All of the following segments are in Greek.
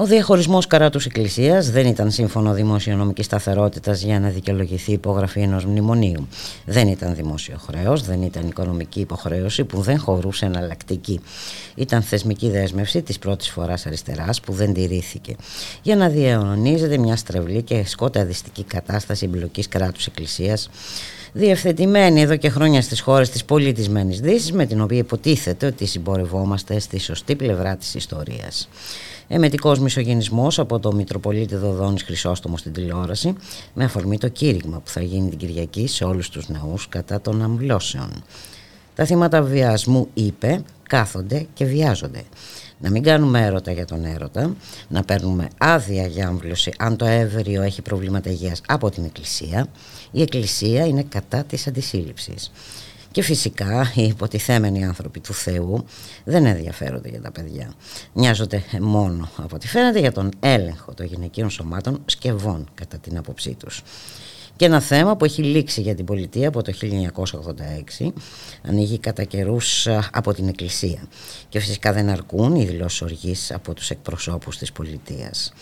Ο διαχωρισμός καράτου Εκκλησίας δεν ήταν σύμφωνο δημοσιονομικής σταθερότητας για να δικαιολογηθεί η υπογραφή ενός μνημονίου. Δεν ήταν δημόσιο χρέος, δεν ήταν οικονομική υποχρέωση που δεν χωρούσε εναλλακτική. Ήταν θεσμική δέσμευση της πρώτης φοράς αριστεράς που δεν τηρήθηκε. Για να διαιωνίζεται μια στρεβλή και σκοταδιστική κατάσταση εμπλοκής κράτους Εκκλησίας διευθετημένη εδώ και χρόνια στις χώρες της πολιτισμένης Δύσης με την οποία υποτίθεται ότι συμπορευόμαστε στη σωστή πλευρά της ιστορίας. Εμετικός μισογενισμός από το Μητροπολίτη Δοδόνης Χρυσόστομο στην τηλεόραση με αφορμή το κήρυγμα που θα γίνει την Κυριακή σε όλους τους νεούς κατά των αμβλώσεων. Τα θύματα βιασμού είπε κάθονται και βιάζονται. Να μην κάνουμε έρωτα για τον έρωτα, να παίρνουμε άδεια για άμβλωση αν το έβριο έχει προβλήματα υγείας από την Εκκλησία. Η Εκκλησία είναι κατά της αντισύλληψης. Και φυσικά οι υποτιθέμενοι άνθρωποι του Θεού δεν ενδιαφέρονται για τα παιδιά. Νοιάζονται μόνο από ό,τι φαίνεται για τον έλεγχο των γυναικείων σωμάτων σκευών κατά την άποψή τους. Και ένα θέμα που έχει λήξει για την πολιτεία από το 1986 ανοίγει κατά καιρούς από την Εκκλησία και φυσικά δεν αρκούν οι δηλώσεις οργής από τους εκπροσώπους της πολιτείας.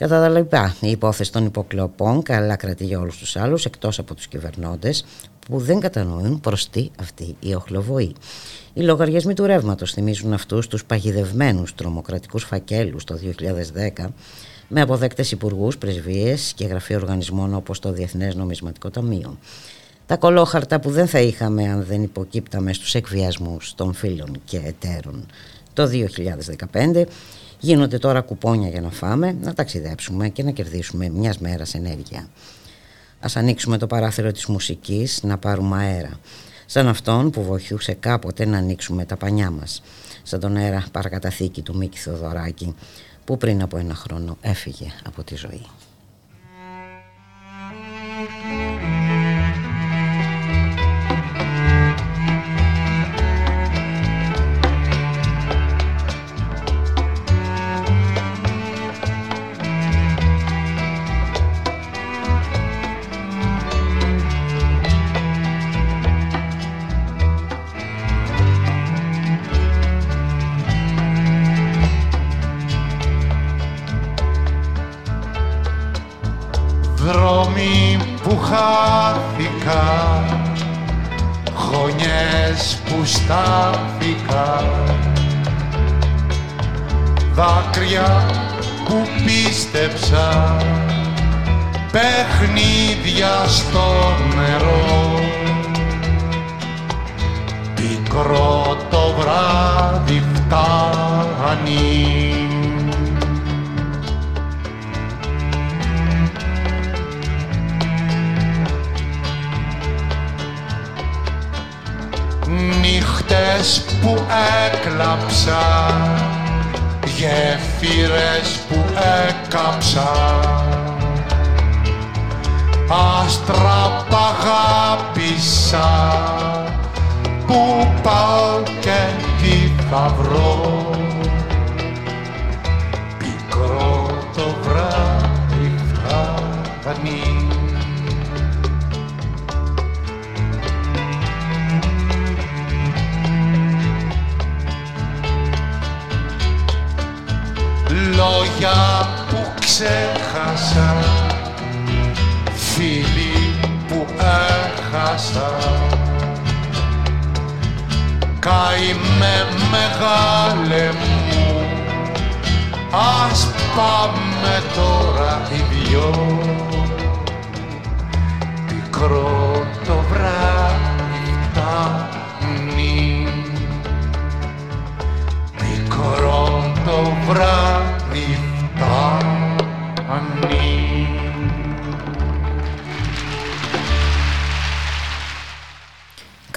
Κατά τα λοιπά, η υπόθεση των υποκλοπών καλά κρατεί για όλους τους άλλους εκτός από τους κυβερνώντες που δεν κατανοούν προς τι αυτή η οχλοβοή. Οι λογαριασμοί του ρεύματος θυμίζουν αυτούς τους παγιδευμένους τρομοκρατικούς φακέλους το 2010 με αποδέκτες υπουργούς, πρεσβείες και γραφεία οργανισμών όπως το Διεθνές Νομισματικό Ταμείο. Τα κολόχαρτα που δεν θα είχαμε αν δεν υποκύπταμε στους εκβιασμούς των φίλων και εταίρων το 2015 γίνονται τώρα κουπόνια για να φάμε, να ταξιδέψουμε και να κερδίσουμε μιας μέρας ενέργεια. Ας ανοίξουμε το παράθυρο της μουσικής να πάρουμε αέρα. Σαν αυτόν που βοηθούσε κάποτε να ανοίξουμε τα πανιά μας. Σαν τον αέρα παρακαταθήκη του Μίκη Θοδωράκη που πριν από ένα χρόνο έφυγε από τη ζωή. Στάθηκα. Δάκρυα που πίστεψα. Παιχνίδια στο νερό. Πικρό το βράδυ φτάνει νύχτες που έκλαψα γέφυρες που έκαψα. Άστρα π' αγάπησα που πάω και τι θα βρω. Πικρό το βράδυ φτάνει λόγια που ξέχασα φίλοι που έχασα. Καημέ μεγάλε μου ας πάμε τώρα οι δυο. Πικρό το βράδυ φτάνει πικρό το βράδυ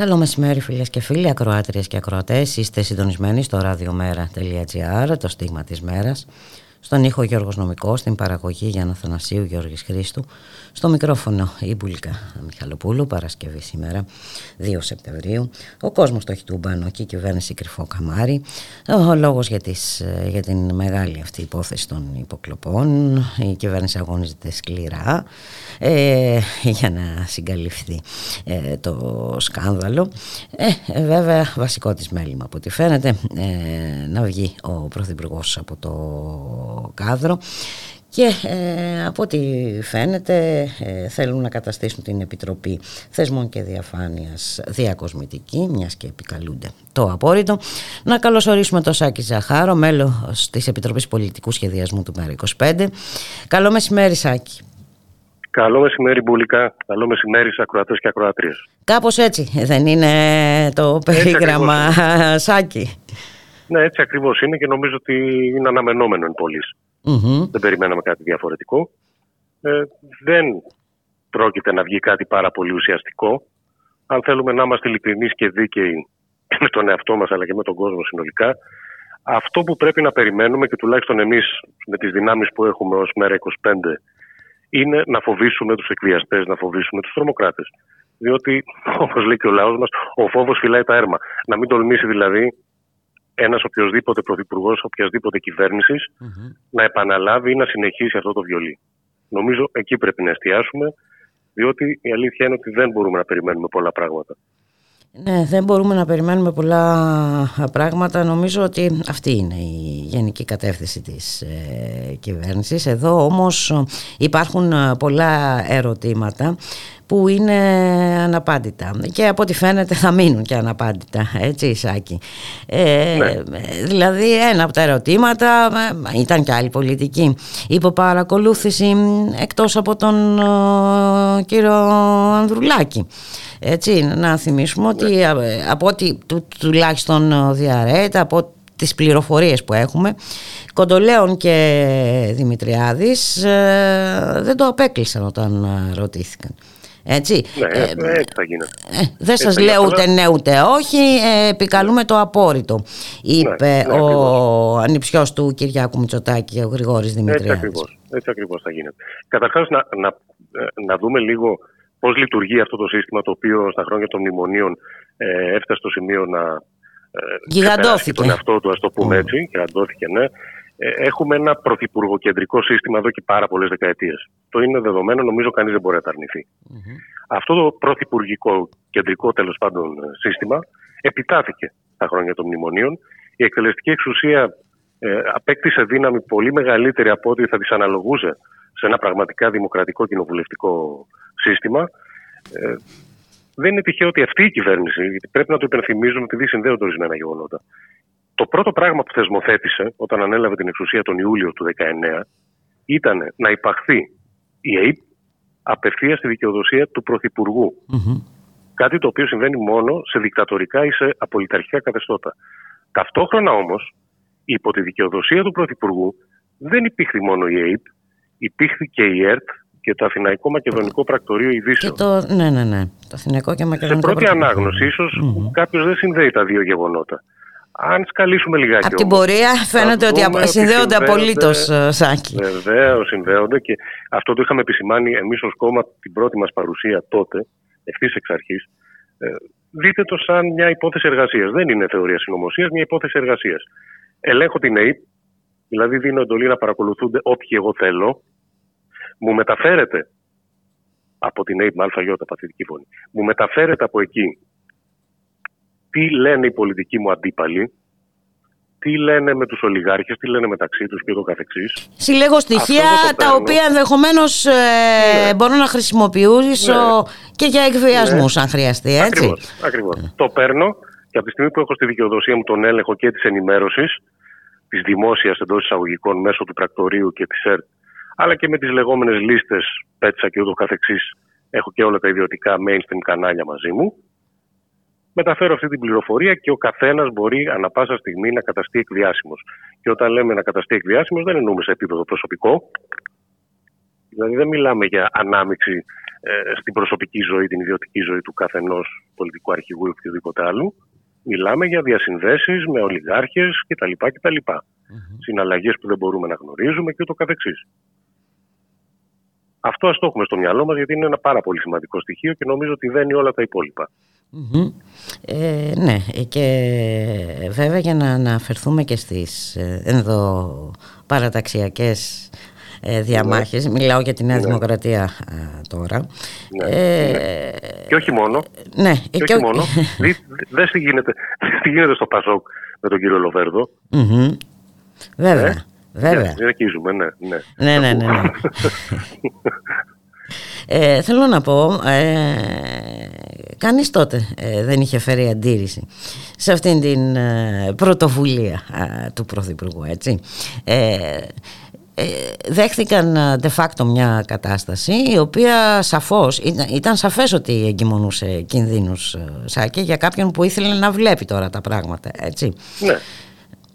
Καλό μεσημέρι φίλες και φίλοι, ακροάτριες και ακροατές. Είστε συντονισμένοι στο radiomera.gr, το στίγμα της μέρας. Στον ήχο Γιώργος Νομικός, στην παραγωγή Γιάννα Θανασίου Γιώργης Χρήστου, στο μικρόφωνο η Μπουλίκα Μιχαλοπούλου, Παρασκευή σήμερα, 2 Σεπτεμβρίου. Ο κόσμος το έχει τούμπανο και η κυβέρνηση κρυφό καμάρι. Ο λόγος για, τις, για την μεγάλη αυτή υπόθεση των υποκλοπών. Η κυβέρνηση αγωνίζεται σκληρά ε, για να συγκαλυφθεί ε, το σκάνδαλο. Ε, βέβαια βασικό της μέλημα από ό,τι φαίνεται ε, να βγει ο Πρωθυπουργός από το κάδρο και ε, από ό,τι φαίνεται ε, θέλουν να καταστήσουν την Επιτροπή Θεσμών και Διαφάνειας διακοσμητική, μιας και επικαλούνται το απόρριτο. Να καλωσορίσουμε τον Σάκη Ζαχάρο, μέλος της Επιτροπής Πολιτικού Σχεδιασμού του ΜΕΡΑ25. Καλό μεσημέρι Σάκη. Καλό μεσημέρι Μπουλικά, καλό μεσημέρι σε ακροατές και ακροατρίες. Κάπως έτσι δεν είναι το περίγραμμα Σάκη. Ναι, έτσι ακριβώς είναι και νομίζω ότι είναι αναμενόμενο εν Δεν περιμέναμε κάτι διαφορετικό. Ε, δεν πρόκειται να βγει κάτι πάρα πολύ ουσιαστικό. Αν θέλουμε να είμαστε ειλικρινείς και δίκαιοι με τον εαυτό μας αλλά και με τον κόσμο συνολικά, αυτό που πρέπει να περιμένουμε και τουλάχιστον εμείς με τις δυνάμεις που έχουμε ως μέρα 25 είναι να φοβήσουμε τους εκβιαστές, να φοβήσουμε τους τρομοκράτες. Διότι, όπως λέει και ο λαός μας, ο φόβος φυλάει τα έρμα. Να μην τολμήσει δηλαδή ένας οποιοδήποτε πρωθυπουργός οποιασδήποτε να επαναλάβει ή να συνεχίσει αυτό το βιολί. Νομίζω εκεί πρέπει να εστιάσουμε, διότι η αλήθεια είναι ότι δεν μπορούμε να περιμένουμε πολλά πράγματα. Ναι, δεν μπορούμε να περιμένουμε πολλά πράγματα. Νομίζω ότι αυτή είναι η γενική κατεύθυνση της ε, κυβέρνησης. Εδώ όμως υπάρχουν ε, πολλά ερωτήματα που είναι αναπάντητα και από ό,τι φαίνεται θα μείνουν και αναπάντητα, έτσι Ισάκη. Ε, ναι. Δηλαδή ένα από τα ερωτήματα ε, ήταν και άλλη πολιτική υποπαρακολούθηση εκτός από τον κύριο Ανδρουλάκη. Έτσι, να θυμίσουμε ότι ναι. ε, από ό,τι του, τουλάχιστον διαρρέεται, από τις πληροφορίες που έχουμε, Κοντολέων και Δημητριάδης ε, δεν το απέκλεισαν όταν ε, ρωτήθηκαν. Έτσι. Ναι, ε, έτσι θα γίνεται. δεν σας λέω ούτε ναι ούτε όχι, επικαλούμε το απόρριτο, είπε ναι, ναι, ο ανιψιός του Κυριάκου Μητσοτάκη, ο Γρηγόρης Δημητριάδης. Έτσι ακριβώς, έτσι ακριβώς θα γίνεται. Καταρχάς να, να, να δούμε λίγο πώς λειτουργεί αυτό το σύστημα το οποίο στα χρόνια των μνημονίων ε, έφτασε στο σημείο να. Ε, Γιγαντώθηκε. Τον εαυτό του, ας το πούμε έτσι. Γιγαντώθηκε, ναι. Ε, έχουμε ένα πρωθυπουργοκεντρικό σύστημα εδώ και πάρα πολλές δεκαετίες. Το είναι δεδομένο, νομίζω κανείς δεν μπορεί να τα αρνηθει Αυτό το πρωθυπουργικό κεντρικό τέλος πάντων σύστημα επιτάθηκε στα χρόνια των μνημονίων. Η εκτελεστική εξουσία ε, απέκτησε δύναμη πολύ μεγαλύτερη από ό,τι θα τη αναλογούσε σε ένα πραγματικά δημοκρατικό κοινοβουλευτικό σύστημα. Ε, δεν είναι τυχαίο ότι αυτή η κυβέρνηση, γιατί πρέπει να το υπενθυμίζουμε επειδή συνδέονται ορισμένα γεγονότα. Το πρώτο πράγμα που θεσμοθέτησε όταν ανέλαβε την εξουσία τον Ιούλιο του 2019 ήταν να υπαχθεί η ΑΕΠ απευθείας στη δικαιοδοσία του πρωθυπουργου Κάτι το οποίο συμβαίνει μόνο σε δικτατορικά ή σε απολυταρχικά καθεστώτα. Ταυτόχρονα όμως, υπό τη δικαιοδοσία του πρωθυπουργού δεν υπήρχε μόνο η ΑΕΠ, υπήρχε και η ΕΡΤ και το Αθηναϊκό Μακεδονικό Πρακτορείο Ειδήσεων. Και το, ναι, ναι, ναι. Το Αθηναϊκό και Μακεδονικό Σε πρώτη ανάγνωση, ίσως mm-hmm. κάποιος δεν συνδέει τα δύο γεγονότα. Αν σκαλίσουμε λιγάκι. Από την πορεία φαίνεται ότι συνδέονται απολύτως, ε, Σάκη. Βεβαίως, συνδέονται και αυτό το είχαμε επισημάνει εμείς ως κόμμα την πρώτη μας παρουσία τότε, ευθύς εξ αρχής. Ε, δείτε το σαν μια υπόθεση εργασίας. Δεν είναι θεωρία συνωμοσίας, μια υπόθεση εργασίας. Ελέγχω την ΑΕΠ, δηλαδή δίνω εντολή να παρακολουθούνται όποιοι εγώ θέλω, μου μεταφέρεται από την ΑΕΠ παθητική φωνή, μου μεταφέρεται από εκεί τι λένε οι πολιτικοί μου αντίπαλοι, τι λένε με τους ολιγάρχες, τι λένε μεταξύ τους και το καθεξής. Συλλέγω στοιχεία τα οποία ενδεχομένως ε, ναι. μπορώ να χρησιμοποιήσω ναι. και για εκβιασμούς ναι. αν χρειαστεί, έτσι. Ακριβώς, ακριβώς. Ναι. Το παίρνω και από τη στιγμή που έχω στη δικαιοδοσία μου τον έλεγχο και της ενημέρωσης, της δημόσιας εντός εισαγωγικών μέσω του πρακτορείου και της ΕΡΤ αλλά και με τις λεγόμενες λίστες πέτσα και ούτω καθεξής έχω και όλα τα ιδιωτικά mainstream κανάλια μαζί μου μεταφέρω αυτή την πληροφορία και ο καθένας μπορεί ανα πάσα στιγμή να καταστεί εκδιάσιμος. Και όταν λέμε να καταστεί εκδιάσιμος δεν εννοούμε σε επίπεδο προσωπικό. Δηλαδή δεν μιλάμε για ανάμειξη ε, στην προσωπική ζωή, την ιδιωτική ζωή του καθενός πολιτικού αρχηγού ή οποιοδήποτε άλλου. Μιλάμε για διασυνδέσεις με ολιγάρχες κτλ. κτλ. mm Συναλλαγές που δεν μπορούμε να γνωρίζουμε και ούτω καθεξής. Αυτό ας το έχουμε στο μυαλό μας γιατί είναι ένα πάρα πολύ σημαντικό στοιχείο και νομίζω ότι δένει όλα τα υπόλοιπα. Ε, ναι και βέβαια για να αναφερθούμε και στις ε, ενδοπαραταξιακές ε, διαμάχες, ναι. μιλάω για τη Νέα ναι. Δημοκρατία τώρα. Ναι. Ε, και όχι μόνο. Ναι, και, και όχι μόνο. Δεν τι γίνεται, γίνεται στο Πασόκ με τον κύριο Λοβέρδο. Βέβαια. Ε; Βέβαια. Ναι, αρχίζουμε, ναι. Ναι, ναι, ναι. ναι, ναι. ε, θέλω να πω, ε, κανείς τότε ε, δεν είχε φέρει αντίρρηση σε αυτήν την ε, πρωτοβουλία του Πρωθυπουργού, έτσι. Ε, ε, δέχθηκαν de facto μια κατάσταση η οποία σαφώς ήταν, ήταν σαφές ότι εγκυμονούσε κινδύνους Σάκη για κάποιον που ήθελε να βλέπει τώρα τα πράγματα έτσι ναι.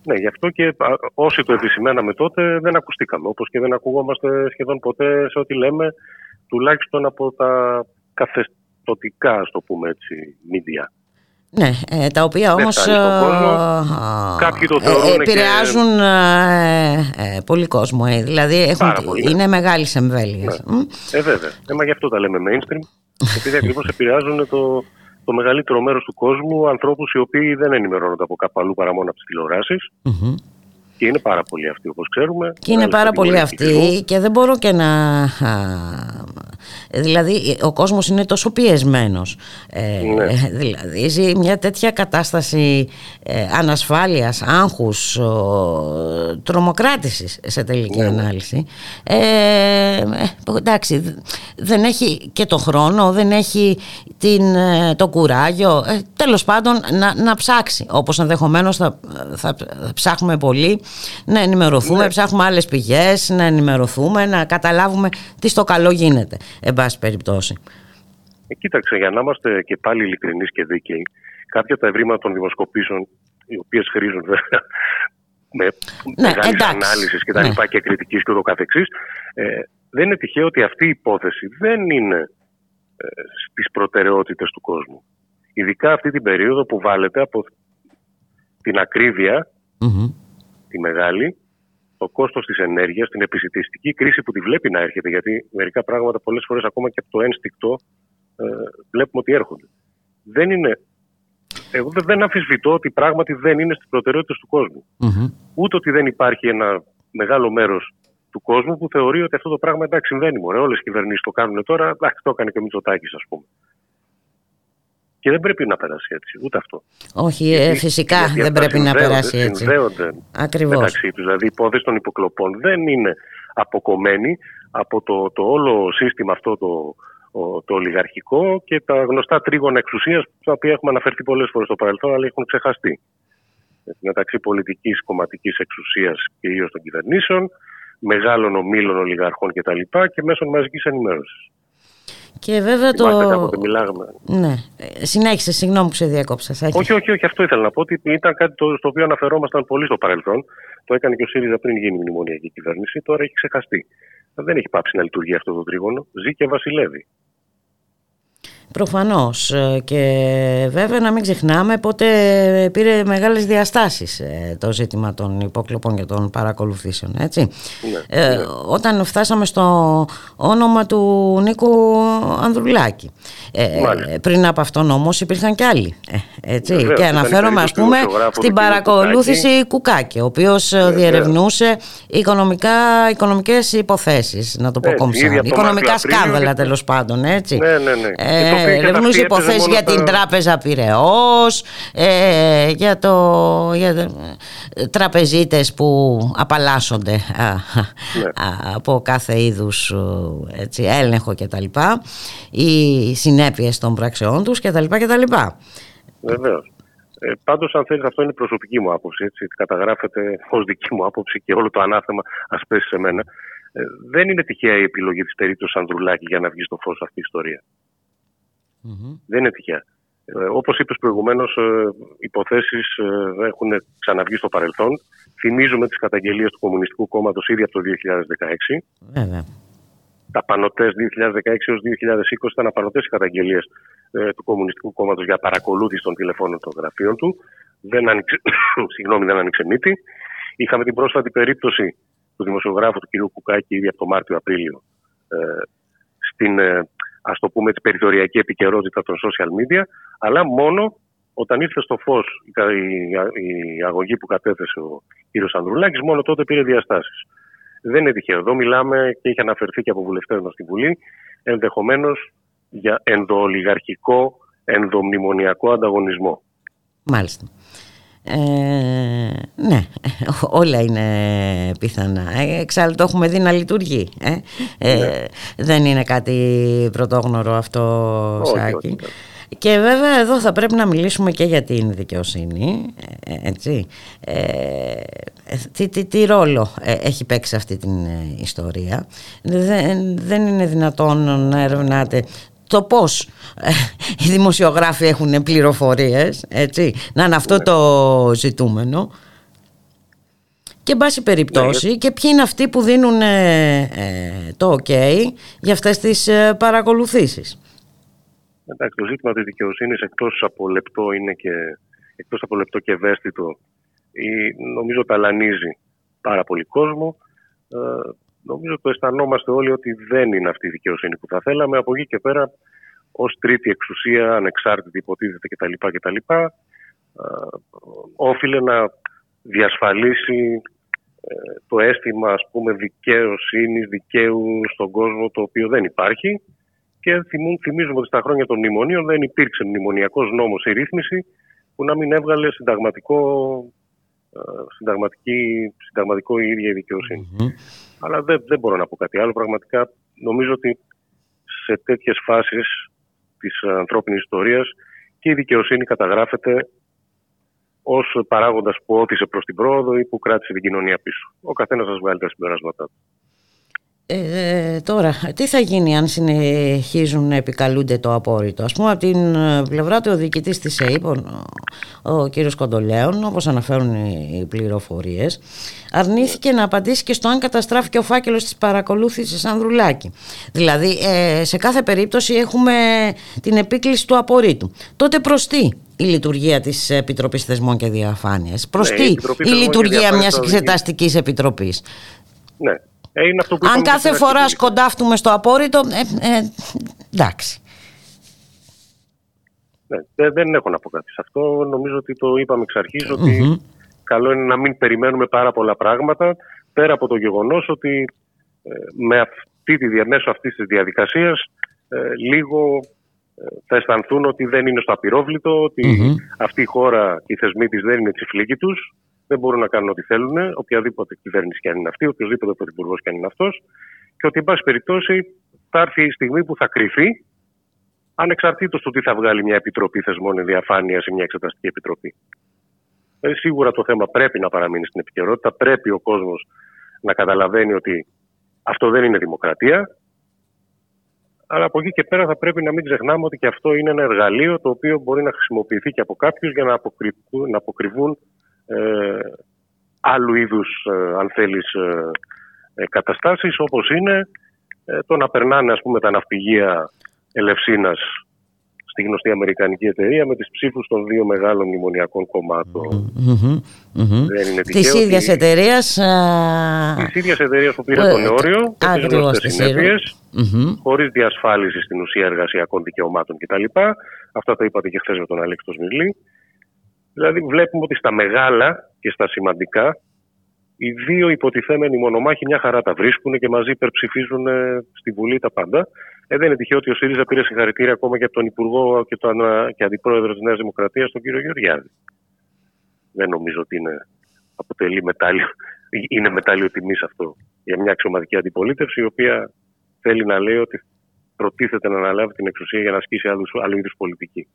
Ναι, γι' αυτό και όσοι το επισημέναμε τότε δεν ακουστήκαμε. Όπως και δεν ακουγόμαστε σχεδόν ποτέ σε ό,τι λέμε, τουλάχιστον από τα καθεστωτικά, ας το πούμε έτσι, μίδια. Ναι, ε, τα οποία όμως ε, Κάποιοι το θεωρούν επηρεάζουν και... πολύ κόσμο. Ε, δηλαδή έχουν, πολύ, είναι ναι. μεγάλη εμβέλεια. Ναι. Ε, βέβαια. Ε, μα γι' αυτό τα λέμε mainstream. επειδή ακριβώς επηρεάζουν το, το μεγαλύτερο μέρος του κόσμου ανθρώπους οι οποίοι δεν ενημερώνονται από κάπου αλλού παρά μόνο από τις τηλεορασεις Και είναι πάρα πολλοί αυτοί όπως ξέρουμε. Και είναι πάρα πολλοί αυτοί και δεν μπορώ και να Δηλαδή ο κόσμος είναι τόσο πιεσμένος ε, ναι. Δηλαδή ζει μια τέτοια κατάσταση ε, ανασφάλειας, άγχους, τρομοκράτησης σε τελική ναι, ναι. ανάλυση ε, ε, Εντάξει δεν έχει και το χρόνο, δεν έχει την, ε, το κουράγιο ε, Τέλος πάντων να, να ψάξει όπως ενδεχομένως θα, θα, ψάχνουμε πολύ να ενημερωθούμε, ναι. ψάχνουμε άλλες πηγές να ενημερωθούμε, να καταλάβουμε τι στο καλό γίνεται εν πάση περιπτώσει. Ε, κοίταξε, για να είμαστε και πάλι ειλικρινείς και δίκαιοι, κάποια τα ευρήματα των δημοσκοπήσεων, οι οποίες χρήζουν βέβαια με ναι, μεγάλης ανάλυσης και τα ναι. λοιπά και κριτικής και ούτω καθεξής, ε, δεν είναι τυχαίο ότι αυτή η υπόθεση δεν είναι ε, στις προτεραιότητες του κόσμου. Ειδικά αυτή την περίοδο που βάλετε από την ακρίβεια, τη μεγάλη, το κόστος της ενέργειας, την επισητιστική κρίση που τη βλέπει να έρχεται, γιατί μερικά πράγματα πολλές φορές ακόμα και από το ένστικτο ε, βλέπουμε ότι έρχονται. Δεν είναι, εγώ δεν αμφισβητώ ότι πράγματι δεν είναι στις προτεραιότητες του κόσμου. Mm-hmm. Ούτε ότι δεν υπάρχει ένα μεγάλο μέρος του κόσμου που θεωρεί ότι αυτό το πράγμα εντάξει συμβαίνει. Μωρέ, όλες οι κυβερνήσεις το κάνουν τώρα, εντάξει το έκανε και ο Μητσοτάκης ας πούμε. Και δεν πρέπει να περάσει έτσι, ούτε αυτό. Όχι, ε, φυσικά δεν πρέπει να περάσει έτσι. Συνδέονται Ακριβώς. μεταξύ τους. Δηλαδή, η υπόθεση των υποκλοπών δεν είναι αποκομμένη από το, το όλο σύστημα αυτό το, το ολιγαρχικό και τα γνωστά τρίγωνα εξουσίας, τα οποία έχουμε αναφερθεί πολλές φορές στο παρελθόν, αλλά έχουν ξεχαστεί. Μεταξύ πολιτικής κομματικής εξουσίας και ιδίως των κυβερνήσεων, μεγάλων ομίλων ολιγαρχών κτλ. και, και μέσων μαζικής ενημέρωσης. Και βέβαια το. μιλάγαμε. Ναι. Συνέχισε, συγγνώμη που σε διάκοψα. Όχι, όχι, όχι, αυτό ήθελα να πω. Ότι ήταν κάτι το, στο οποίο αναφερόμασταν πολύ στο παρελθόν. Το έκανε και ο ΣΥΡΙΖΑ πριν γίνει η μνημονιακή κυβέρνηση. Τώρα έχει ξεχαστεί. Δεν έχει πάψει να λειτουργεί αυτό το τρίγωνο. Ζει και βασιλεύει. Προφανώς ε, και βέβαια να μην ξεχνάμε πότε πήρε μεγάλες διαστάσεις ε, το ζήτημα των υποκλοπών και των παρακολουθήσεων έτσι. Ναι, ε, ναι. Όταν φτάσαμε στο όνομα του Νίκου Ανδρουλάκη ε, πριν από αυτόν όμως υπήρχαν και άλλοι έτσι. και αναφέρομαι ας πούμε στην παρακολούθηση Κουκάκη ο οποίος διερευνούσε οικονομικά, οικονομικές υποθέσεις να το πω κόμψα οικονομικά σκάνδαλα τέλος πάντων έτσι. Ναι, ναι, ναι ερευνούσε υποθέσεις για την τράπεζα Πυραιός, ε, για, το, για τραπεζίτες που απαλλάσσονται ναι. από κάθε είδους έτσι, έλεγχο κτλ. Οι συνέπειες των πραξεών τους κτλ. κτλ. Βεβαίως. Ε, Πάντως, αν θέλεις, αυτό είναι η προσωπική μου άποψη. Έτσι, καταγράφεται ως δική μου άποψη και όλο το ανάθεμα ας πέσει σε μένα. Ε, δεν είναι τυχαία η επιλογή της περίπτωσης Ανδρουλάκη για να βγει στο φως αυτή η ιστορία. Δεν είναι τυχαία. Ε, Όπως είπες προηγουμένως, ε, υποθέσεις ε, έχουν ξαναβγεί στο παρελθόν. Θυμίζουμε τις καταγγελίες του Κομμουνιστικού Κόμματος ήδη από το 2016. τα πανωτές 2016 έως 2020 ήταν απανωτές οι καταγγελίες ε, του Κομμουνιστικού Κόμματος για παρακολούθηση των τηλεφώνων των γραφείων του. Δεν άνοιξε, συγγνώμη, δεν άνοιξε μύτη. Είχαμε την πρόσφατη περίπτωση του δημοσιογράφου του κ. Κουκάκη ήδη από το Μάρτιο-Απρίλιο ε, στην ε, ας το πούμε, περιθωριακή επικαιρότητα των social media, αλλά μόνο όταν ήρθε στο φως η, αγωγή που κατέθεσε ο κ. Ανδρουλάκης, μόνο τότε πήρε διαστάσεις. Δεν είναι τυχαίο. Εδώ μιλάμε και έχει αναφερθεί και από βουλευτές μας στη Βουλή, ενδεχομένως για ενδοολιγαρχικό, ενδομνημονιακό ανταγωνισμό. Μάλιστα. Ε, ναι, όλα είναι πιθανά. Ε, εξάλλου το έχουμε δει να λειτουργεί. Ε. Ε, ναι. Δεν είναι κάτι πρωτόγνωρο αυτό, Σάκη. Και βέβαια εδώ θα πρέπει να μιλήσουμε και για την δικαιοσύνη, ε, έτσι. Ε, τι, τι, τι ρόλο ε, έχει παίξει αυτή την ιστορία. Δεν, δεν είναι δυνατόν να ερευνάτε το πώς οι δημοσιογράφοι έχουν πληροφορίες, έτσι, να είναι αυτό το ζητούμενο. Και εν πάση περιπτώσει, ναι, και ποιοι είναι αυτοί που δίνουν το ok για αυτές τις παρακολουθήσεις. Εντάξει, το ζήτημα της δικαιοσύνης εκτός από λεπτό είναι και, εκτός από λεπτό και ευαίσθητο ή, νομίζω ταλανίζει πάρα πολύ κόσμο. Ε, νομίζω το αισθανόμαστε όλοι ότι δεν είναι αυτή η δικαιοσύνη που θα θέλαμε. Από εκεί και πέρα, ως τρίτη εξουσία, ανεξάρτητη υποτίθεται κτλ. κτλ ε, όφιλε να διασφαλίσει ε, το αίσθημα ας πούμε δικαιοσύνης, δικαίου στον κόσμο το οποίο δεν υπάρχει και θυμίζουμε ότι στα χρόνια των μνημονίων δεν υπήρξε μνημονιακός νόμος ή ρύθμιση που να μην έβγαλε συνταγματικό, ε, συνταγματική, συνταγματικό η ίδια η δικαιοσυνη Αλλά δεν, δεν μπορώ να πω κάτι άλλο. Πραγματικά νομίζω ότι σε τέτοιες φάσεις της ανθρώπινης ιστορίας και η δικαιοσύνη καταγράφεται ως παράγοντας που ότισε προς την πρόοδο ή που κράτησε την κοινωνία πίσω. Ο καθένας σας βγάλει τα συμπεράσματά του. Ε, τώρα, τι θα γίνει αν συνεχίζουν να επικαλούνται το απόρριτο; Ας πούμε, από την ε, πλευρά του ο διοικητής της ΕΕΠ, ο, ο κύριος Κοντολέων, όπως αναφέρουν οι πληροφορίες, αρνήθηκε να απαντήσει και στο αν καταστράφηκε ο φάκελος της παρακολούθησης Ανδρουλάκη. Δηλαδή, ε, σε κάθε περίπτωση έχουμε την επίκληση του απορρίτου. Τότε προς τι η λειτουργία της Επιτροπής Θεσμών και Διαφάνειας; Προς ναι, τι η, η λειτουργία μιας εξεταστικής επιτροπής; Ναι, ε, είναι αυτό που Αν κάθε φορά σκοντάφτουμε στο απόρριτο, ε, ε, εντάξει. Ναι, δεν έχω να πω κάτι σε αυτό. Νομίζω ότι το είπαμε εξ αρχης ότι καλό είναι να μην περιμένουμε πάρα πολλά πράγματα πέρα από το γεγονός ότι ε, με αυτή τη, μέσω αυτής της διαδικασίας ε, λίγο θα αισθανθούν ότι δεν είναι στο απειρόβλητο, αυτή η χώρα, οι θεσμοί της δεν είναι τσιφλίκοι τους δεν μπορούν να κάνουν ό,τι θέλουν, οποιαδήποτε κυβέρνηση και αν είναι αυτή, οποιοδήποτε πρωθυπουργός και αν είναι αυτός, και ότι, εν πάση περιπτώσει, θα έρθει η στιγμή που θα κρυφεί, ανεξαρτήτως του τι θα βγάλει μια επιτροπή θεσμών διαφάνειας ή μια εξεταστική επιτροπή. Ε, σίγουρα το θέμα πρέπει να παραμείνει στην επικαιρότητα. Πρέπει ο κόσμος να καταλαβαίνει ότι αυτό δεν είναι δημοκρατία. Αλλά από εκεί και πέρα θα πρέπει να μην ξεχνάμε ότι και αυτό είναι ένα εργαλείο το οποίο μπορεί να χρησιμοποιηθεί και από κάποιους για να να αποκρυβούν ε, άλλου είδους, ε, αν θέλεις, ε, καταστάσεις όπως είναι το να περνάνε ας πούμε τα ναυπηγεία Ελευσίνας στη γνωστή Αμερικανική εταιρεία με τις ψήφους των δύο μεγάλων μνημονιακών κομμάτων. Δεν είναι Της ίδιας εταιρείας... Της ίδιας εταιρείας που πήρε τον όριο και τις γνωστές συνέπειες χωρίς διασφάλιση στην ουσία εργασιακών δικαιωμάτων κτλ. Αυτά τα είπατε και χθες με τον Αλέξης Σμιλή. Δηλαδή βλέπουμε ότι στα μεγάλα και στα σημαντικά οι δύο υποτιθέμενοι μονομάχοι μια χαρά τα βρίσκουν και μαζί υπερψηφίζουν ε, στη Βουλή τα πάντα. Ε, δεν είναι τυχαίο ότι ο ΣΥΡΙΖΑ πήρε συγχαρητήρια ακόμα και από τον Υπουργό και τον και Αντιπρόεδρο της Νέας Δημοκρατίας, τον κύριο Γεωργιάδη. Δεν νομίζω ότι είναι, αποτελεί μετάλλιο, είναι μετάλλιο τιμή αυτό για μια αξιωματική αντιπολίτευση, η οποία θέλει να λέει ότι προτίθεται να αναλάβει την εξουσία για να ασκήσει άλλους, άλλου είδους πολιτική.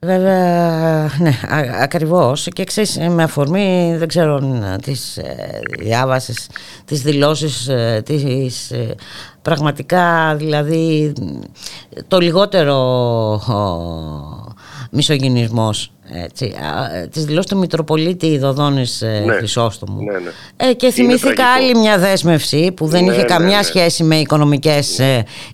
Βέβαια, ναι, ακριβώς. Και ξέρεις με αφορμή, δεν ξέρω, τις ε, διάβασες, τις δηλώσεις, ε, τις, ε, πραγματικά δηλαδή το λιγότερο ο, μισογυνισμός έτσι, τις δηλώσεις του Μητροπολίτη Δοδόνης ναι. Χρυσόστομου. Ναι, ναι. Ε, και θυμήθηκα άλλη μια δέσμευση που δεν ναι, είχε καμιά σχέση με οικονομικές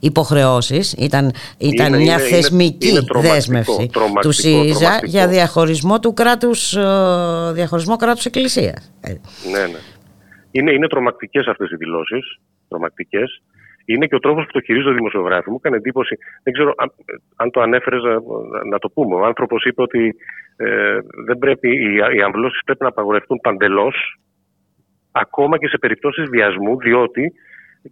υποχρεώσεις. Ήταν, ήταν μια θεσμική δέσμευση του ΣΥΡΙΖΑ για διαχωρισμό του κράτους διαχωρισμό κράτους εκκλησίας. Ναι, ναι. Είναι, είναι τρομακτικές αυτές οι δηλώσεις τρομακτικές είναι και ο τρόπος που το χειρίζονται οι δημοσιογράφοι. Μου έκανε εντύπωση, δεν ξέρω αν, αν το ανέφερες να, το πούμε. Ο άνθρωπος είπε ότι ε, δεν πρέπει, οι, οι αμβλώσεις πρέπει να απαγορευτούν παντελώς, ακόμα και σε περιπτώσεις βιασμού, διότι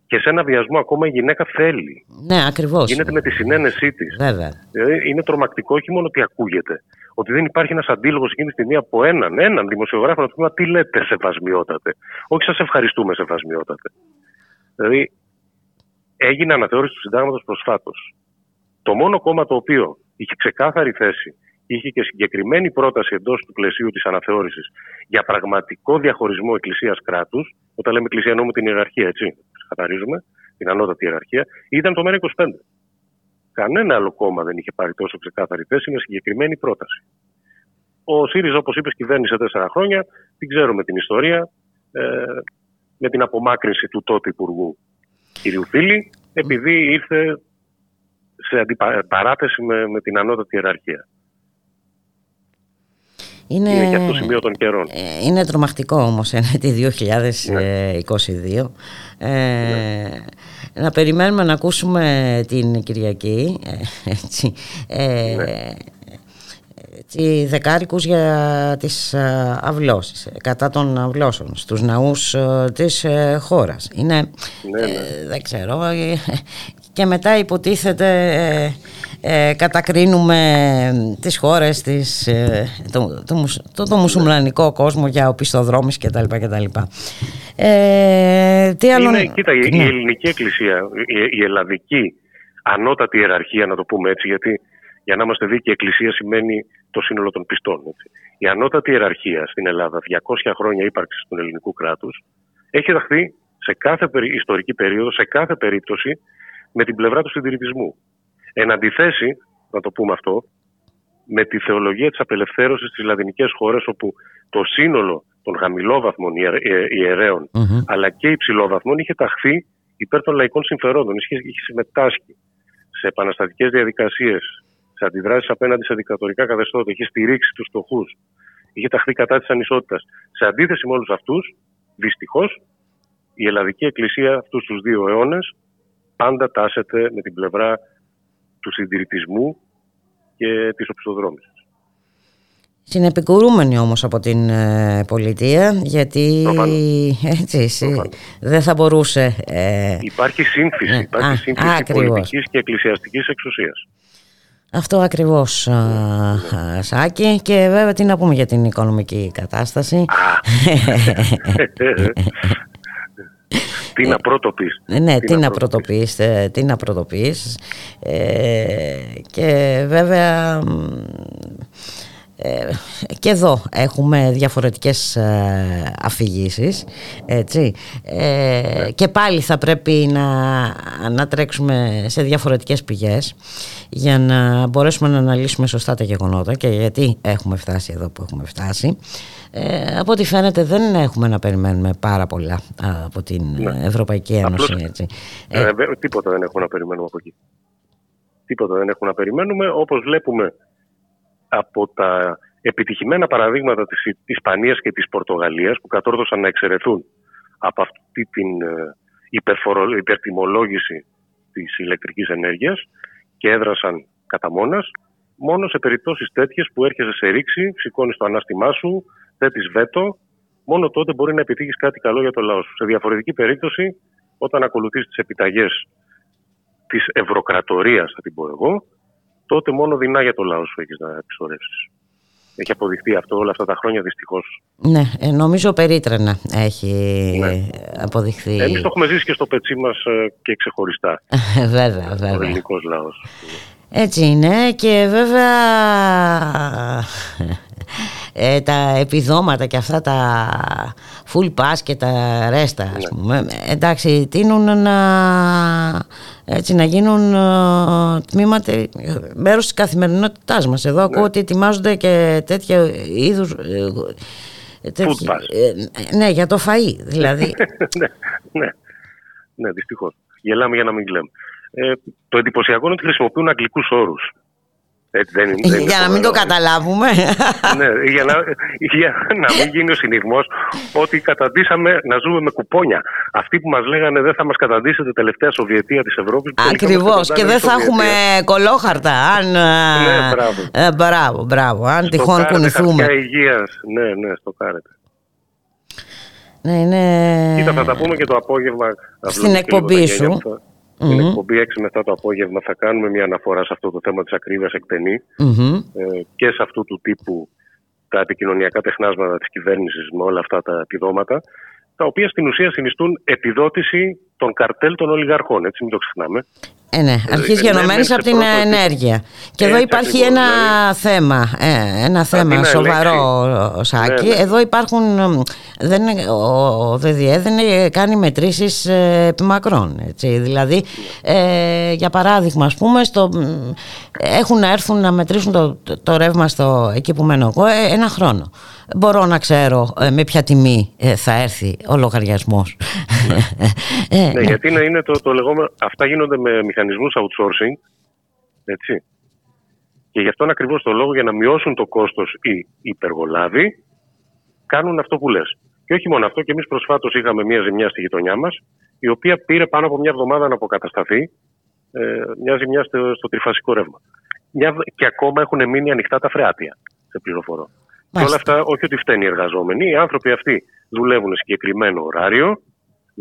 και σε ένα βιασμό ακόμα η γυναίκα θέλει. Ναι, ακριβώς. Γίνεται με τη συνένεσή της. Βέβαια. Δηλαδή είναι τρομακτικό όχι μόνο ότι ακούγεται. Ότι δεν υπάρχει ένας αντίλογος εκείνη τη στιγμή από έναν, έναν δημοσιογράφο να του πει τι λέτε σεβασμιότατε. Όχι σας ευχαριστούμε σεβασμιότατε. Δηλαδή έγινε αναθεώρηση του συντάγματος προσφάτως. Το μόνο κόμμα το οποίο είχε ξεκάθαρη θέση, είχε και συγκεκριμένη πρόταση εντός του πλαισίου της αναθεώρησης για πραγματικό διαχωρισμό εκκλησία-κράτου, όταν λέμε εκκλησία εννοούμε την ιεραρχία, έτσι, καθαρίζουμε, την ανώτατη ιεραρχία, ήταν το ΜΕΡΑ25. Κανένα άλλο κόμμα δεν είχε πάρει τόσο ξεκάθαρη θέση με συγκεκριμένη πρόταση. Ο ΣΥΡΙΖΑ, όπως είπες, κυβέρνησε τέσσερα χρόνια. Την ξέρουμε την ιστορία. Ε, με την απομάκρυνση του τότε Υπουργού κυρίου Φίλη, επειδή ήρθε σε αντιπαράθεση με, με την ανώτατη ιεραρχία. Είναι, είναι και αυτό το σημείο των καιρών. Ε, είναι τρομακτικό όμως τη 2022. Ε, ναι. Να περιμένουμε να ακούσουμε την Κυριακή ε, έτσι, ε, ναι έτσι, δεκάρικους για τις ε, αυλώσεις, ε, κατά των αυλώσεων στους ναούς ε, της χώρας. Είναι, ναι, ναι. δεν ξέρω, και μετά υποτίθεται ε, κατακρίνουμε τις χώρες, της, το, το, το, το, μουσουλμανικό κόσμο για οπισθοδρόμους κτλ. κτλ. Ε, τι άλλο... Είναι, κοίτα, η, ναι. ελληνική εκκλησία, η, η ελλαδική ανώτατη ιεραρχία, να το πούμε έτσι, γιατί για να είμαστε δίκαιοι, η Εκκλησία σημαίνει το σύνολο των πιστών. Έτσι. Η ανώτατη ιεραρχία στην Ελλάδα, 200 χρόνια ύπαρξης του ελληνικού κράτους, έχει δαχθεί σε κάθε ιστορική περίοδο, σε κάθε περίπτωση, με την πλευρά του συντηρητισμού. Εν αντιθέσει, να το πούμε αυτό, με τη θεολογία της απελευθέρωσης στις λατινικές χώρες, όπου το σύνολο των χαμηλόβαθμων ε, ιερέων, mm-hmm. αλλά και υψηλόβαθμων, είχε ταχθεί υπέρ των λαϊκών συμφερόντων. Είχε, είχε συμμετάσχει σε επαναστατικές διαδικασίες, σε αντιδράσεις απέναντι σε δικτατορικά καθεστώτα, είχε στηρίξει τους φτωχούς, είχε ταχθεί κατά της ανισότητας. Σε αντίθεση με όλους αυτούς, δυστυχώς, η Ελλαδική Εκκλησία αυτούς τους δύο αιώνες πάντα τάσεται με την πλευρά του συντηρητισμού και της οπισθοδρόμηση. Συνεπικουρούμενη όμως από την ε, πολιτεία γιατί έτσι, δεν θα μπορούσε... Ε... Υπάρχει σύμφυση, ναι. υπάρχει σύμφυση πολιτικής και εκκλησιαστικής εξουσίας. Αυτό ακριβώς Σάκη. Και βέβαια τι να πούμε για την οικονομική κατάσταση. Τι να πρωτοποιείς Ναι, τι να πρωτοποιείς Τι να πρωτοποιείς Και βέβαια ε, και εδώ έχουμε διαφορετικές ε, αφηγήσεις έτσι, ε, και πάλι θα πρέπει να, να τρέξουμε σε διαφορετικές πηγές για να μπορέσουμε να αναλύσουμε σωστά τα γεγονότα και γιατί έχουμε φτάσει εδώ που έχουμε φτάσει. Ε, από ό,τι φαίνεται δεν έχουμε να περιμένουμε πάρα πολλά από την ναι. Ευρωπαϊκή Ένωση έτσι. Ε, τίποτα δεν έχουμε να περιμένουμε από εκεί. Τίποτα δεν έχουμε να περιμένουμε. Όπως βλέπουμε από τα επιτυχημένα παραδείγματα της Ισπανίας και της Πορτογαλίας που κατόρθωσαν να εξαιρεθούν από αυτή την ε, υπερτιμολόγηση της ηλεκτρικής ενέργειας και έδρασαν κατά μόνας, μόνο σε περιπτώσεις τέτοιες που έρχεσαι σε ρήξη, σηκώνεις το ανάστημά σου, θέτεις βέτο, μόνο τότε μπορεί να επιτύχεις κάτι καλό για το λαό σου. Σε διαφορετική περίπτωση, όταν ακολουθείς τις επιταγές της ευρωκρατορίας, θα την πω εγώ, τότε μόνο δεινά για το λαό σου έχεις να εξορεύσεις. Έχει αποδειχθεί αυτό όλα αυτά τα χρόνια δυστυχώς. Ναι, ε, νομίζω περίτρανα έχει ναι. αποδειχθεί. Εμείς το έχουμε ζήσει και στο πετσί μας ε, και ξεχωριστά. βέβαια, βέβαια. Ο ελληνικός λαός. Έτσι είναι και βέβαια ε, τα επιδόματα και αυτά τα full pass και τα resta ας Ναι. πούμε εντάξει τείνουν να, έτσι, να γίνουν ε, τμήματα ε, μέρος της καθημερινότητάς μας εδώ ακούω ότι ετοιμάζονται και τέτοια είδους ε, τέτοια- pass. ε, ναι για το φαΐ δηλαδή ναι, ναι, ναι, δυστυχώς. Γελάμε για να μην κλαίμε. Ε, το εντυπωσιακό είναι ότι χρησιμοποιούν αγγλικούς όρους. Έτσι δεν είναι. δεν είναι για να μην το φοβερό. καταλάβουμε Ναι, για να, για να μην γίνει ο συνηθμό ότι καταντήσαμε να ζούμε με κουπόνια. Αυτοί που μας λέγανε δεν θα μας καταντήσετε τελευταία Σοβιετία της Ευρώπης. Ακριβώς και δεν θα έχουμε κολόχαρτα αν, Ναι, ε, μπράβο. ε, μπράβο, μπράβο, αν τυχόν κουνηθούμε Χαρτιά υγείας. Ναι, ναι, στο κάρετε. ναι, είναι... Κοίτα, θα τα πούμε και το απόγευμα. να Στην βλέπεις και λίγο εκπομπή τα σου. Γένια αυτά. Στην εκπομπή 6 μετά το απόγευμα θα κάνουμε μια αναφορά σε αυτό το θέμα της ακρίβειας εκτενή Μμμ. ε, και σε αυτού του τύπου τα επικοινωνιακά τεχνάσματα της κυβέρνησης με όλα αυτά τα επιδόματα τα οποία στην ουσία συνιστούν επιδότηση των καρτέλ των ολιγαρχών, έτσι μην το ξεχνάμε. Ε, ναι, αρχής ναι, γενομένης ναι, από σε την πρώτο επίπεδο. ενέργεια. Και εδώ Έτσι υπάρχει ακριβώς, ένα δηλαδή. θέμα, ε, ένα θέμα να σοβαρό, Σάκη. Ναι, ναι. Εδώ υπάρχουν, μ, δεν, είναι- ο, ο ΔΔΕ δεν ε, κάνει μετρήσεις ε, επιμακρών. Έτσι. Δηλαδή, ε, για παράδειγμα, ας πούμε, στο, μ, έχουν να έρθουν να μετρήσουν το, το, το ρεύμα στο, εκεί που μένω εγώ ε, ένα χρόνο. Μπορώ να ξέρω ε, με ποια τιμή ε, θα έρθει ο λογαριασμός. Ε, Ναι, γιατί είναι, είναι το, το λεγόμενο, αυτά γίνονται με μηχανισμούς outsourcing, έτσι. Και γι' αυτόν ακριβώς το λόγο για να μειώσουν το κόστος οι υπεργολάβοι, κάνουν αυτό που λες. Και όχι μόνο αυτό, και εμείς προσφάτως είχαμε μια ζημιά στη γειτονιά μας, η οποία πήρε πάνω από μια εβδομάδα να αποκατασταθεί, ε, μια ζημιά στο, στο τριφασικό ρεύμα. Μια, και ακόμα έχουν μείνει ανοιχτά τα φρεάτια, σε πληροφορώ. Και όλα αυτά, όχι ότι φταίνει οι εργαζόμενοι, οι άνθρωποι αυτοί δουλεύουν σε συγκεκριμένο ωράριο,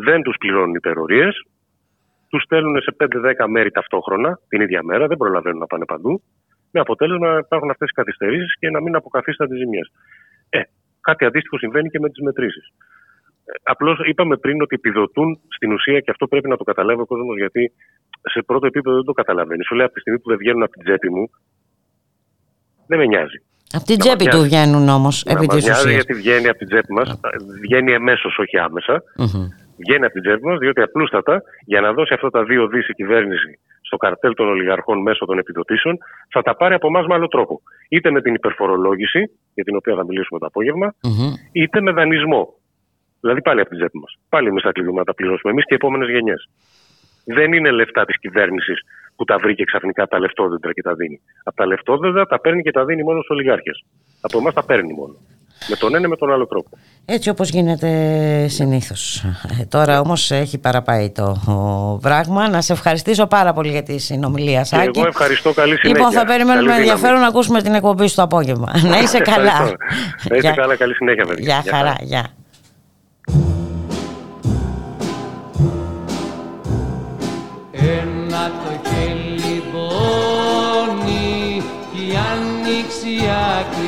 δεν τους πληρώνουν υπερορίες, τους στέλνουν σε 5-10 μέρη ταυτόχρονα την ίδια μέρα, δεν προλαβαίνουν να πάνε παντού, με αποτέλεσμα να υπάρχουν αυτές οι καθυστερήσεις και να μην αποκαθίστανται τις ζημιές. Ε, κάτι αντίστοιχο συμβαίνει και με τις μετρήσεις. Ε, Απλώς είπαμε πριν ότι επιδοτούν στην ουσία και αυτό πρέπει να το καταλάβει ο κόσμος γιατί σε πρώτο επίπεδο δεν το καταλαβαίνει. Σου λέει από τη στιγμή που δεν βγαίνουν από την τσέπη μου, δεν με νοιάζει. Από την Να τσέπη μας του νοιάζει. βγαίνουν όμως, Να επί μας της νοιάζει ουσίας. γιατί βγαίνει από την τσέπη μας, βγαίνει εμέσως, όχι άμεσα. Μμμ. Βγαίνει από την τσέπη μα, διότι απλούστατα για να δώσει αυτά τα δύο δις η κυβέρνηση στο καρτέλ των ολιγαρχών μέσω των επιδοτήσεων, θα τα πάρει από εμάς με άλλο τρόπο. Είτε με την υπερφορολόγηση, για την οποία θα μιλήσουμε το απόγευμα, Μμμ. είτε με δανεισμό. Δηλαδή πάλι από την τσέπη μας. Πάλι εμεί θα κλειδούμε να τα πληρώσουμε εμείς και οι επόμενες γενιές. Δεν είναι λεφτά της κυβέρνησης που τα βρήκε ξαφνικά τα λεφτόδεντρα και τα δίνει. Από τα λεφτόδεντρα τα παίρνει και τα δίνει μόνο στους ολιγάρχες. Από εμάς τα παίρνει μόνο. Με τον ένα ή με τον άλλο τρόπο. Έτσι όπως γίνεται συνήθως. Ε, τώρα όμως έχει παραπάει το ο, πράγμα. Να σε ευχαριστήσω πάρα πολύ για τη συνομιλία Και Σάκη. εγώ ευχαριστώ. Καλή συνέχεια. Λοιπόν, θα περιμένουμε Καλή με δύναμη. ενδιαφέρον να ακούσουμε την εκπομπή σου το απόγευμα. να είσαι καλά. Ευχαριστώ. Να είστε Γεια- καλά. Καλή συνέχεια, παιδιά. Γεια Γεια χαρά. χαρά. Γεια. Ένα το χέλι πόνι κι η άνοιξη ακριβή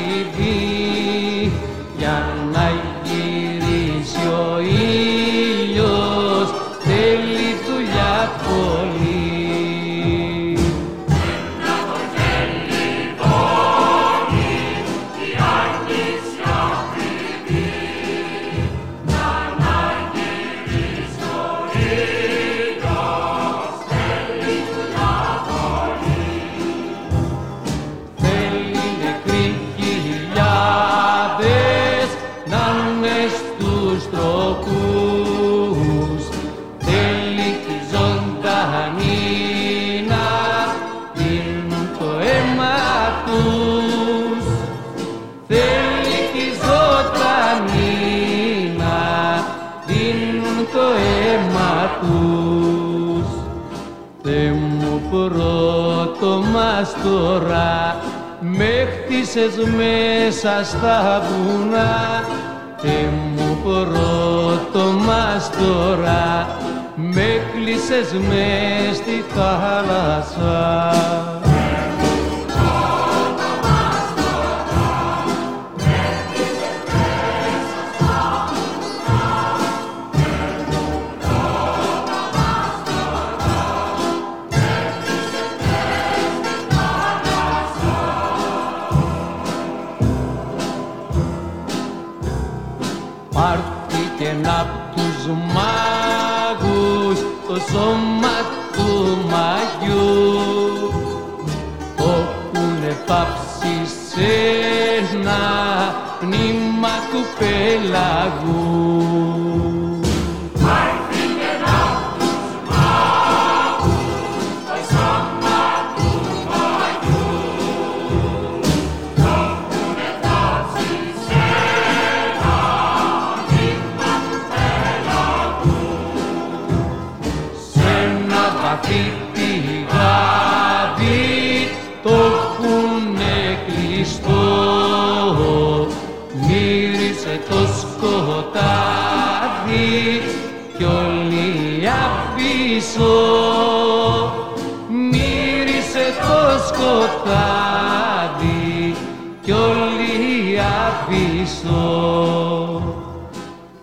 μας τώρα με χτίσες μέσα στα βουνά. Θε μου πρώτο μας τώρα με κλείσες μες στη θάλασσα ένα απ' τους μάγους το σώμα του μαγιού. Όπουνε πάψει σε ένα πνήμα του πελαγού μύρισε το σκοτάδι κι όλοι απίσω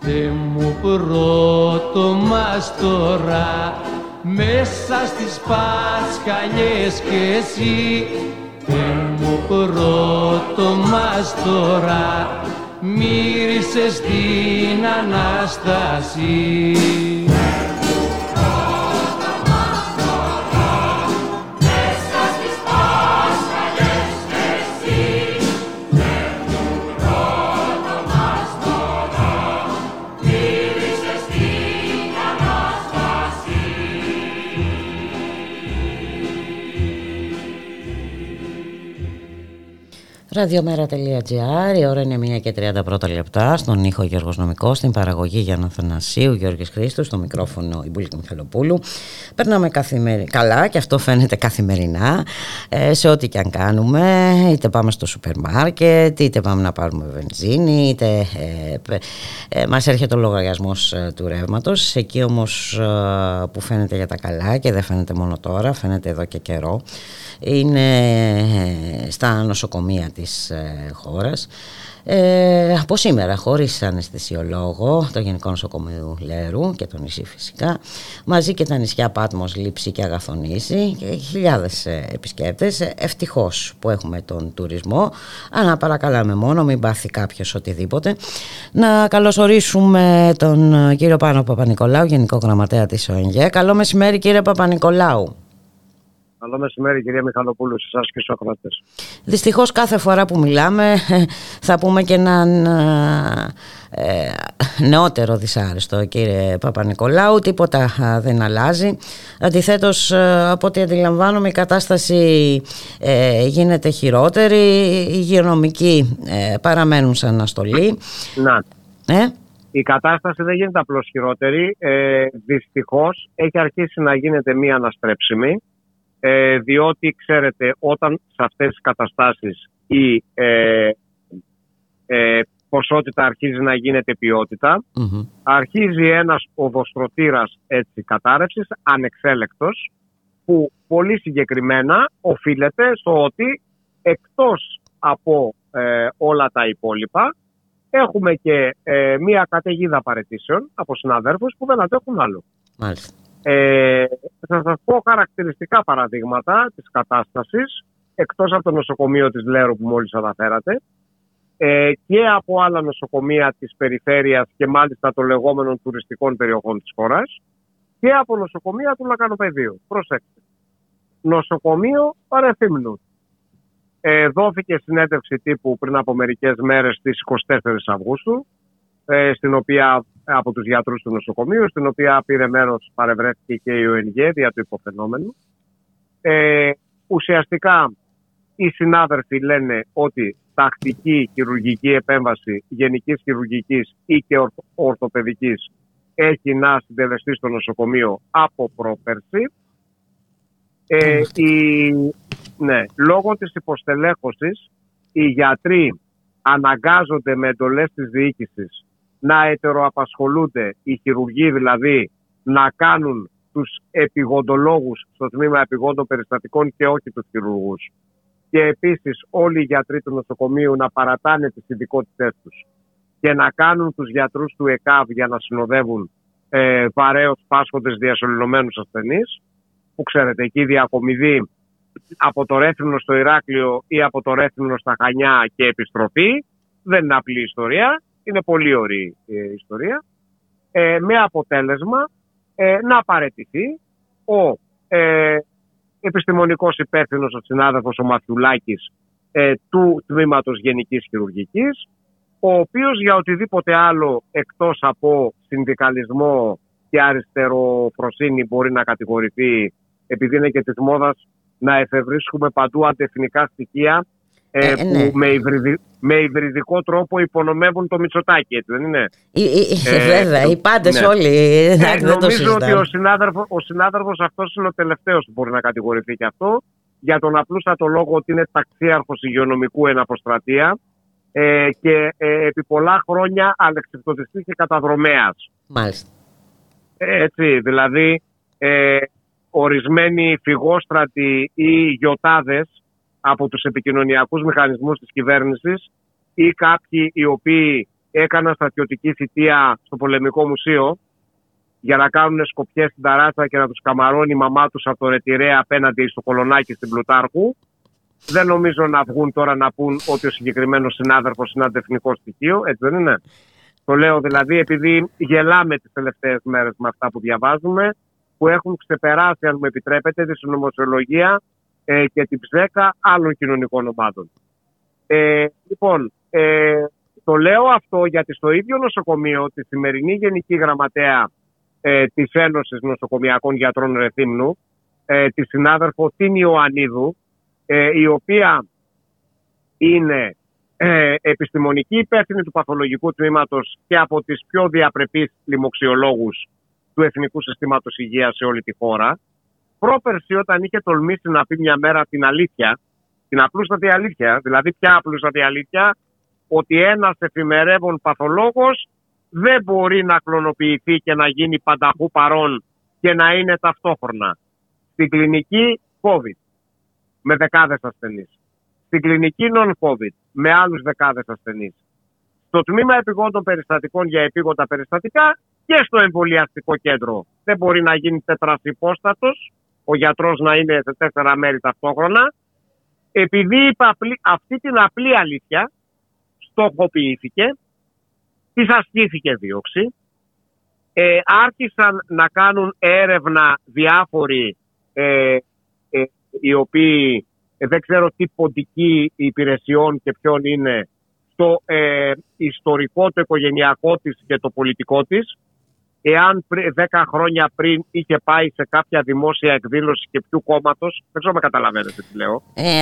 Θε μου πρώτο μας τώρα μέσα στις πασχαλιές κι εσύ. Θε μου πρώτο μας τώρα μύρισες στην Ανάσταση Ραδιομέρα.gr, η ώρα είναι 1 και 31 λεπτά, στον ήχο Γιώργος Νομικός, στην παραγωγή Γιάννα Θανασίου, Γιώργης Χρήστου, στο μικρόφωνο η Μπουλίκα Μιχαλοπούλου. Περνάμε καθημερι... καλά και αυτό φαίνεται καθημερινά ε, σε ό,τι και αν κάνουμε, είτε πάμε στο σούπερ μάρκετ, είτε πάμε να πάρουμε βενζίνη, είτε ε, ε, μας έρχεται ο λογαριασμός ε, του ρεύματος. εκεί όμως ε, που φαίνεται για τα καλά και δεν φαίνεται μόνο τώρα, φαίνεται εδώ και καιρό, είναι ε, στα νοσοκομεία της ε, χώρας. Ε, από σήμερα χωρίς αναισθησιολόγο το Γενικό Νοσοκομείο Λέρου και το νησί φυσικά μαζί και τα νησιά Πάτμος, Λήψη και Αγαθονήσι και χιλιάδες ε, επισκέπτες. Ευτυχώς που έχουμε τον τουρισμό αλλά παρακαλάμε μόνο μην πάθει κάποιος οτιδήποτε. Να καλωσορίσουμε τον κύριο Πάνο Παπα-Νικολάου Γενικό Γραμματέα της ΟΕΝΓΕ. Καλό μεσημέρι κύριε Παπα-Νικολάου Καλό μεσημέρι κυρία Μιχαλοπούλου, σε εσάς και στους ακροατές. Δυστυχώς κάθε φορά που μιλάμε θα πούμε και έναν ε, νεότερο δυσάρεστο κύριε Παπα-Νικολάου, τίποτα δεν αλλάζει. Αντιθέτως από ό,τι αντιλαμβάνομαι η κατάσταση ε, γίνεται χειρότερη, οι υγειονομικοί ε, παραμένουν σαν αναστολή. Να. Ε; Η κατάσταση δεν γίνεται απλώς χειρότερη. Ε, δυστυχώς έχει αρχίσει να γίνεται μία αναστρέψιμη ε, διότι ξέρετε όταν σε αυτές τις καταστάσεις η ε, ε, ποσότητα αρχίζει να γίνεται αρχίζει ένας οδοστρωτήρας έτσι, κατάρρευσης ανεξέλεκτος που πολύ συγκεκριμένα οφείλεται στο ότι εκτός από ε, όλα τα υπόλοιπα έχουμε και ε, μία καταιγίδα παρετήσεων από συναδέρφους που δεν αντέχουν άλλο. Μάλιστα. Ε, θα σας πω χαρακτηριστικά παραδείγματα της κατάστασης εκτός από το νοσοκομείο της Λέρου που μόλις αναφέρατε ε, και από άλλα νοσοκομεία της περιφέρειας και μάλιστα των λεγόμενων τουριστικών περιοχών της χώρας και από νοσοκομεία του Λακανοπεδίου. Προσέξτε. Νοσοκομείο Παρεθύμνου. Ε, δόθηκε συνέντευξη τύπου πριν από μερικές μέρες στις 24 Αυγούστου ε, στην οποία, από τους γιατρούς του νοσοκομείου, στην οποία πήρε μέρος, παρευρέθηκε και η ΟΕΝΓΕ δια του υποφαινόμενου. Ε, ουσιαστικά οι συνάδελφοι λένε ότι τακτική χειρουργική επέμβαση γενικής χειρουργικής ή και ορθοπαιδικής έχει να συντελεστεί στο νοσοκομείο από πρόπερση. Ε, η, ναι, λόγω της υποστελέχωσης οι γιατροί αναγκάζονται με εντολές της διοίκησης να ετεροαπασχολούνται οι χειρουργοί δηλαδή να κάνουν τους επιγοντολόγους στο τμήμα επιγόντων περιστατικών και όχι τους χειρουργούς. Και επίσης όλοι οι γιατροί του νοσοκομείου να παρατάνε τις ειδικότητές τους και να κάνουν τους γιατρούς του ΕΚΑΒ για να συνοδεύουν ε, παρέως πάσχοντες διασωληνωμένους ασθενείς που ξέρετε εκεί διακομιδή από το Ρέθυμνο στο Ηράκλειο ή από το Ρέθυμνο στα Χανιά και επιστροφή δεν είναι απλή ιστορία είναι πολύ ωραία η ιστορία. ε, με αποτέλεσμα ε, να παρετηθεί ο ε, επιστημονικός υπεύθυνος, ο συνάδελφος ο Μαθιουλάκης ε, του Τμήματος Γενικής Χειρουργικής, ο οποίος για οτιδήποτε άλλο εκτός από συνδικαλισμό και αριστεροφροσύνη μπορεί να κατηγορηθεί επειδή είναι και της μόδας να εφευρίσκουμε παντού αντεθνικά στοιχεία ε, ε, ναι. που με, υβριδι, με υβριδικό τρόπο υπονομεύουν το Μητσοτάκι, έτσι δεν είναι; Ε, βέβαια, οι πάντες ναι. όλοι. Ε, νομίζω ότι ο, συνάδελφο, ο συνάδελφος αυτός είναι ο τελευταίος που μπορεί να κατηγορηθεί και αυτό για τον απλούστατο λόγο ότι είναι ταξίαρχος υγειονομικού εν αποστρατεία ε, και ε, επί πολλά χρόνια αλεξιπτωτιστής και καταδρομέας. Μάλιστα. Ε, έτσι, δηλαδή ε, ορισμένοι φυγόστρατοι ή γιοτάδες από τους επικοινωνιακούς μηχανισμούς της κυβέρνησης ή κάποιοι οι οποίοι έκαναν στρατιωτική θητεία στο Πολεμικό Μουσείο για να κάνουν σκοπιές στην ταράτσα και να τους καμαρώνει η μαμά τους από το ρετυρέ απέναντι στο κολονάκι στην Πλουτάρχου. Δεν νομίζω να βγουν τώρα να πούν ότι ο συγκεκριμένος συνάδελφος είναι αντεθνικό στοιχείο, έτσι δεν είναι; Το λέω δηλαδή επειδή γελάμε τις τελευταίες μέρες με αυτά που διαβάζουμε, που έχουν ξεπεράσει, αν μου επιτρέπετε, τη συνωμοσιολογία ε, και την ψέκα άλλων κοινωνικών ομάδων. Ε, λοιπόν, ε, το λέω αυτό γιατί στο ίδιο νοσοκομείο, τη σημερινή Γενική Γραμματέα ε, της Ένωσης Νοσοκομιακών Γιατρών Ρεθύμνου, ε, τη συνάδελφο Τίνη Ιωαννίδου, ε, η οποία είναι ε, επιστημονική υπεύθυνη του παθολογικού τμήματος και από τις πιο διαπρεπείς λοιμοξιολόγους του Εθνικού Συστήματος Υγείας σε όλη τη χώρα. Πρόπερση όταν είχε τολμήσει να πει μια μέρα την αλήθεια, την απλούστατη αλήθεια, δηλαδή ποια απλούστατη αλήθεια, ότι ένας εφημερεύων παθολόγος δεν μπορεί να κλωνοποιηθεί και να γίνει πανταχού παρόν και να είναι ταυτόχρονα. Στην κλινική COVID. Με δεκάδες ασθενείς, στην κλινική non-COVID. Με άλλους δεκάδες ασθενείς, στο τμήμα επιγόντων περιστατικών για επίγοντα περιστατικά και στο εμβολιαστικό κέντρο. Δεν μπορεί να γίνει τετρασυπόστατος, ο γιατρός να είναι σε τέσσερα μέρη ταυτόχρονα, επειδή αυτή την απλή αλήθεια στοχοποιήθηκε, της ασκήθηκε δίωξη, ε, άρχισαν να κάνουν έρευνα διάφοροι ε, ε, οι οποίοι ε, δεν ξέρω τι ποντική υπηρεσιών και ποιον είναι το ε, ιστορικό, το οικογενειακό της και το πολιτικό της εάν 10 χρόνια πριν είχε πάει σε κάποια δημόσια εκδήλωση και ποιου κόμματος. Δεν ξέρω με καταλαβαίνετε τι λέω. Ε,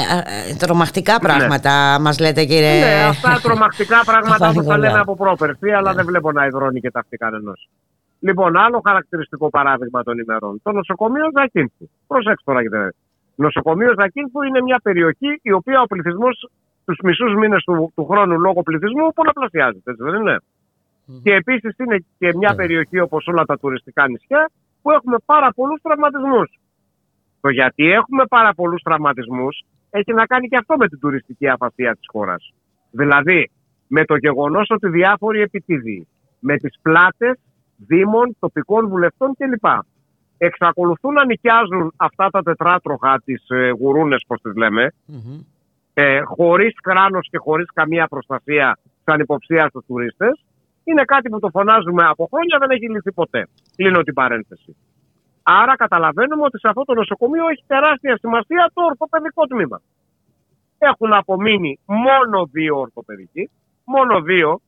ε, τρομακτικά ναι. πράγματα ναι. μας λέτε, κύριε. Ναι, αυτά τρομακτικά πράγματα που τα λέμε από πρόπερση, αλλά ναι. δεν βλέπω να υδρώνει και τα αυτή κανενός. Λοιπόν, άλλο χαρακτηριστικό παράδειγμα των ημερών. Το νοσοκομείο Ζακίνθου. Προσέξτε τώρα, κύριε. Νοσοκομείο Ζακίνθου είναι μια περιοχή η οποία ο πληθυσμός τους μισούς μήνες του, του χρόνου λόγω πληθυσμού πολλαπλασιάζεται, έτσι δεν είναι; Και επίσης είναι και μια ναι. περιοχή όπως όλα τα τουριστικά νησιά που έχουμε πάρα πολλούς τραυματισμούς. Το γιατί έχουμε πάρα πολλούς τραυματισμούς έχει να κάνει και αυτό με την τουριστική αφασία της χώρας. Δηλαδή με το γεγονός ότι διάφοροι επιτίδιοι με τις πλάτες δήμων, τοπικών βουλευτών κλπ. Εξακολουθούν να νοικιάζουν αυτά τα τετράτροχα, τις ε, γουρούνες, πώς τις λέμε, mm-hmm. ε, χωρίς κράνος και χωρίς καμία προστασία σαν υποψία στους τουρίστες είναι κάτι που το φωνάζουμε από χρόνια, δεν έχει λυθεί ποτέ. Κλείνω την παρένθεση. Άρα καταλαβαίνουμε ότι σε αυτό το νοσοκομείο έχει τεράστια σημασία το ορθοπαιδικό τμήμα. Έχουν απομείνει μόνο δύο ορθοπαιδικοί, μόνο δύο,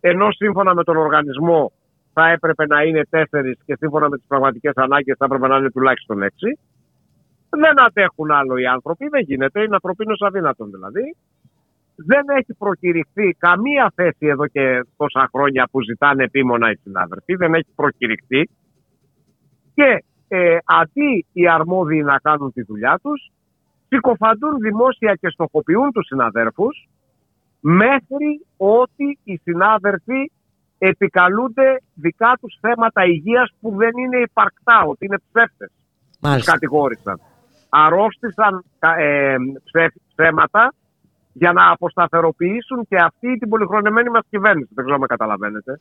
ενώ σύμφωνα με τον οργανισμό θα έπρεπε να είναι τέσσερις και σύμφωνα με τις πραγματικές ανάγκες θα έπρεπε να είναι τουλάχιστον έξι. Δεν αντέχουν άλλο οι άνθρωποι, δεν γίνεται, είναι ανθρωπίνω αδύνατον δηλαδή δεν έχει προκηρυχθεί καμία θέση εδώ και τόσα χρόνια που ζητάνε επίμονα οι συνάδελφοι. Δεν έχει προκηρυχθεί. Και ε, αντί οι αρμόδιοι να κάνουν τη δουλειά τους, συκοφαντούν δημόσια και στοχοποιούν τους συναδέρφους μέχρι ότι οι συνάδελφοι επικαλούνται δικά τους θέματα υγείας που δεν είναι υπαρκτά, ότι είναι ψεύτες. Μάλιστα. Κατηγόρησαν. Αρρώστησαν ε, ψέματα για να αποσταθεροποιήσουν και αυτή την πολυχρονεμένη μας κυβέρνηση. Δεν ξέρω αν με καταλαβαίνετε.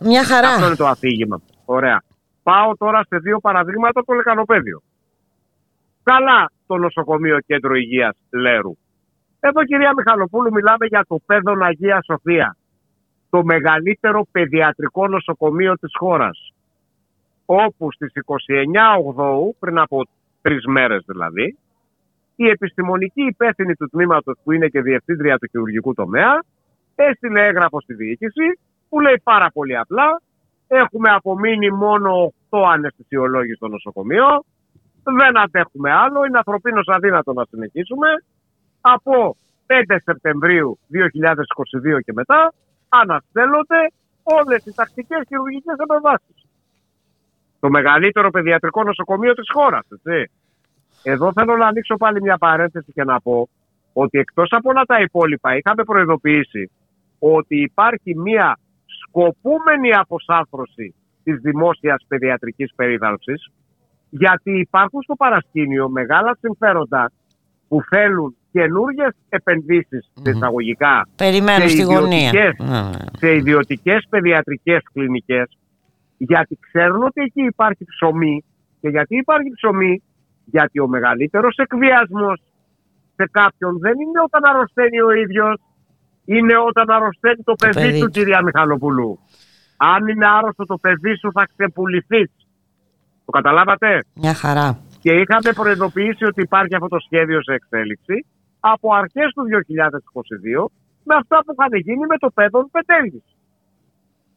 Μια χαρά. Αυτό είναι το αφήγημα. Ωραία. Πάω τώρα σε δύο παραδείγματα το λεκανοπέδιο. Καλά το νοσοκομείο κέντρο υγείας Λέρου. Εδώ κυρία Μιχαλοπούλου μιλάμε για το παιδόν Αγία Σοφία. το μεγαλύτερο παιδιατρικό νοσοκομείο της χώρας όπου στις 29 Οκτώου, πριν από τρεις μέρες δηλαδή, η επιστημονική υπεύθυνη του τμήματος που είναι και διευθύντρια του χειρουργικού τομέα έστειλε έγγραφο στη διοίκηση που λέει πάρα πολύ απλά έχουμε απομείνει μόνο 8 αναισθησιολόγοι στο νοσοκομείο δεν αντέχουμε άλλο, είναι ανθρωπίνως αδύνατο να συνεχίσουμε από 5 Σεπτεμβρίου 2022 και μετά αναστέλλονται όλες οι τακτικές χειρουργικές επεμβάσεις. Το μεγαλύτερο παιδιατρικό νοσοκομείο της χώρας, έτσι. Εδώ θέλω να ανοίξω πάλι μια παρένθεση και να πω ότι εκτός από όλα τα υπόλοιπα είχαμε προειδοποιήσει ότι υπάρχει μια σκοπούμενη αποσάφρωση της δημόσιας παιδιατρικής περίθαλψης γιατί υπάρχουν στο παρασκήνιο μεγάλα συμφέροντα που θέλουν καινούργιες επενδύσεις mm-hmm. εισαγωγικά Περιμένω στη γωνία. σε ιδιωτικές παιδιατρικές κλινικές γιατί ξέρουν ότι εκεί υπάρχει ψωμί και γιατί υπάρχει ψωμί γιατί ο μεγαλύτερος εκβιασμός σε κάποιον δεν είναι όταν αρρωσταίνει ο ίδιος είναι όταν αρρωσταίνει το, παιδί, παιδί του κυρία Μιχαλοπουλού. Αν είναι άρρωστο το παιδί σου θα ξεπουληθείς. Το καταλάβατε; Μια χαρά. Και είχαμε προειδοποιήσει ότι υπάρχει αυτό το σχέδιο σε εξέλιξη από αρχές του 2022 με αυτά που είχαν γίνει με το πέδον Πετέλης.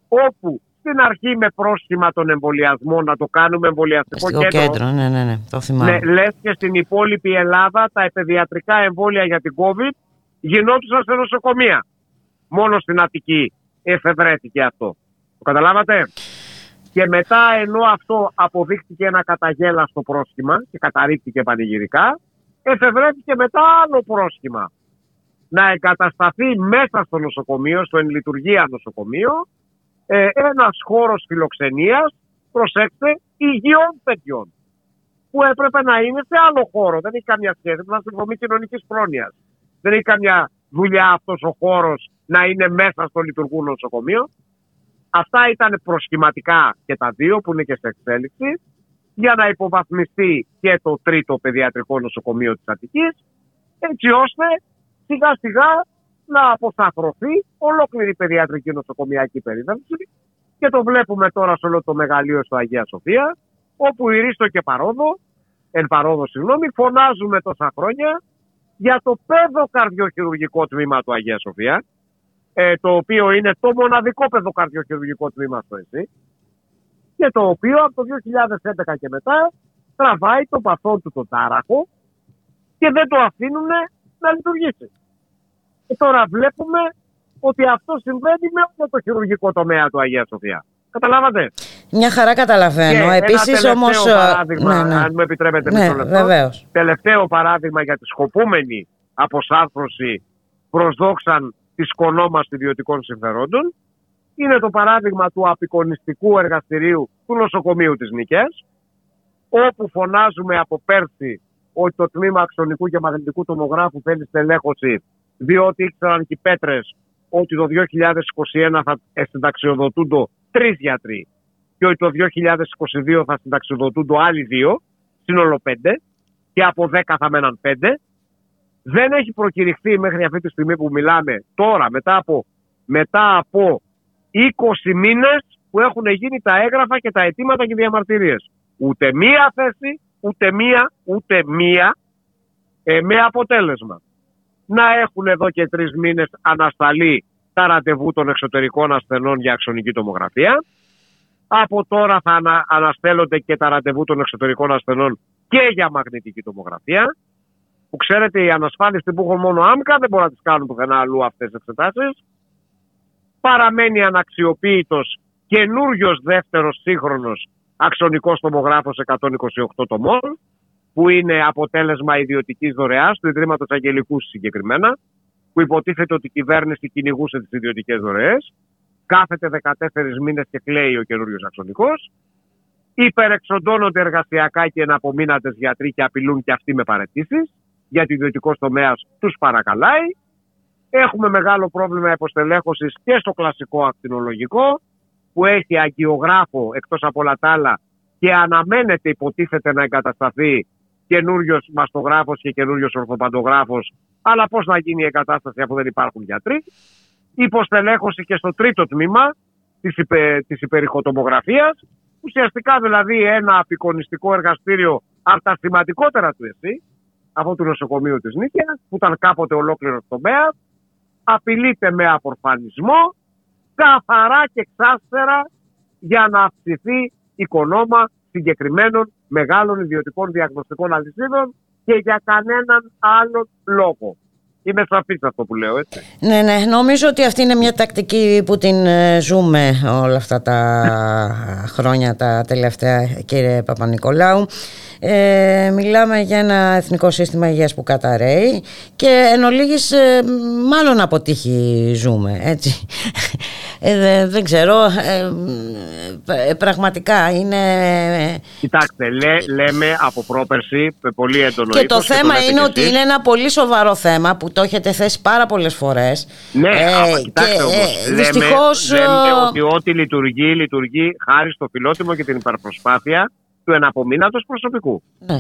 Όπου στην αρχή με πρόσχημα τον εμβολιασμό να το κάνουμε εμβολιαστικό κέντρο. κέντρο. Ναι, ναι, ναι, το θυμάμαι. Ναι, λες και στην υπόλοιπη Ελλάδα τα επαιδιατρικά εμβόλια για την COVID γινόντουσαν σε νοσοκομεία. Μόνο στην Αττική εφευρέθηκε αυτό. Το καταλάβατε; Και μετά ενώ αυτό αποδείχτηκε ένα καταγέλαστο πρόσχημα και καταρρίφθηκε πανηγυρικά, εφευρέθηκε μετά άλλο πρόσχημα. Να εγκατασταθεί μέσα στο νοσοκομείο, στο εν λειτουργία νοσοκομείο, ε, ένας χώρος φιλοξενίας, προσέξτε, υγιών παιδιών. Που έπρεπε να είναι σε άλλο χώρο. Δεν έχει καμία σχέση με την δομή κοινωνικής πρόνοιας. Δεν έχει καμιά δουλειά αυτός ο χώρος να είναι μέσα στο λειτουργούν νοσοκομείο. Αυτά ήταν προσχηματικά και τα δύο που είναι και σε εξέλιξη για να υποβαθμιστεί και το τρίτο παιδιατρικό νοσοκομείο της Αττικής έτσι ώστε σιγά σιγά να αποσταθρωθεί ολόκληρη η παιδιατρική νοσοκομιακή περίθαλψη και το βλέπουμε τώρα σε όλο το μεγαλείο στο Αγία Σοφία όπου η Ρίστο και Παρόδο, εν Παρόδο συγγνώμη, φωνάζουμε τόσα χρόνια για το παιδοκαρδιοχειρουργικό τμήμα του Αγία Σοφία ε, το οποίο είναι το μοναδικό παιδοκαρδιοχειρουργικό τμήμα στο ΕΣΥ και το οποίο από το 2011 και μετά τραβάει το παθόν του το τάραχο και δεν το αφήνουν να λειτουργήσει. Και τώρα βλέπουμε ότι αυτό συμβαίνει με όλο το χειρουργικό τομέα του Αγία Σοφία. Καταλάβατε; Μια χαρά καταλαβαίνω. Επίσης όμως. παράδειγμα, ναι, ναι. αν μου επιτρέπετε, ναι, λεπτό. Τελευταίο παράδειγμα για τη σκοπούμενη αποσάρθρωση προσδόξαν της κονόμας ιδιωτικών συμφερόντων είναι το παράδειγμα του απεικονιστικού εργαστηρίου του νοσοκομείου της Νικές όπου φωνάζουμε από πέρσι ότι το τμήμα αξονικού και μαγνητικού τομογράφου θέλει στελέχωση διότι ήξεραν και οι πέτρες ότι το 2021 θα συνταξιοδοτούν το τρεις γιατροί και ότι το 2022 θα συνταξιοδοτούν το άλλοι δύο, σύνολο πέντε και από 10 θα μέναν πέντε. Δεν έχει προκηρυχθεί μέχρι αυτή τη στιγμή που μιλάμε τώρα μετά από, μετά από 20 μήνες που έχουν γίνει τα έγγραφα και τα αιτήματα και διαμαρτυρίες. Ούτε μία θέση, ούτε μία, ούτε μία ε, με αποτέλεσμα να έχουν εδώ και τρεις μήνες ανασταλεί τα ραντεβού των εξωτερικών ασθενών για αξονική τομογραφία. Από τώρα θα ανα, αναστέλλονται και τα ραντεβού των εξωτερικών ασθενών και για μαγνητική τομογραφία. Που ξέρετε, οι ανασφάλιστοι που έχουν μόνο άμκα δεν μπορούν να τις κάνουν πουθενά αλλού αυτές τις εξετάσεις. Παραμένει αναξιοποίητος καινούριος δεύτερος σύγχρονος αξονικός τομογράφος 128 τομών που είναι αποτέλεσμα ιδιωτικής δωρεάς του Ιδρύματος Αγγελικούς συγκεκριμένα, που υποτίθεται ότι η κυβέρνηση κυνηγούσε τις ιδιωτικές δωρεές. Κάθεται 14 μήνες και κλαίει ο καινούριος αξονικός. Υπερεξοντώνονται εργασιακά και εναπομείνατες γιατροί και απειλούν και αυτοί με παρετήσεις, γιατί ο ιδιωτικός τομέας τους παρακαλάει. Έχουμε μεγάλο πρόβλημα υποστελέχωσης και στο κλασικό ακτινολογικό, που έχει αγκιογράφο εκτός από όλα τα άλλα και αναμένεται υποτίθεται να εγκατασταθεί καινούριο μαστογράφος και καινούριο ορθοπαντογράφος. Αλλά πώς να γίνει η εγκατάσταση αφού δεν υπάρχουν γιατροί. υποστελέχωση και στο τρίτο τμήμα της, υπε, της υπερηχοτομογραφίας, ουσιαστικά δηλαδή ένα απεικονιστικό εργαστήριο από τα σημαντικότερα του ΕΣΥ, από του νοσοκομείου της Νίκαιας, που ήταν κάποτε ολόκληρο τομέα, απειλείται με απορφανισμό, καθαρά και εξάστερα για να αυξηθεί οικονόμα συγκεκριμένων μεγάλων ιδιωτικών διαγνωστικών αλυσίδων και για κανέναν άλλον λόγο. Είμαι σαφής αυτό που λέω, έτσι. Ναι, ναι. Νομίζω ότι αυτή είναι μια τακτική που την ε, ζούμε όλα αυτά τα χρόνια τα τελευταία, κύριε Παπα-Νικολάου. Ε, μιλάμε για ένα εθνικό σύστημα υγείας που καταραίει και εν ολίγης, ε, μάλλον αποτύχει ζούμε, έτσι. Ε, δεν ξέρω, ε, πραγματικά είναι... Κοιτάξτε, λέμε από πρόπερση πολύ έντονο Και το θέμα είναι ότι είναι ένα πολύ σοβαρό θέμα που το έχετε θέσει πάρα πολλές φορές. Ναι, ε, κοιτάξτε και, όμως, λέμε, δυστυχώς... λέμε ότι ό,τι λειτουργεί, λειτουργεί χάρη στο φιλότιμο και την υπερπροσπάθεια του εναπομείνατος προσωπικού. Ναι.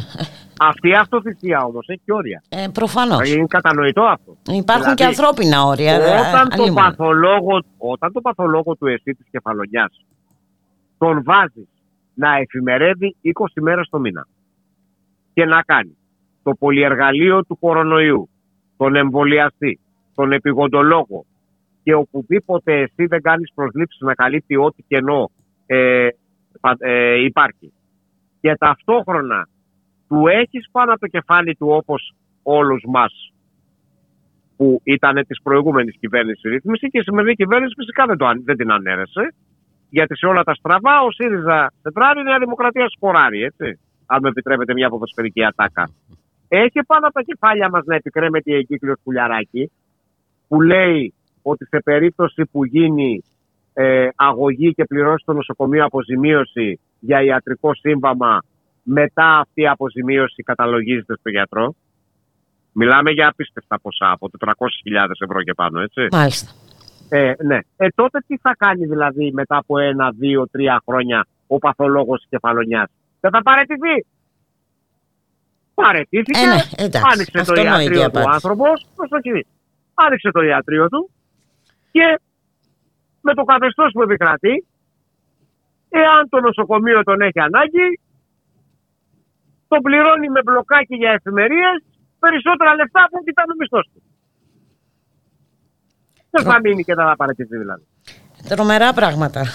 Αυτή η αυτοθυσία όμως έχει και όρια. Ε, Προφανώς. Είναι κατανοητό αυτό. Υπάρχουν δηλαδή, και ανθρώπινα όρια. Όταν, το παθολόγο, όταν το παθολόγο του εσύ της κεφαλονιάς τον βάζεις να εφημερεύει 20 μέρες το μήνα και να κάνει το πολυεργαλείο του κορονοϊού, τον εμβολιαστή, τον επιγοντολόγο και οπουδήποτε εσύ δεν κάνεις προσλήψεις να καλύπτει ό,τι κενό ε, ε, υπάρχει και ταυτόχρονα του έχεις πάνω από το κεφάλι του όπως όλους μας που ήταν της προηγούμενης κυβέρνησης ρύθμιση και η σημερινή κυβέρνηση φυσικά δεν, το, δεν την ανέρεσε γιατί σε όλα τα στραβά ο ΣΥΡΙΖΑ τετράρι, η Νέα Δημοκρατία σκοράρει, έτσι. Αν με επιτρέπετε μια ποδοσφαιρική ατάκα. Έχει πάνω από τα κεφάλια μας να επικρέμεται η εγκύκλειος πουλιαράκι που λέει ότι σε περίπτωση που γίνει ε, αγωγή και πληρώσει το νοσοκομείο αποζημίωση για ιατρικό σύμβαμα, μετά αυτή η αποζημίωση καταλογίζεται στο γιατρό. Μιλάμε για απίστευτα ποσά, από 400.000 ευρώ και πάνω, έτσι. Μάλιστα. Ε, ναι. Ε, τότε τι θα κάνει δηλαδή μετά από ένα, δύο, τρία χρόνια ο παθολόγος της κεφαλονιάς; Δεν θα παρετηθεί. Παρετήθηκε, ε, ναι, άνοιξε το ιατρείο του άνθρωπος, άνοιξε το ιατρείο του και με το καθεστώς που επικρατεί, εάν το νοσοκομείο τον έχει ανάγκη, το πληρώνει με μπλοκάκι για εφημερίες περισσότερα λεφτά από ό,τι ήταν ο μισθός του. Δεν θα μείνει και θα παρατηθεί δηλαδή. Τρομερά πράγματα,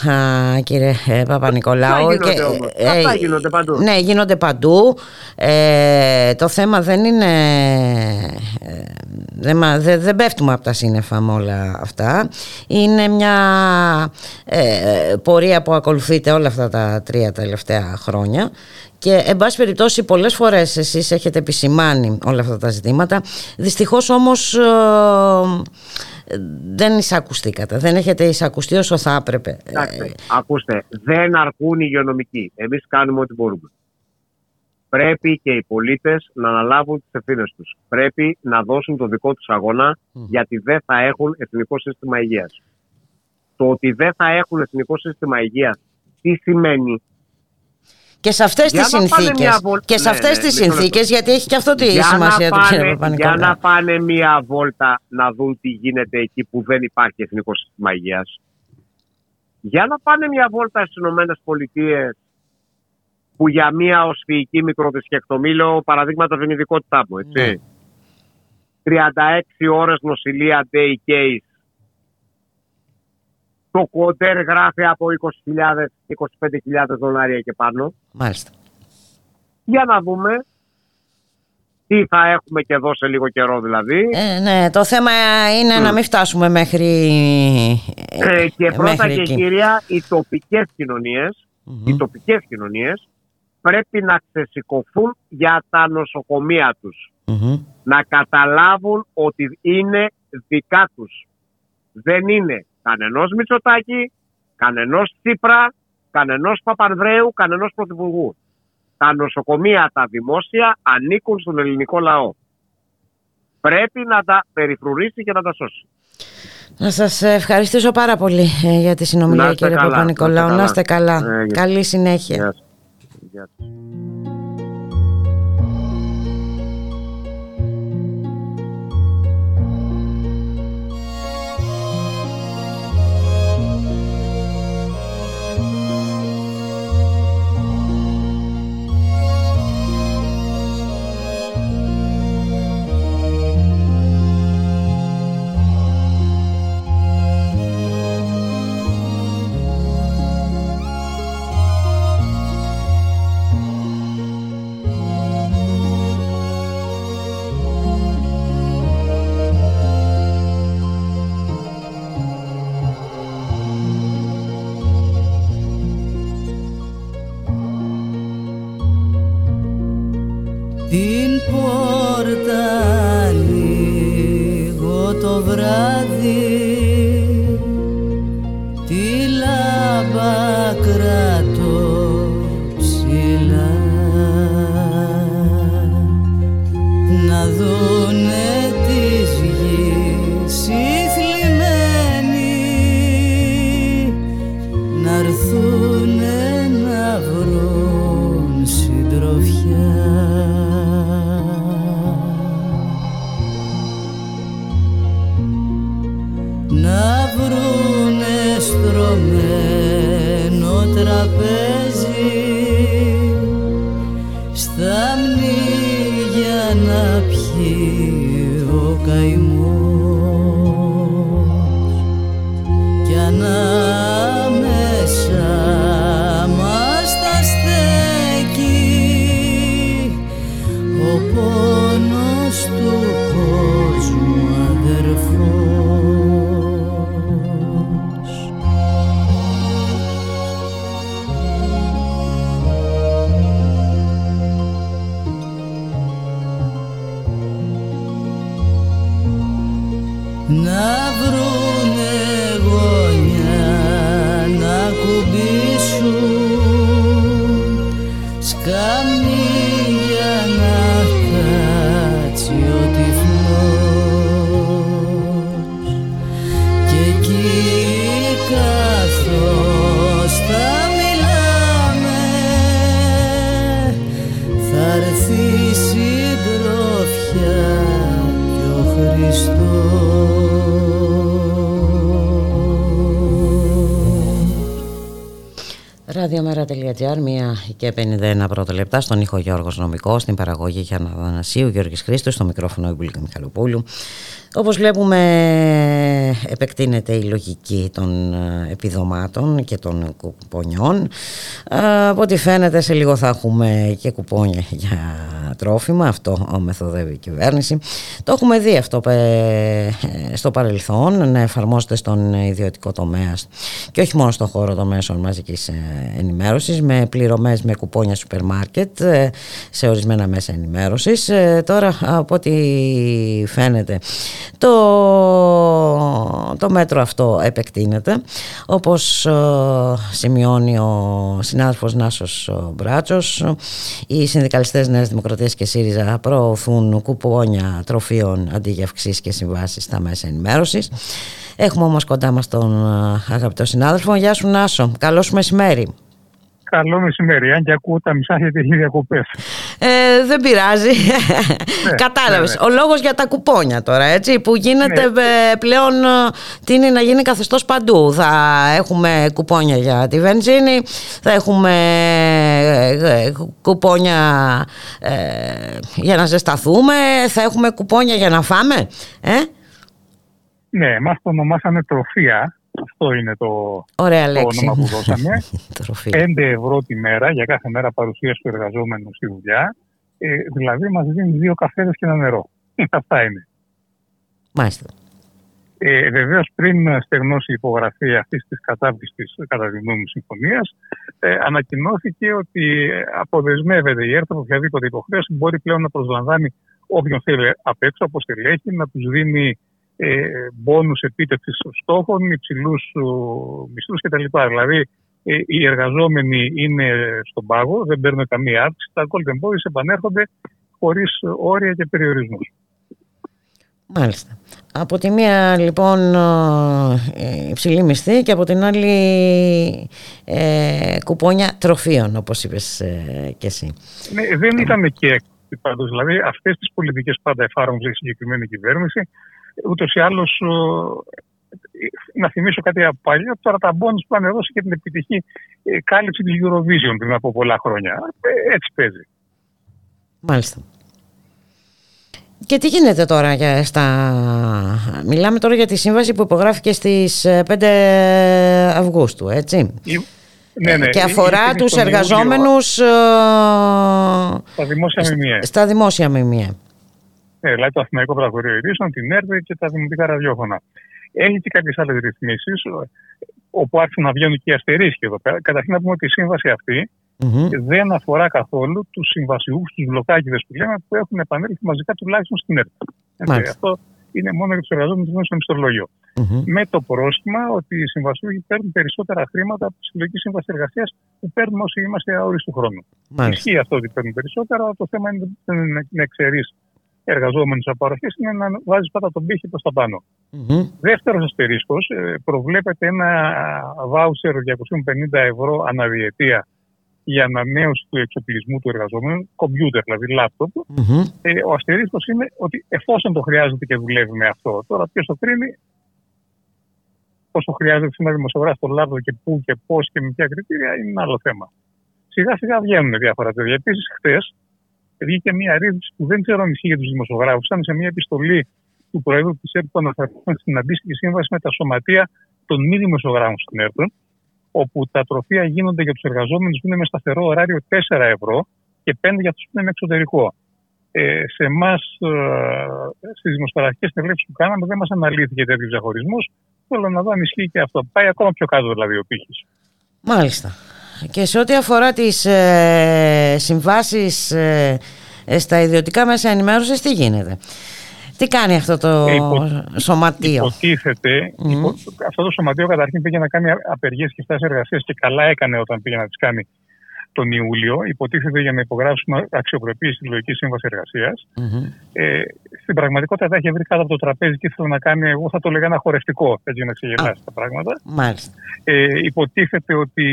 κύριε ε, Παπα-Νικολάου. Αυτά γίνονται, όμως. Ε, Αυτά γίνονται παντού. Ναι, γίνονται παντού. Ε, το θέμα δεν είναι... Δεν, δεν, δεν πέφτουμε από τα σύννεφα με όλα αυτά. Είναι μια πορεία που ακολουθείται όλα αυτά τα τρία τελευταία χρόνια. Και εν πάση περιπτώσει πολλές φορές εσείς έχετε επισημάνει όλα αυτά τα ζητήματα. Δυστυχώς όμως δεν εισακουστήκατε, δεν έχετε εισακουστεί όσο θα έπρεπε. Εντάξει, ακούστε, δεν αρκούν οι υγειονομικοί. Εμείς κάνουμε ό,τι μπορούμε. Πρέπει και οι πολίτες να αναλάβουν τις ευθύνες τους. Πρέπει να δώσουν το δικό τους αγώνα γιατί δεν θα έχουν εθνικό σύστημα υγείας. Το ότι δεν θα έχουν εθνικό σύστημα υγείας τι σημαίνει; Και σε αυτές τις συνθήκες, και σε ναι, αυτές ναι, τις συνθήκες γιατί έχει και αυτό τη σημασία του κύριε Για να πάνε μία βόλτα να δουν τι γίνεται εκεί που δεν υπάρχει εθνικός σύστημα υγείας. Για να πάνε μία βόλτα στις Ηνωμένες Πολιτείες που για μία οσφυϊκή μικροδυσκεκτομή λέω παραδείγματα την ειδικότητά μου, έτσι. 36 ναι. ώρες νοσηλεία day case το κοντέρ γράφει από 20.000-25.000 δολάρια και πάνω. Μάλιστα. Για να δούμε τι θα έχουμε και εδώ σε λίγο καιρό δηλαδή. Ε, ναι, το θέμα είναι να μην φτάσουμε μέχρι ε, Και πρώτα και κύρια, οι τοπικές οι τοπικές κοινωνίες πρέπει να ξεσηκωθούν για τα νοσοκομεία τους. Να καταλάβουν ότι είναι δικά τους. Δεν είναι κανενός Μητσοτάκη, κανενός Τσίπρα, κανενός Παπανδρέου, κανενός Πρωθυπουργού. Τα νοσοκομεία, τα δημόσια ανήκουν στον ελληνικό λαό. Πρέπει να τα περιφρουρήσει και να τα σώσει. Να σας ευχαριστήσω πάρα πολύ ε, για τη συνομιλία κύριε Παπα-Νικολάου. Να είστε καλά. Ε, Καλή συνέχεια. να Ραδιομέρα.gr, μία και 51 πρώτα λεπτά στον ήχο Γιώργος Νομικός, στην παραγωγή Γιάννα Δανασίου, Γιώργης Χρήστος, στο μικρόφωνο Ιμπουλίκα Μιχαλοπούλου. Όπως βλέπουμε επεκτείνεται η λογική των ε, επιδομάτων και των κουπονιών. Ε, Από ό,τι φαίνεται σε λίγο θα έχουμε και κουπόνια για τρόφιμα, αυτό μεθοδεύει η κυβέρνηση. Το έχουμε δει αυτό ε, στο παρελθόν να εφαρμόζεται στον ιδιωτικό τομέα και όχι μόνο στον χώρο των μέσων μαζικής ενημέρωσης με πληρωμές με κουπόνια σούπερ μάρκετ σε ορισμένα μέσα ενημέρωσης. Τώρα από ό,τι φαίνεται το, το μέτρο αυτό επεκτείνεται όπως σημειώνει ο συνάδελφος Νάσος Μπράτσος οι συνδικαλιστές Νέας Δημοκρατίας και ΣΥΡΙΖΑ προωθούν κουπόνια τροφίων αντί για αυξήσεις και συμβάσεις στα μέσα ενημέρωσης Έχουμε όμως κοντά μας τον αγαπητό συνάδελφο Γεια σου Νάσο, καλό σου μεσημέρι Καλό μεσημέρι, αν και ακούω τα μισά γιατί έχει διακοπές. Ε, δεν πειράζει. Ναι, Κατάλαβες. Ναι, ναι. Ο λόγος για τα κουπόνια τώρα, έτσι, που γίνεται ναι. πλέον τι είναι να γίνει καθεστώς παντού. Θα έχουμε κουπόνια για τη βενζίνη, θα έχουμε κουπόνια ε, για να ζεσταθούμε, θα έχουμε κουπόνια για να φάμε. Ε; Ναι, εμά το ονομάσαμε τροφία αυτό είναι το, Ωραία το όνομα που δώσαμε. 5 ευρώ τη μέρα για κάθε μέρα παρουσίαση του εργαζόμενου στη δουλειά. Ε, δηλαδή μας δίνει δύο καφέδες και ένα νερό. Αυτά είναι. Μάλιστα. Ε, Βεβαίως, πριν στεγνώσει η υπογραφή αυτής της κατάπτυστη καταδειγνώμη συμφωνίας, ε, ανακοινώθηκε ότι αποδεσμεύεται η ΕΡΤ από οποιαδήποτε υποχρέωση μπορεί πλέον να προσλαμβάνει όποιον θέλει απ' έξω από στελέχη, να τους δίνει ε, μπόνους επίτευξης στόχων, υψηλούς μισθούς κτλ. Δηλαδή ε, οι εργαζόμενοι είναι στον πάγο, δεν παίρνουν καμία αύξηση, τα golden boys επανέρχονται χωρίς όρια και περιορισμούς. Μάλιστα. Από τη μία λοιπόν ε, υψηλή μισθή και από την άλλη ε, κουπόνια τροφίων όπως είπες ε, και εσύ. Ναι, δεν ήταν και έκπληξη πάντως. Δηλαδή αυτές τις πολιτικές πάντα εφάρμοζε η συγκεκριμένη κυβέρνηση ούτως ή άλλως να θυμίσω κάτι από παλιά, τώρα τα bonus που ανεδώσει και την επιτυχή ε, κάλυψη της Eurovision πριν από πολλά χρόνια. Ε, έτσι παίζει. Μάλιστα. Και τι γίνεται τώρα για στα... Μιλάμε τώρα για τη σύμβαση που υπογράφηκε στις 5 ε, Αυγούστου, έτσι; Ναι, ναι. Και αφορά τους εργαζόμενους... Στα δημόσια μημία. Στα δημόσια μημία. Ναι, δηλαδή το Αθηναϊκό Πρακτορείο Ειδήσεων, την ΕΡΒΕ και τα δημοτικά ραδιόφωνα. Έχει και κάποιες άλλες ρυθμίσεις, όπου άρχισαν να βγαίνουν και οι αστερίσκοι εδώ πέρα. Καταρχήν να πούμε ότι η σύμβαση αυτή mm-hmm. δεν αφορά καθόλου τους συμβασιούχους, τους μπλοκάκιδε που λέμε, που έχουν επανέλθει μαζικά τουλάχιστον στην ΕΡΒΕ. Αυτό είναι μόνο για τους εργαζόμενους μέσα στο μισθολογείο. Mm-hmm. Με το πρόστιμα ότι οι συμβασιούχοι παίρνουν περισσότερα χρήματα από τη συλλογική σύμβαση εργασίας που παίρνουμε όσοι είμαστε αόριστου χρόνου. Ισχύει αυτό ότι παίρνουν περισσότερα, το θέμα είναι να εξαιρέσει εργαζόμενου απαροχής είναι να βάζεις πάντα τον πύχη προς τα πάνω. Mm-hmm. Δεύτερος αστερίσκος, ε, προβλέπεται ένα βάουσερ 250 ευρώ αναδιετία για ανανέωση του εξοπλισμού του εργαζόμενου, κομπιούτερ δηλαδή, λάπτοπ. Mm-hmm. Ε, ο αστερίσκος είναι ότι εφόσον το χρειάζεται και δουλεύει με αυτό, τώρα ποιος το κρίνει, πόσο χρειάζεται ένα δημοσιογράφος στο λάβο και πού και πώς και με ποια κριτήρια είναι ένα άλλο θέμα. Σιγά σιγά βγαίνουν διάφορα τέτοια. Επίσης, χθες βγήκε μια ρύθμιση που δεν ξέρω αν ισχύει για τους δημοσιογράφους. Ήταν σε μια επιστολή του Προέδρου της ΕΡΤ που αναφερθούν στην αντίστοιχη σύμβαση με τα σωματεία των μη δημοσιογράφων στην ΕΡΤ, όπου τα τροφεία γίνονται για τους εργαζόμενους που είναι με σταθερό ωράριο 4 ευρώ και 5 για αυτούς που είναι με εξωτερικό. Ε, σε εμάς, ε, στις δημοσιογραφικές συνελεύσει που κάναμε, δεν μας αναλύθηκε τέτοιος διαχωρισμός. Θέλω να δω αν ισχύει και αυτό. Πάει ακόμα πιο κάτω δηλαδή ο πύχης. Μάλιστα. Και σε ό,τι αφορά τις ε, συμβάσεις ε, ε, στα ιδιωτικά μέσα ενημέρωσης, τι γίνεται; Τι κάνει αυτό το ε, σωματείο; Υποτίθεται, υπο, αυτό το σωματείο καταρχήν πήγε να κάνει απεργίες και φτάσει εργασίες και καλά έκανε όταν πήγε να τις κάνει τον Ιούλιο, υποτίθεται για να υπογράψουμε αξιοπρεπή συλλογική σύμβαση εργασίας. Mm-hmm. Ε, στην πραγματικότητα θα είχε βρει κάτω από το τραπέζι και ήθελε να κάνει, εγώ θα το λέγα ένα χορευτικό, έτσι για να ξεγελάσει τα πράγματα. Μάλιστα. Ε, υποτίθεται ότι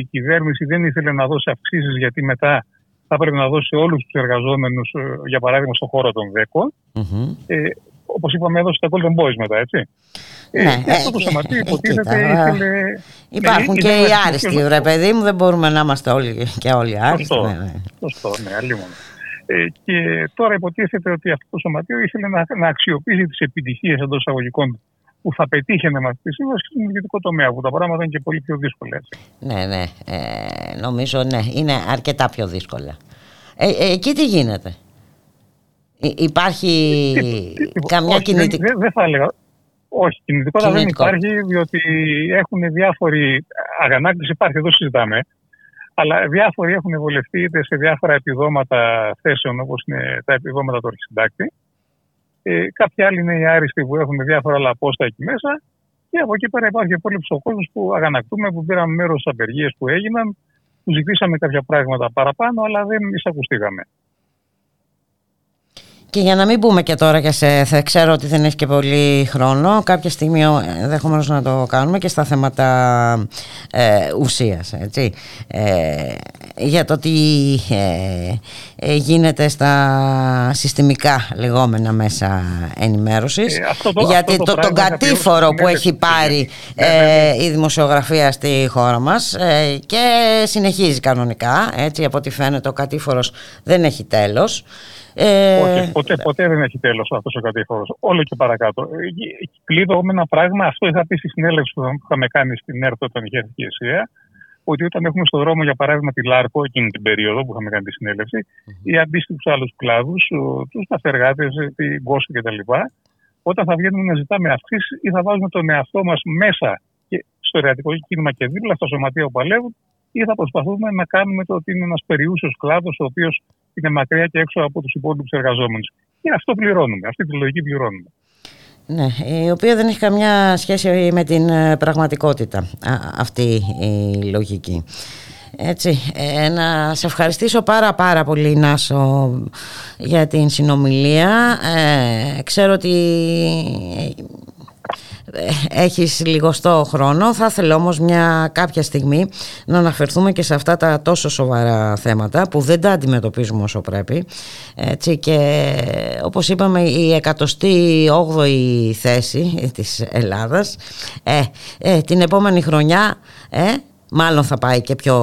η κυβέρνηση δεν ήθελε να δώσει αυξήσεις γιατί μετά θα πρέπει να δώσει όλους τους εργαζόμενους, ε, για παράδειγμα, στον χώρο των ΔΕΚΟ. Mm-hmm. Ε, Όπως είπαμε, έδωσε τα Golden Boys μετά, έτσι. Ναι, ε, αυτό το σωματείο υποτίθεται ήθελε. Υπάρχουν και οι άριστοι, ρε παιδί μου, δεν μπορούμε να είμαστε όλοι και όλοι άριστοι. Σωστό, ναι, ναι. Σωστό, ναι, αλλήμον. Ε, και τώρα υποτίθεται ότι αυτό το σωματείο ήθελε να, να αξιοποιήσει τις επιτυχίες εντός εισαγωγικών που θα πετύχαινε με αυτή τη σύμβαση στον ιδιωτικό τομέα, που τα πράγματα είναι και πολύ πιο δύσκολα. Έτσι. Ναι, ναι. Ε, νομίζω ναι, είναι αρκετά πιο δύσκολα. Ε, ε, εκεί τι γίνεται; Υπάρχει καμιά κινητικότητα. Δεν, δεν θα έλεγα. Όχι, κινητικότητα δεν υπάρχει, διότι έχουν διάφοροι. Αγανάκτηση υπάρχει, εδώ συζητάμε. Αλλά διάφοροι έχουν βολευτεί είτε σε διάφορα επιδόματα θέσεων, όπως είναι τα επιδόματα του αρχισυντάκτη. Ε, κάποιοι άλλοι είναι οι άριστοι που έχουν διάφορα άλλα πόστα εκεί μέσα. Και από εκεί πέρα υπάρχει πολύ ο κόσμος που αγανακτούμε, που πήραμε μέρος στις απεργίες που έγιναν, που ζητήσαμε κάποια πράγματα παραπάνω, αλλά δεν εισακουστήκαμε. Και για να μην μπούμε και τώρα και σε, θα ξέρω ότι δεν έχει και πολύ χρόνο, κάποια στιγμή ενδεχομένως να το κάνουμε και στα θέματα ε, ουσίας, έτσι. Ε, για το τι ε, ε, γίνεται στα συστημικά λεγόμενα μέσα ενημέρωσης. Ε, γιατί το, τον κατήφορο που έχει πάρει ναι, ναι, ναι. η δημοσιογραφία στη χώρα μας και συνεχίζει κανονικά, έτσι από ό,τι φαίνεται ο κατήφορος δεν έχει τέλος. Ε... Όχι, ποτέ, ποτέ δεν έχει τέλος αυτός ο κατήφορο. Όλο και παρακάτω. Κλείνω με ένα πράγμα. Αυτό είχα πει στη συνέλευση που είχαμε κάνει στην ΕΡΤ όταν είχε έρθει η ΕΣΥΑ. Ότι όταν έχουμε στον δρόμο, για παράδειγμα, τη Λάρκο, εκείνη την περίοδο που είχαμε κάνει τη συνέλευση, mm-hmm. ή αντίστοιχους άλλους κλάδους, τους ταφεργάτε, την Κόστο κτλ., όταν θα βγαίνουμε να ζητάμε αυξήσεις ή θα βάζουμε τον εαυτό μας μέσα και στο εργατικό κίνημα και δίπλα στα σωματεία που παλεύουν, ή θα προσπαθούμε να κάνουμε το ότι είναι ένας περιούσιος κλάδος, ο οποίος είναι μακριά και έξω από τους υπόλοιπους εργαζόμενους. Και αυτό πληρώνουμε, αυτή τη λογική πληρώνουμε. Ναι, η οποία δεν έχει καμιά σχέση με την ε, πραγματικότητα αυτή η λογική. Έτσι, ε, να σε ευχαριστήσω πάρα πάρα πολύ Νάσο για την συνομιλία. Ε, ξέρω ότι έχεις λιγοστό χρόνο. Θα ήθελα όμως μια κάποια στιγμή να αναφερθούμε και σε αυτά τα τόσο σοβαρά θέματα που δεν τα αντιμετωπίζουμε όσο πρέπει. Έτσι και όπως είπαμε η 108η θέση της Ελλάδας ε, ε, την επόμενη χρονιά ε, μάλλον θα πάει και πιο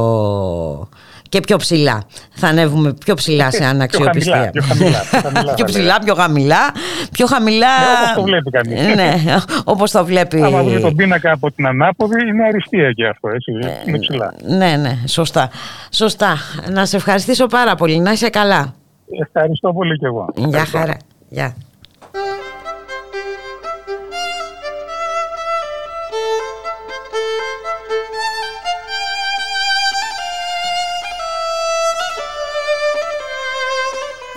και πιο ψηλά. Θα ανέβουμε πιο ψηλά σε αναξιοπιστία. Πιο χαμηλά, πιο χαμηλά. πιο ψηλά, πιο χαμηλά. Πιο χαμηλά. Ναι, όπως το βλέπει κανείς. ναι, όπως το βλέπει. Άμα δει τον πίνακα από την ανάποδη, είναι αριστεία και αυτό, έτσι. Είναι ψηλά. Ναι, ναι, σωστά. Σωστά. Να σε ευχαριστήσω πάρα πολύ. Να είσαι καλά. Ευχαριστώ πολύ και εγώ. Γεια χαρά. Γεια.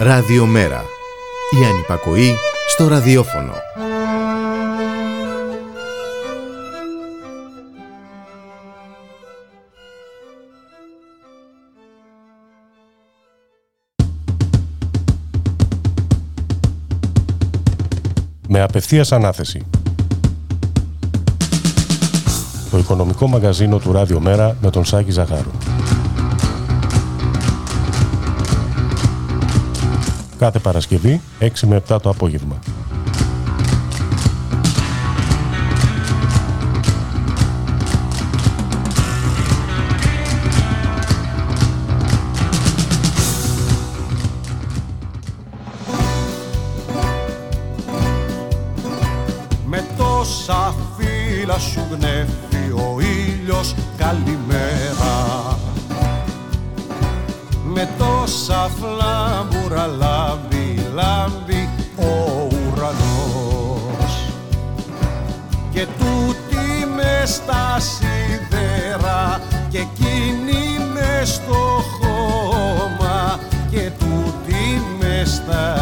Ραδιομέρα. Η ανυπακοή στο ραδιόφωνο. Με απευθείας ανάθεση. Το οικονομικό μαγαζίνο του Ραδιομέρα με τον Σάκη Ζαχάρου. Κάθε Παρασκευή 6 με 7 το απόγευμα. Τα σιδερά και εκείνη μες στο χώμα και τούτη μες στα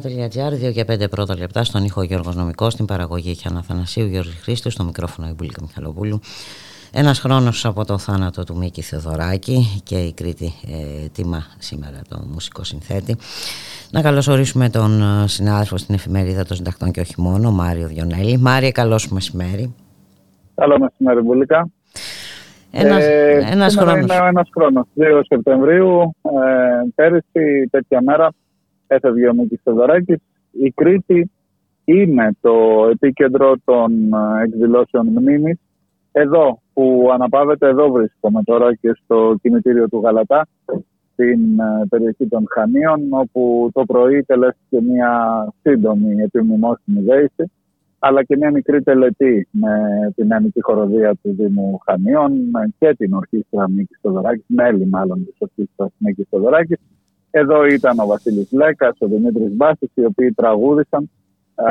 Παρα.gr, 2 και 5 πρώτα λεπτά, στον ήχο Γιώργος Νομικός, στην παραγωγή και Αναθανασίου Γιώργη Χρήστου, στο μικρόφωνο η Μιχαλοπούλου. Ένας χρόνος από το θάνατο του Μίκη Θεοδωράκη και η Κρήτη ε, τιμά σήμερα το μουσικό συνθέτη. Να καλωσορίσουμε τον ε, συνάδελφο στην εφημερίδα των συντακτών και όχι μόνο, Μάριο Διονέλη. Μάριε, καλώς μεσημέρι. Καλό μεσημέρι, Μπουλίκα. Ένας, ε, ένας χρόνος. Είναι 2 Σεπτεμβρίου, ε, πέρυσι τέτοια μέρα, έφευγε ο Μίκης Θεοδωράκης. Η Κρήτη είναι το επίκεντρο των ε, εκδηλώσεων μνήμης. Εδώ που αναπαύεται, εδώ βρίσκομαι τώρα και στο κινητήριο του Γαλατά, στην ε, περιοχή των Χανίων, όπου το πρωί τελέστηκε μια σύντομη επιμνημόσυνη δέηση, αλλά και μια μικρή τελετή με την Ανική Χοροδία του Δήμου Χανίων και την Ορχήστρα Μίκης Θεοδωράκης, μέλη μάλλον της Ορχήστρας Μίκης εδώ ήταν ο Βασίλης Λέκας, ο Δημήτρης Μπάσης, οι οποίοι τραγούδησαν ε,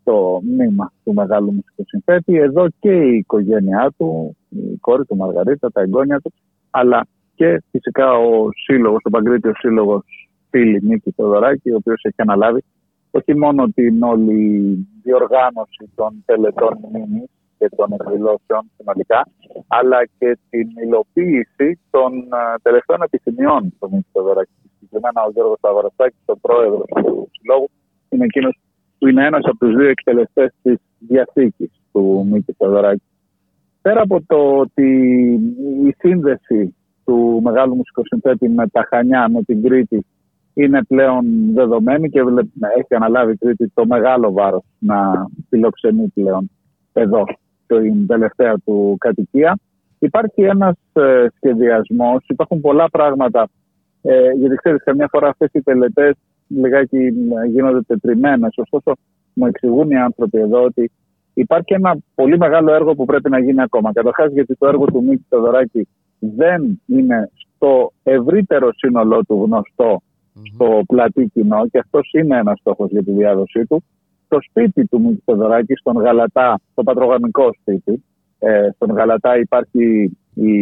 στο μνήμα του μεγάλου μουσικού συνθέτη. Εδώ και η οικογένειά του, η κόρη του Μαργαρίτα, τα εγγόνια του, αλλά και φυσικά ο σύλλογος, ο Παγκρίτιος Σύλλογος Φίλη Νίκη Θεοδωράκη, ο οποίος έχει αναλάβει όχι μόνο την όλη διοργάνωση των τελετών μνήμης και των εκδηλώσεων συνολικά, αλλά και την υλοποίηση των ε, τελευταίων επιθυμιών του Νίκη Θεοδωράκη. Συγκεκριμένα ο Γιώργος Αγοραστάκη, ο πρόεδρος του Συλλόγου, είναι εκείνος που είναι ένας από τους δύο εκτελεστές της διαθήκης του Μίκη Θεοδωράκη. Πέρα από το ότι η σύνδεση του μεγάλου μουσικοσυνθέτη με τα Χανιά, με την Κρήτη, είναι πλέον δεδομένη και έχει αναλάβει η Κρήτη το μεγάλο βάρος να φιλοξενεί πλέον εδώ την τελευταία του κατοικία. Υπάρχει ένας ε, σχεδιασμός, υπάρχουν πολλά πράγματα, ε, γιατί ξέρεις καμιά φορά αυτές οι τελετές λιγάκι ε, γίνονται τετριμένες, ωστόσο μου εξηγούν οι άνθρωποι εδώ ότι υπάρχει ένα πολύ μεγάλο έργο που πρέπει να γίνει ακόμα. Καταρχάς, γιατί το έργο του Μίκη Θεοδωράκη δεν είναι στο ευρύτερο σύνολό του γνωστό στο πλατή κοινό και αυτός είναι ένας στόχος για τη διάδοσή του. Το σπίτι του Μίκη Θεοδωράκη, στον Γαλατά, το πατρογαμικό σπίτι, ε, στον Γαλατά υπάρχει η,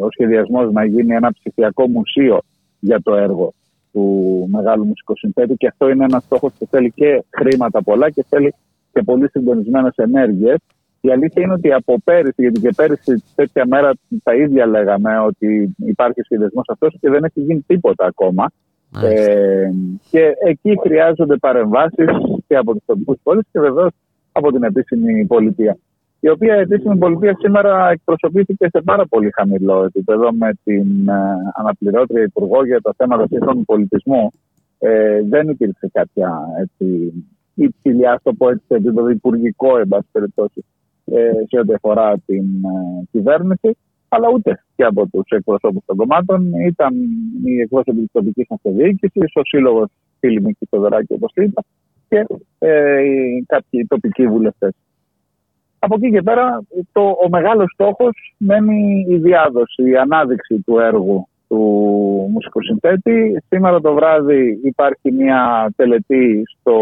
ο σχεδιασμός να γίνει ένα ψηφιακό μουσείο για το έργο του μεγάλου μουσικοσυνθέτη και αυτό είναι ένας στόχος που θέλει και χρήματα πολλά και θέλει και πολύ συντονισμένες ενέργειες. Η αλήθεια είναι ότι από πέρυσι, γιατί και πέρυσι τέτοια μέρα τα ίδια λέγαμε ότι υπάρχει σχεδιασμός αυτός και δεν έχει γίνει τίποτα ακόμα. Ε, και εκεί χρειάζονται παρεμβάσεις και από τους τοπικούς πόλει και βεβαίως από την επίσημη πολιτεία. Η οποία επίσημη πολιτεία σήμερα εκπροσωπήθηκε σε πάρα πολύ χαμηλό επίπεδο με την ε, αναπληρώτρια Υπουργό για τα θέματα σύγχρονου πολιτισμού. Ε, δεν υπήρξε κάποια έτσι, υψηλή, ας το πω έτσι, επίπεδο υπουργικό, εν πάση περιπτώσει, ε, σε ό,τι αφορά την ε, κυβέρνηση, αλλά ούτε και από τους εκπροσώπους των κομμάτων. Ήταν οι εκπρόσωποι της τοπικής αυτοδιοίκηση, ο σύλλογος Φίλη Μίκη Θοδωράκη, όπως είπα, και ε, κάποιοι τοπικοί βουλευτές. Από εκεί και πέρα, το, ο μεγάλος στόχος μένει η διάδοση, η ανάδειξη του έργου του μουσικοσυνθέτη. Σήμερα το βράδυ υπάρχει μια τελετή στο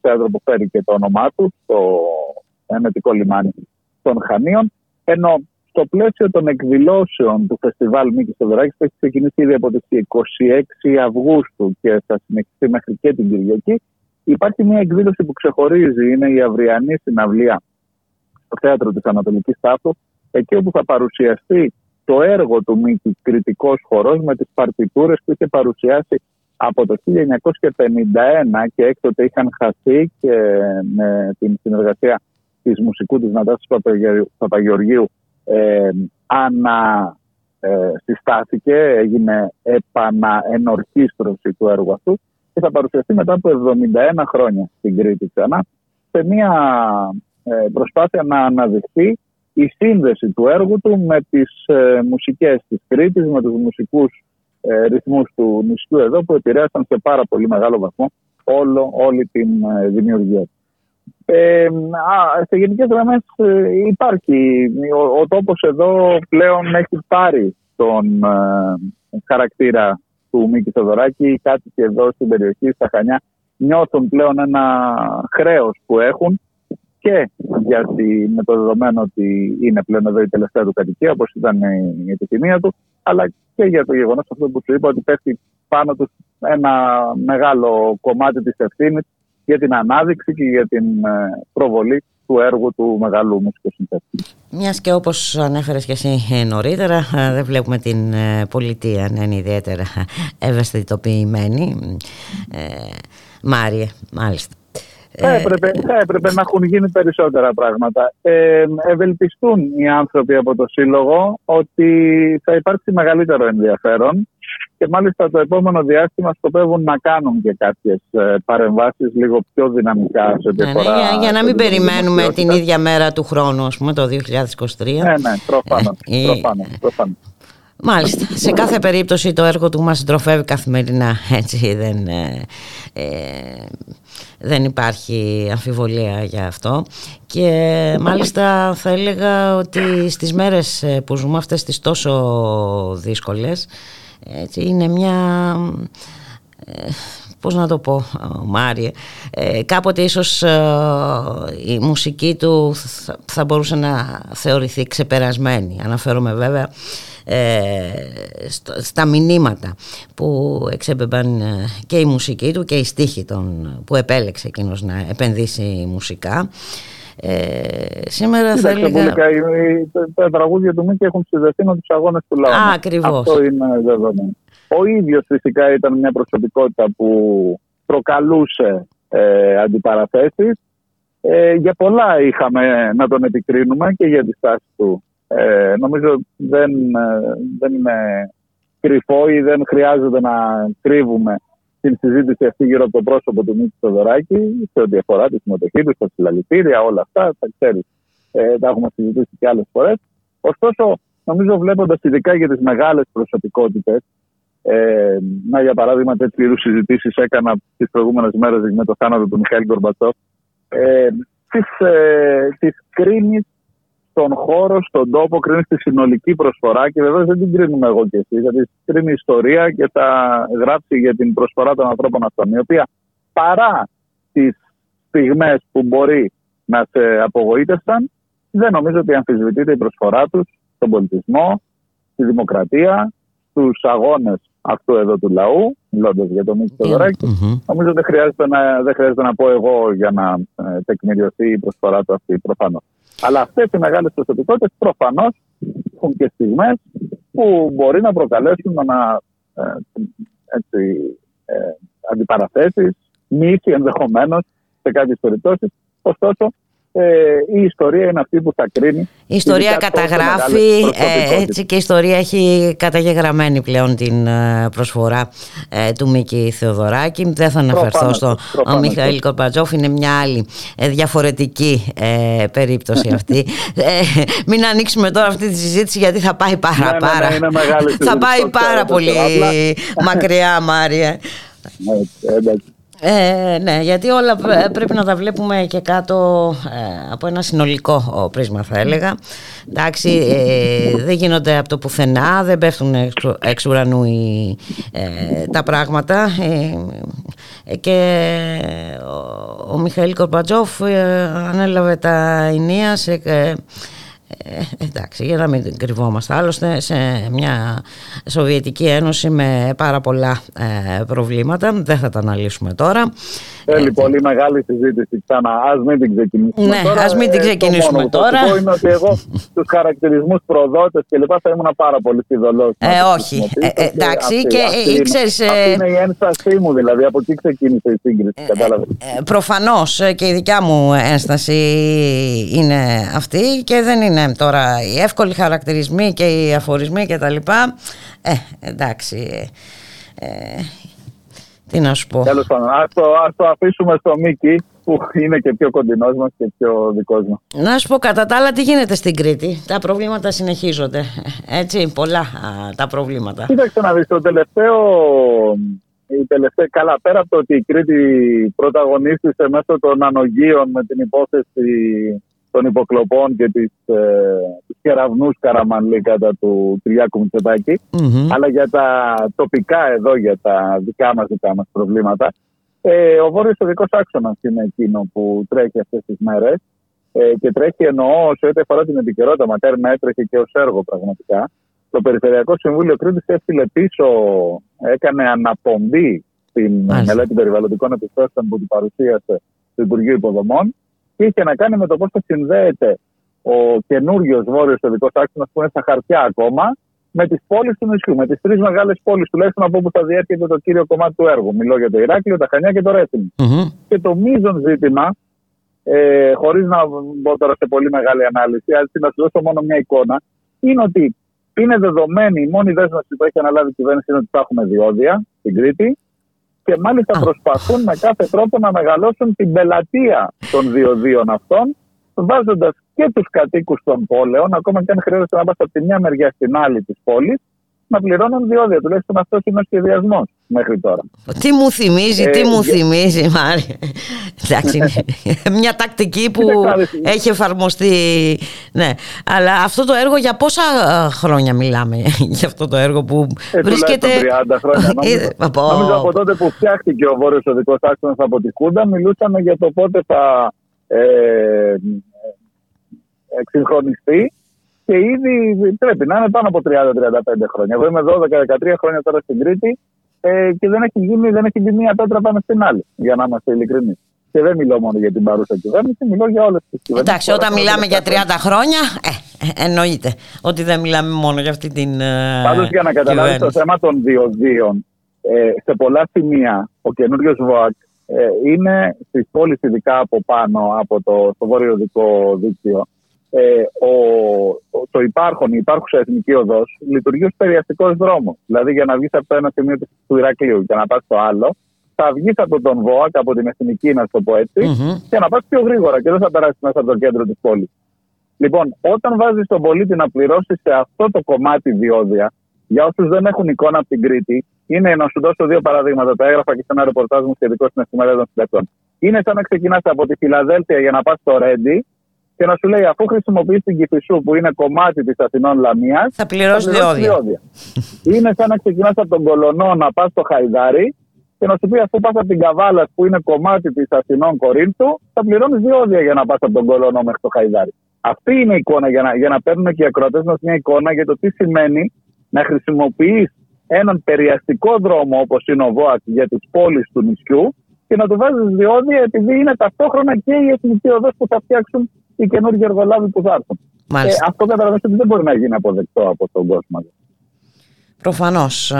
θέατρο που φέρει και το όνομά του, στο Ενετικό Λιμάνι των Χανίων. Ενώ στο πλαίσιο των εκδηλώσεων του φεστιβάλ Μίκης Στοδωράκη, που έχει ξεκινήσει ήδη από τις 26 Αυγούστου και θα συνεχιστεί μέχρι και την Κυριακή, υπάρχει μια εκδήλωση που ξεχωρίζει. Είναι η αυριανή συναυλία στο θέατρο της Ανατολικής Τάφου, εκεί όπου θα παρουσιαστεί το έργο του Μίκη κριτικός χορός με τις παρτιτούρες που είχε παρουσιάσει από το 1951 και έκτοτε είχαν χαθεί και με την συνεργασία της μουσικού της Νατάσης Παπαγεωργίου ε, ανασυστάθηκε, ε, έγινε επαναενορχίστρωση του έργου αυτού και θα παρουσιαστεί μετά από 71 χρόνια στην Κρήτη ξανά σε μια ε, προσπάθεια να αναδειχθεί η σύνδεση του έργου του με τις ε, μουσικές της Κρήτης, με τους μουσικούς ε, ρυθμούς του νησιού εδώ που επηρέασαν σε πάρα πολύ μεγάλο βαθμό όλο, όλη την ε, δημιουργία του. Ε, α, σε γενικές γραμμές ε, υπάρχει. Ο, ο τόπος εδώ πλέον έχει πάρει τον ε, χαρακτήρα του Μίκη Θοδωράκη. Οι κάτοικοι εδώ στην περιοχή, στα Χανιά, νιώθουν πλέον ένα χρέος που έχουν και γιατί με το δεδομένο ότι είναι πλέον εδώ η τελευταία του κατοικία, όπως ήταν η επιθυμία του, αλλά και για το γεγονός αυτό που σου είπα ότι πέφτει πάνω τους ένα μεγάλο κομμάτι της ευθύνης για την ανάδειξη και για την ε, προβολή του έργου του μεγάλου μουσικού συνθέτη. Μιας και όπως ανέφερες και εσύ ε, νωρίτερα, ε, δεν βλέπουμε την πολιτεία να είναι ιδιαίτερα ευαισθητοποιημένη. Ε, Μάριε, μάλιστα. Θα έπρεπε, θα έπρεπε να έχουν γίνει περισσότερα πράγματα. Ε, ευελπιστούν οι άνθρωποι από το Σύλλογο ότι θα υπάρξει μεγαλύτερο ενδιαφέρον και μάλιστα το επόμενο διάστημα σκοπεύουν να κάνουν και κάποιες ε, παρεμβάσεις λίγο πιο δυναμικά σε ναι, ναι, για, για, να μην περιμένουμε την ίδια μέρα του χρόνου, ας πούμε, το 2023. Ναι, ναι, προφανώς, ε, προφανώς, προφανώς. Μάλιστα. Σε κάθε περίπτωση το έργο του μας συντροφεύει καθημερινά. Έτσι δεν, ε, ε, δεν υπάρχει αμφιβολία για αυτό. Και μάλιστα θα έλεγα ότι στις μέρες που ζούμε αυτές τις τόσο δύσκολες έτσι, είναι μια... Ε, πώς να το πω Μάριε ε, κάποτε ίσως ε, η μουσική του θα, μπορούσε να θεωρηθεί ξεπερασμένη αναφέρομαι βέβαια ε, στα μηνύματα που εξέπεμπαν και η μουσική του και η στίχη των, που επέλεξε εκείνος να επενδύσει μουσικά ε, σήμερα θα έλεγα... τα τραγούδια του Μίκη έχουν συνδεθεί με τους αγώνες του λαού. Α, ακριβώς. Αυτό είναι δεδομένο. Ο ίδιος φυσικά ήταν μια προσωπικότητα που προκαλούσε ε, αντιπαραθέσεις. Ε, για πολλά είχαμε να τον επικρίνουμε και για τη στάση του. Ε, νομίζω δεν, ε, δεν είναι κρυφό ή δεν χρειάζεται να κρύβουμε την συζήτηση αυτή γύρω από το πρόσωπο του Μίτσου Θοδωράκη σε ό,τι αφορά τη συμμετοχή του στα συλλαλητήρια, όλα αυτά. Τα ξέρεις, ε, τα έχουμε συζητήσει και άλλες φορές. Ωστόσο, νομίζω βλέποντας ειδικά για τις μεγάλες προσωπικότητες, ε, να για παράδειγμα τέτοιου είδους συζητήσεις έκανα τις προηγούμενες μέρες με το θάνατο του Μιχαήλ Γκορμπατσόφ, ε, τις ε, κρίνεις στον χώρο, στον τόπο, κρίνεις τη συνολική προσφορά και βεβαίως δεν την κρίνουμε εγώ και εσύ, γιατί κρίνει η ιστορία και θα γράψει για την προσφορά των ανθρώπων αυτών, η οποία παρά τις στιγμές που μπορεί να σε απογοήτευσαν, δεν νομίζω ότι αμφισβητείται η προσφορά τους στον πολιτισμό, στη δημοκρατία, στους αγώνες αυτού εδώ του λαού, μιλώντας για τον Μίτσο Θεοδωράκη. Νομίζω δεν χρειάζεται, να, δεν χρειάζεται να πω εγώ για να ε, τεκμηριωθεί η προσφορά του αυτή προφανώς. Αλλά αυτές οι μεγάλες προσωπικότητες προφανώς έχουν και στιγμές που μπορεί να προκαλέσουν να, ε, έτσι, ε, αντιπαραθέσεις, μύθι ενδεχομένως σε κάποιες περιπτώσεις. Ωστόσο, ε, η ιστορία είναι αυτή που θα κρίνει. Η ιστορία καταγράφει ε, έτσι και η ιστορία έχει καταγεγραμμένη πλέον την ε, προσφορά ε, του Μίκη Θεοδωράκη. Δεν θα αναφερθώ στο ο Μιχαήλ Κορπατζόφ, είναι μια άλλη διαφορετική περίπτωση αυτή. μην ανοίξουμε τώρα αυτή τη συζήτηση γιατί θα πάει πάρα ναι, ναι, πάρα. Ναι, θα πάει πάρα πολύ μακριά Μάρια. Εντάξει. Ε, ναι, γιατί όλα πρέπει να τα βλέπουμε και κάτω ε, από ένα συνολικό πρίσμα θα έλεγα. Εντάξει, ε, δεν γίνονται από το πουθενά, δεν πέφτουν εξ, ουρανού τα πράγματα και ο, ο Μιχαήλ Κορπατζόφ ανέλαβε τα ενία σε ε, εντάξει, για να μην κρυβόμαστε. Άλλωστε, σε μια Σοβιετική Ένωση με πάρα πολλά ε, προβλήματα, δεν θα τα αναλύσουμε τώρα. Θέλει πολύ μεγάλη συζήτηση ξανά. Α μην την ξεκινήσουμε ναι, τώρα. Α μην την ε, ξεκινήσουμε το τώρα. Το είναι ότι εγώ στου χαρακτηρισμούς προδότε και λοιπά θα ήμουν πάρα πολύ φιδωλός. Ε, όχι. Ε, εντάξει, και, αυτή, ξέρεις, αυτή είναι η ένστασή μου, δηλαδή. Από εκεί ξεκίνησε η σύγκριση. Ε, Κατάλαβες. Ε, Προφανώς και η δικιά μου ένσταση είναι αυτή και δεν είναι τώρα οι εύκολοι χαρακτηρισμοί και οι αφορισμοί κτλ. Ε, εντάξει. Ε, τι να σου πω. Τέλος πάντων, ας το, το αφήσουμε στο Μίκη που είναι και πιο κοντινός μας και πιο δικός μας. Να σου πω κατά τα άλλα τι γίνεται στην Κρήτη; Τα προβλήματα συνεχίζονται. Έτσι, πολλά τα προβλήματα. Κοίταξε να δεις το τελευταίο. Η τελευταία, καλά, πέρα από το ότι η Κρήτη πρωταγωνίστησε μέσω των ανογείων με την υπόθεση των υποκλοπών και τις, ε, τους κεραυνούς Καραμανλή κατά του Κυριάκου αλλά για τα τοπικά εδώ, για τα δικά μας δικά μας προβλήματα ε, ο βόρειος οδικός άξονας είναι εκείνο που τρέχει αυτές τις μέρες. Ε, και τρέχει εννοώ σε ό,τι αφορά την επικαιρότητα, μακάρι να έτρεχε και ως έργο πραγματικά. Το Περιφερειακό Συμβούλιο Κρήτης έφυγε πίσω, έκανε αναπομπή στην μελέτη περιβαλλοντικών επιθέσεων που την παρουσίασε το Υπουργείο Υποδομών και είχε να κάνει με το πώς θα συνδέεται ο καινούριος βόρειος οδικό άξονας που είναι στα χαρτιά ακόμα με τις πόλεις του νησιού, με τις τρεις μεγάλες πόλεις τουλάχιστον από όπου θα διέρχεται το κύριο κομμάτι του έργου. Μιλώ για το Ηράκλειο, τα Χανιά και το ρεθιμο Και το μείζον ζήτημα, ε, χωρίς να μπω τώρα σε πολύ μεγάλη ανάλυση, αλλά να σου δώσω μόνο μια εικόνα, είναι ότι Είναι δεδομένη, η μόνη δέσμευση που έχει αναλάβει η κυβέρνηση είναι ότι θα έχουμε διόδια στην Κρήτη και μάλιστα προσπαθούν με κάθε τρόπο να μεγαλώσουν την πελατεία των διοδίων αυτών, βάζοντας και τους κατοίκους των πόλεων, ακόμα και αν χρειάζεται να πας από τη μια μεριά στην άλλη της πόλης, να πληρώνουν διόδια. Τουλάχιστον αυτό είναι ο σχεδιασμό μέχρι τώρα. Τι μου θυμίζει, τι μου θυμίζει, Μάρια. Εντάξει, μια τακτική που έχει εφαρμοστεί. Ναι, αλλά αυτό το έργο για πόσα χρόνια μιλάμε για αυτό το έργο που ε, βρίσκεται; 30 χρόνια. Νομίζω, νομίζω από τότε που φτιάχτηκε ο Βόρειος Οδικός Άξονας από τη Κούντα, μιλούσαμε για το πότε θα ε, εξυγχρονιστεί και ήδη πρέπει να είναι πάνω από 30-35 χρόνια. Εγώ είμαι 12-13 χρόνια τώρα στην Κρήτη ε, και δεν έχει, γίνει, δεν έχει μπει μία πέτρα πάνω στην άλλη, για να είμαστε ειλικρινείς. Και δεν μιλώ μόνο για την παρούσα κυβέρνηση, μιλώ για όλες τις κυβερνήσεις. Εντάξει, όταν μιλάμε για 30 χρόνια, ε, ε, εννοείται ότι δεν μιλάμε μόνο για αυτή την. Ε, Πάντως, για να καταλάβεις το θέμα των διοδίων, ε, σε πολλά σημεία ο καινούριος ΒΟΑΚ ε, είναι στις πόλεις, ειδικά από πάνω από το, το βορειοδικό δίκτυο, ε, ο, το υπάρχον, η υπάρχουσα εθνική οδός λειτουργεί ως περιαστικός δρόμος. Δηλαδή, για να βγεις από το ένα σημείο του Ηρακλείου και να πας στο άλλο, θα βγεις από τον ΒΟΑΚ, από την εθνική, να το πω ετσι και να πας πιο γρήγορα και δεν θα περάσεις μέσα από το κέντρο της πόλης. Λοιπόν, όταν βάζεις τον πολίτη να πληρώσει σε αυτό το κομμάτι διόδια, για όσους δεν έχουν εικόνα από την Κρήτη, είναι να σου δώσω δύο παραδείγματα. Τα έγραφα και σε ένα ρεπορτάζ μου σχετικό στην εφημερίδα των συντακτών. Είναι σαν να ξεκινάς από τη Φιλαδέλφια για να πας στο Ρέντι και να σου λέει αφού χρησιμοποιείς την Κυφισού που είναι κομμάτι της Αθηνών Λαμίας. Θα πληρώσει διόδια. είναι σαν να ξεκινάς από τον Κολονό να πας στο Χαϊδάρι και να σου πει αφού πας από την Καβάλα που είναι κομμάτι της Αθηνών Κορίνθου, θα πληρώνεις διόδια για να πας από τον Κολονό μέχρι το Χαϊδάρι. Αυτή είναι η εικόνα για να, για να παίρνουν και οι ακροατές μας μια εικόνα για το τι σημαίνει να χρησιμοποιείς έναν περιαστικό δρόμο όπως είναι ο ΒΟΑΚ για τις πόλεις του νησιού και να του βάζεις διόδια επειδή είναι ταυτόχρονα και η εθνική οδό που θα φτιάξουν οι καινούργιοι εργολάβοι που θα έρθουν. Ε, αυτό καταλαβαίνετε ότι δεν μπορεί να γίνει αποδεκτό από τον κόσμο. Προφανώς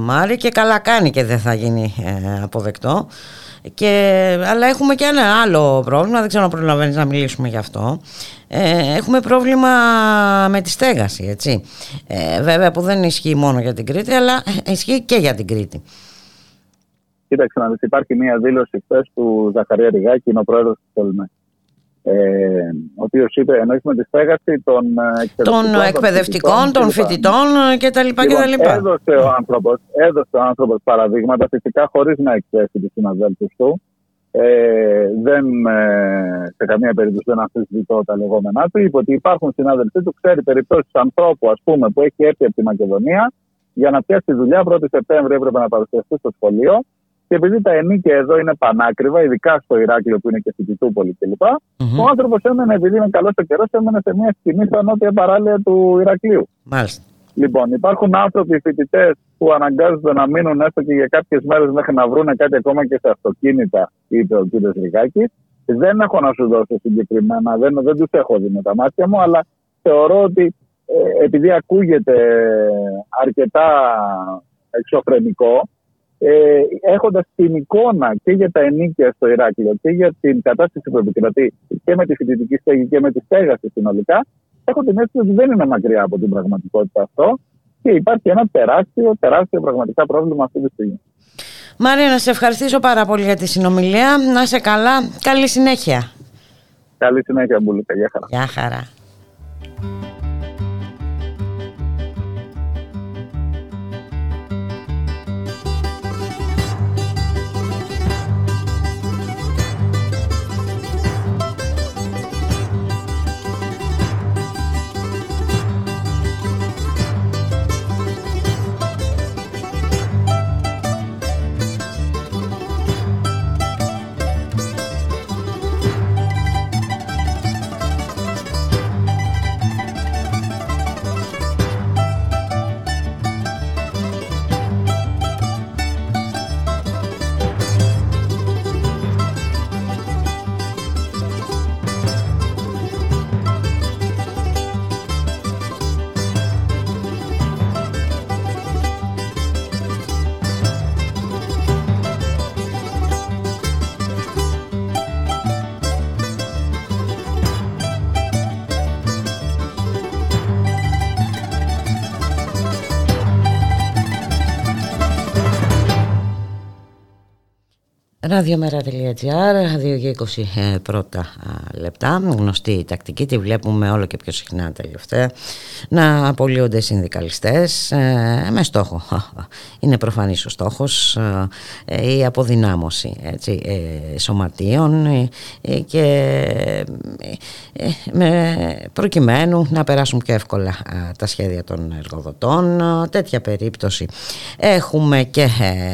Μάρη και καλά κάνει και δεν θα γίνει ε, αποδεκτό και, αλλά έχουμε και ένα άλλο πρόβλημα δεν ξέρω αν προλαβαίνεις να μιλήσουμε γι' αυτό ε, έχουμε πρόβλημα με τη στέγαση έτσι ε, βέβαια που δεν ισχύει μόνο για την Κρήτη αλλά ισχύει και για την Κρήτη Κοίταξε να δεις, υπάρχει μια δήλωση χθες του Ζαχαρία Ριγάκη, είναι ο πρόεδρος της Πολυμέ. Ε, ο οποίος είπε εννοείς με τη στέγαση των εκπαιδευτικών, των, εκπαιδευτικών, των φοιτητών κτλ. Λοιπόν, έδωσε ο άνθρωπος έδωσε ο άνθρωπος παραδείγματα, φυσικά χωρίς να εκθέσει τους συναδέλφους του. Ε, δεν, ε, σε καμία περίπτωση δεν αμφισβητώ τα λεγόμενά του. Είπε ότι υπάρχουν συνάδελφοί του, ξέρει περιπτώσεις ανθρώπου ας πούμε, που έχει έρθει από τη Μακεδονία για να πιάσει δουλειά 1η Σεπτέμβρη έπρεπε να παρουσιαστεί στο σχολείο και επειδή τα ενίκαια εδώ είναι πανάκριβα, ειδικά στο Ηράκλειο που είναι και Φοιτητούπολη κλπ., mm-hmm. ο άνθρωπος έμενε, επειδή είναι καλός ο καιρός, έμενε σε μια σκηνή στα νότια παράλια του Ηρακλείου. Μάλιστα. Λοιπόν, υπάρχουν άνθρωποι, φοιτητές, που αναγκάζονται να μείνουν έστω και για κάποιες μέρες μέχρι να βρουν κάτι ακόμα και σε αυτοκίνητα, είπε ο κ. Ριγάκη. Δεν έχω να σου δώσω συγκεκριμένα, δεν, δεν τους έχω δει με τα μάτια μου, αλλά θεωρώ ότι ε, επειδή ακούγεται αρκετά εξωφρενικό, ε, έχοντας την εικόνα και για τα ενίκια στο Ηράκλειο και για την κατάσταση που επικρατεί και με τη φοιτητική στέγη και με τη στέγαση συνολικά, έχω την αίσθηση ότι δεν είναι μακριά από την πραγματικότητα αυτό και υπάρχει ένα τεράστιο, τεράστιο πραγματικά πρόβλημα αυτή τη στιγμή. Μάρια, να σε ευχαριστήσω πάρα πολύ για τη συνομιλία. Να είσαι καλά. Καλή συνέχεια. Καλή συνέχεια, Μπουλίκα. Γεια χαρά. Γεια χαρά. Ραδιομέρα.gr, 2 και 20 ε, πρώτα λεπτά. Γνωστή η τακτική, τη βλέπουμε όλο και πιο συχνά τελευταία. Να απολύονται οι συνδικαλιστές ε, με στόχο. Είναι προφανής ο στόχος ε, η αποδυνάμωση έτσι, σωματείων και με, προκειμένου να περάσουν πιο εύκολα τα σχέδια των εργοδοτών. Τέτοια περίπτωση έχουμε και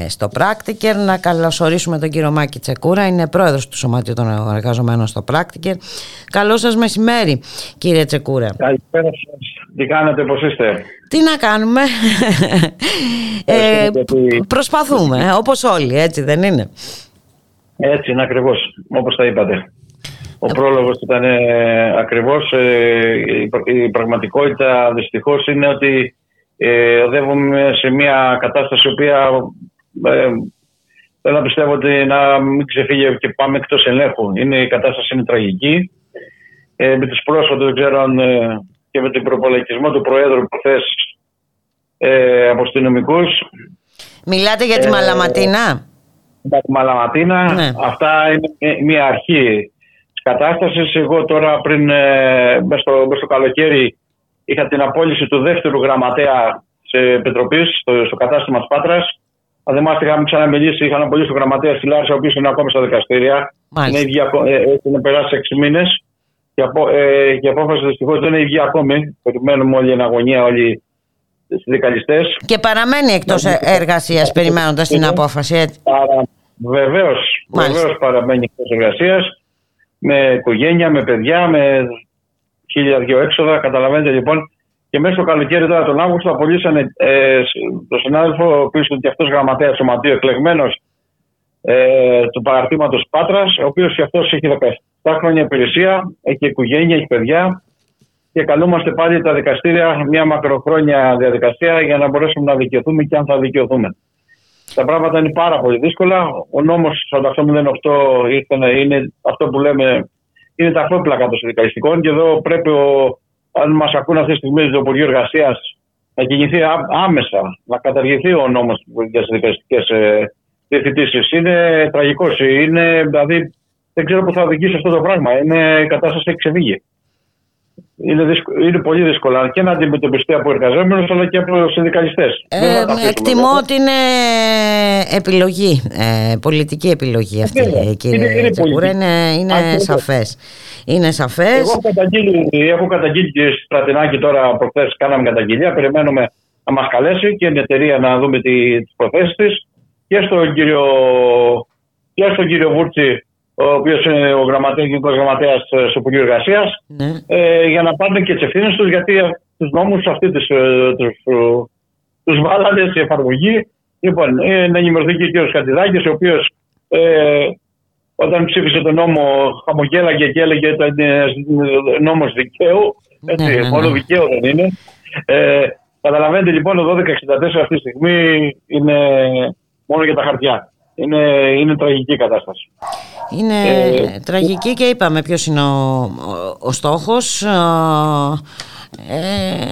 στο πράκτικερ να καλωσορίσουμε τον κύριο Μάκη Τσεκούρα, είναι πρόεδρος του Σωματείου των Εργαζομένων στο Πράκτικερ. Καλό σας μεσημέρι κύριε Τσεκούρα. Καλησπέρα σας. Τι κάνετε, πώς είστε; Τι να κάνουμε; ε, προσπαθούμε, όπως όλοι, έτσι δεν είναι; Έτσι είναι ακριβώς, όπως τα είπατε. Ο πρόλογος ήταν ε, ακριβώς. Ε, η πραγματικότητα δυστυχώς είναι ότι ε, οδεύουμε σε μια κατάσταση η οποία ε, Θέλω να πιστεύω ότι να μην ξεφύγει και πάμε εκτός ελέγχου. Είναι, η κατάσταση είναι τραγική. Ε, με τους πρόσφατους, δεν ξέρω αν ε, και με τον προπολογισμό του Προέδρου προχθέ ε, από αστυνομικού. Μιλάτε για τη ε, Μαλαματίνα; Για τη Μαλαματίνα. Ναι. Αυτά είναι μια αρχή της κατάστασης. Εγώ τώρα πριν, ε, μέσα στο, στο καλοκαίρι, είχα την απόλυση του δεύτερου γραμματέα σε Πετροπή, στο, στο κατάστημα της Πάτρας. Αν δεν μάθει, είχαμε ξαναμιλήσει, είχαν απολύσει τον γραμματέας στη Λάρισα, ο οποίος είναι ακόμα στα δικαστήρια. Είναι ήδη, ε, έχουν περάσει 6 μήνες. Και, απο, ε, η απόφαση δυστυχώς δεν είναι βγει ακόμη. Περιμένουμε όλη την αγωνία, όλοι οι συνδικαλιστές. Και παραμένει εκτός εργασίας περιμένοντας την απόφαση. Βεβαίως παραμένει εκτός εργασίας. Με οικογένεια, με παιδιά, με χίλια δυο έξοδα. Καταλαβαίνετε λοιπόν και μέσα στο καλοκαίρι, τώρα τον Αύγουστο, απολύσανε ε, τον συνάδελφο, ο οποίος είναι και αυτός γραμματέας σωματείου εκλεγμένος ε, του παραρτήματος Πάτρας, ο οποίος και αυτός έχει 17 χρόνια υπηρεσία, έχει οικογένεια, έχει παιδιά. Και καλούμαστε πάλι τα δικαστήρια μια μακροχρόνια διαδικασία για να μπορέσουμε να δικαιωθούμε και αν θα δικαιωθούμε. Τα πράγματα είναι πάρα πολύ δύσκολα. Ο νόμος 4808 είναι αυτό που λέμε, είναι τα φόπλακα των συνδικαλιστικών και εδώ πρέπει ο, αν μας ακούνε αυτή τη στιγμή το Υπουργείο Εργασίας, να κινηθεί άμεσα, να καταργηθεί ο νόμος για τις δικαστικές ε, διευθυντήσει. Είναι τραγικός. Είναι, δηλαδή, δεν ξέρω πού θα οδηγήσει αυτό το πράγμα. Είναι, η κατάσταση έχει ξεφύγει. Είναι, είναι πολύ δύσκολο και να αντιμετωπιστεί από εργαζόμενους αλλά και από συνδικαλιστές. Ε, εκτιμώ ότι είναι επιλογή, ε, πολιτική επιλογή αυτή, είναι, κύριε είναι, είναι, Τσεκούρα. Είναι, είναι σαφές. Είναι σαφές. Εγώ έχω καταγγείλει, έχω καταγγείλει και στη Στρατινάκη τώρα προχθές κάναμε καταγγελία. Περιμένουμε να μας καλέσει και η εταιρεία να δούμε τις προθέσεις της και στον κύριο, και στον κύριο Βούρτσι ο οποίος είναι ο γενικός γραμματέας του Υπουργείου Εργασίας, ναι. ε, για να πάρουν και τις ευθύνες τους, γιατί τους νόμους αυτοί τους τους βάλανε σε εφαρμογή. Λοιπόν, ε, να ενημερωθεί και ο κ. Καντιδάκη, ο οποίος ε, όταν ψήφισε τον νόμο χαμογέλαγε και έλεγε ότι είναι νόμος δικαίου. Ναι, έτσι, ναι, ναι, μόνο δικαίου δεν είναι. Ε, καταλαβαίνετε λοιπόν, το 1264 αυτή τη στιγμή είναι μόνο για τα χαρτιά. Είναι, είναι τραγική η κατάσταση. Είναι ε, τραγική και είπαμε ποιος είναι ο, ο, ο στόχος. Ε,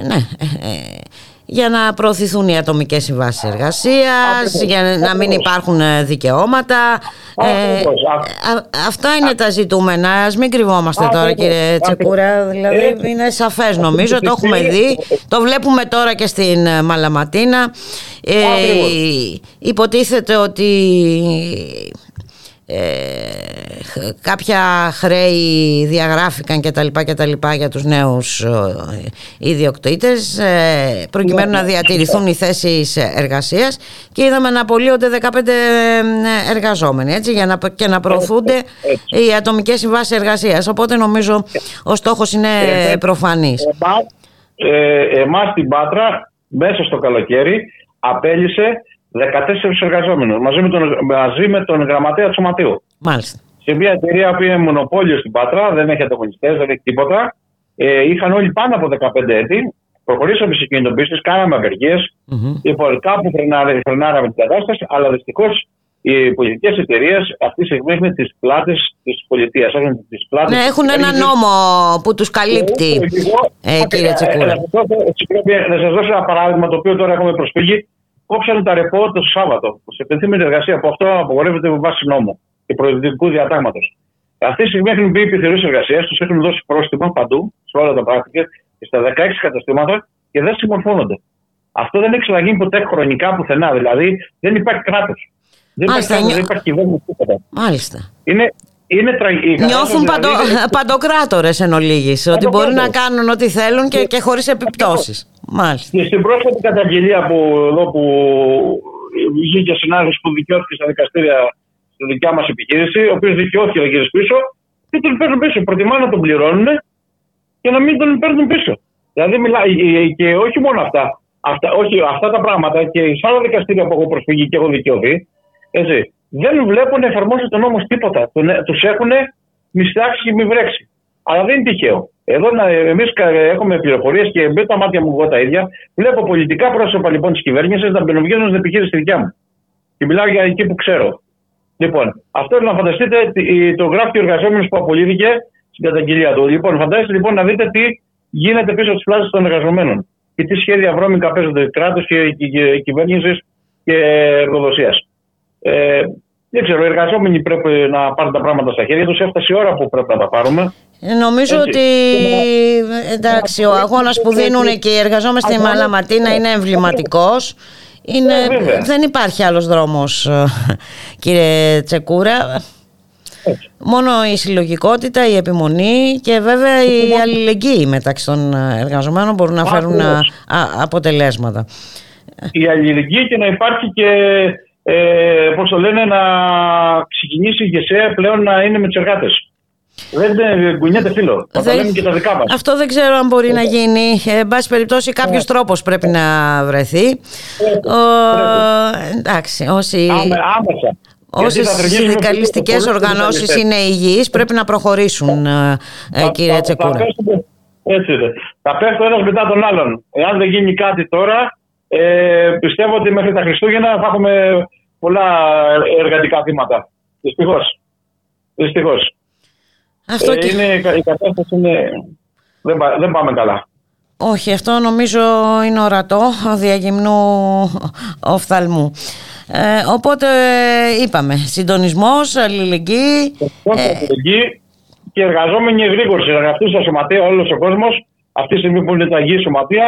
ναι, ε, ε για να προωθηθούν οι ατομικές συμβάσεις εργασίας, για να μην υπάρχουν ε, δικαιώματα. Ε, αυτά είναι τα ζητούμενα. Ας μην κρυβόμαστε τώρα κύριε Τσεκούρα. Δηλαδή είναι σαφές νομίζω, το έχουμε δει. Το βλέπουμε τώρα και στην ε, Μαλαματίνα. Ε, υποτίθεται ότι ε, κάποια χρέη διαγράφηκαν και τα λοιπά και τα λοιπά για τους νέους ε, ιδιοκτήτες ε, προκειμένου να διατηρηθούν οι θέσεις εργασίας. Και είδαμε να απολύονται 15 εργαζόμενοι έτσι, για να, και να προωθούνται οι ατομικές συμβάσεις εργασίας. Οπότε νομίζω ο στόχος είναι προφανής. Εμάς, ε, εμάς στην Πάτρα μέσα στο καλοκαίρι απέλησε 14 εργαζόμενου μαζί, με τον, μαζί με τον γραμματέα του σωματείου. Μάλιστα. Σε μια εταιρεία που είναι μονοπόλιο στην Πάτρα, δεν έχει ανταγωνιστέ, δεν έχει τίποτα. Ε, είχαν όλοι πάνω από 15 έτη. Προχωρήσαμε σε κινητοποίησει, κάναμε απεργίε. Mm-hmm. Λοιπόν, κάπου φρενάραμε την κατάσταση, αλλά δυστυχώ οι πολιτικέ εταιρείε αυτή τη στιγμή έχουν τι πλάτε τη πολιτεία. Έχουν, ναι, έχουν ένα νόμο που του καλύπτει, ε, ε, κύριε Τσεκούρα. Να σα δώσω ένα παράδειγμα το οποίο τώρα έχουμε προσφύγει κόψανε τα ρεπό το Σάββατο. Σε πενθήμενη εργασία από αυτό απογορεύεται με βάση νόμο. και προεδρικού διατάγματος. Αυτή τη στιγμή έχουν μπει επιθεωρήσει εργασίας, τους έχουν δώσει πρόστιμα παντού, σε όλα τα πράγματα και στα 16 καταστήματα και δεν συμμορφώνονται. Αυτό δεν έχει ξαναγίνει ποτέ χρονικά πουθενά. Δηλαδή δεν υπάρχει κράτος. Δεν, υπάρχει, δεν υπάρχει κυβέρνηση τίποτα. Μάλιστα. Είναι, είναι Νιώθουν παντο, δηλαδή... παντοκράτορες εν ολίγης. Ότι μπορούν να κάνουν ό,τι θέλουν και, και χωρίς επιπτώσεις. Μάλιστα. Και στην πρόσφατη καταγγελία που, εδώ που βγήκε συνάδελφος που δικαιώθηκε στα δικαστήρια στη δικιά μας επιχείρηση, ο οποίος δικαιώθηκε να γυρίσει πίσω, και τον παίρνουν πίσω. Προτιμά να τον πληρώνουν και να μην τον παίρνουν πίσω. Δηλαδή, μιλά, και όχι μόνο αυτά. Αυτά, όχι, αυτά τα πράγματα και σε άλλα δικαστήρια που έχω προσφύγει και έχω δικαιωθεί, έτσι, δεν βλέπουν να εφαρμόζουν τον νόμος τίποτα. Του έχουν μιστάξει και μη βρέξει. Αλλά δεν είναι τυχαίο. Εδώ εμείς έχουμε πληροφορίες και με τα μάτια μου εγώ τα ίδια. Βλέπω πολιτικά πρόσωπα λοιπόν της κυβέρνησης να μπαινοβγαίνουν στην επιχείρηση τη δικιά μου. Και μιλάω για εκεί που ξέρω. Λοιπόν, αυτό να φανταστείτε το γράφει ο εργαζόμενος που απολύθηκε στην καταγγελία του. Λοιπόν, φαντάζεστε λοιπόν να δείτε τι γίνεται πίσω από τι πλάτε των εργαζομένων και τι σχέδια βρώμικα παίζονται κράτος και, κυβέρνησης και εργοδοσία. Ε, δεν ξέρω, οι εργαζόμενοι πρέπει να πάρουν τα πράγματα στα χέρια τους. Έφτασε η ώρα που πρέπει να τα πάρουμε. Ε, νομίζω ότι εντάξει, ο αγώνας που δίνουν και οι εργαζόμενοι στη Μαλαματίνα είναι εμβληματικός. Είναι, ε, δεν υπάρχει άλλος δρόμος ε, κύριε Τσεκούρα Μόνο η συλλογικότητα, η επιμονή και βέβαια η αλληλεγγύη μεταξύ των εργαζομένων μπορούν να φέρουν αποτελέσματα. Η αλληλεγγύη και να υπάρχει και ε, πώς το λένε, να ξεκινήσει η ηγεσία πλέον να είναι με τους εργάτες. Δεν κουνιέται φίλο. Δεν... και τα δικά μας. Αυτό δεν ξέρω αν μπορεί να γίνει. Ε, εν πάση περιπτώσει, κάποιος yeah. τρόπος πρέπει να βρεθεί. Ο... Εντάξει, όσοι. Άμεσα. Όσες συνδικαλιστικέ οργανώσεις είναι υγιείς, πρέπει να προχωρήσουν, ε, κύριε Τσεκούρα. Έτσι είναι. Θα πέφτει ένας μετά τον άλλον. Εάν δεν γίνει κάτι τώρα, ε, πιστεύω ότι μέχρι τα Χριστούγεννα θα έχουμε πολλά εργατικά θύματα. Δυστυχώς. Δυστυχώς. Αυτό ε, είναι, η κατάσταση είναι. Δεν, δεν πάμε καλά. Όχι, αυτό νομίζω είναι ορατό διαγυμνού οφθαλμού. Ε, οπότε είπαμε, συντονισμός, αλληλεγγύη. Ε, αλληλεγγύη και εργαζόμενοι γρήγοροι εργαστούν στα σωματεία όλος ο κόσμος αυτή τη στιγμή που είναι τα υγιή σωματεία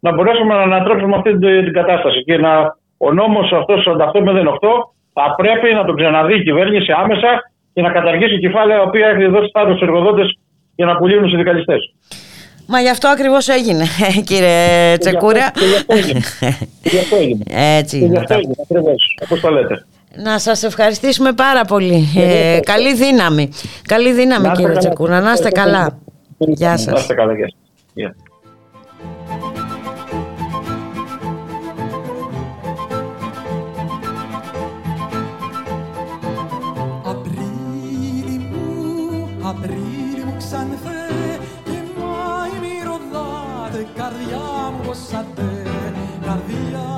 να μπορέσουμε να ανατρέψουμε αυτή την κατάσταση και να ο νόμος αυτός 48 θα πρέπει να τον ξαναδεί η κυβέρνηση άμεσα και να καταργήσει κεφάλαια τα οποία έχει δώσει στάδιο στους εργοδότες για να πουλήσουν οι συνδικαλιστές. Μα γι' αυτό ακριβώς έγινε, κύριε Τσεκούρα. Γι' αυτό έγινε. Έτσι είναι. Γι' αυτό έγινε, ακριβώς. Όπως το λέτε. Να σας ευχαριστήσουμε πάρα πολύ. Ε, καλή δύναμη. Καλή δύναμη κύριε Τσεκούρα. Να είστε καλά. Γεια σας. Να είστε καλά. Γεια σας. Μου πως αντέ καρδιά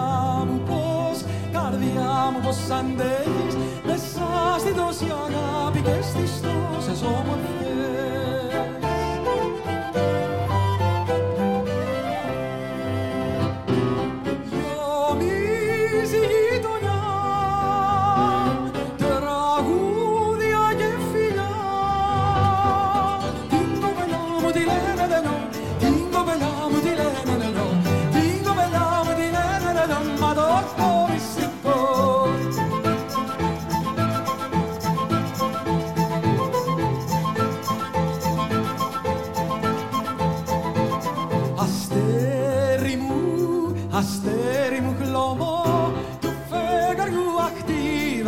μου πως, καρδιά μου πως αντέχεις. Μέσα στην τόση αγάπη και στις τόσες όμορφες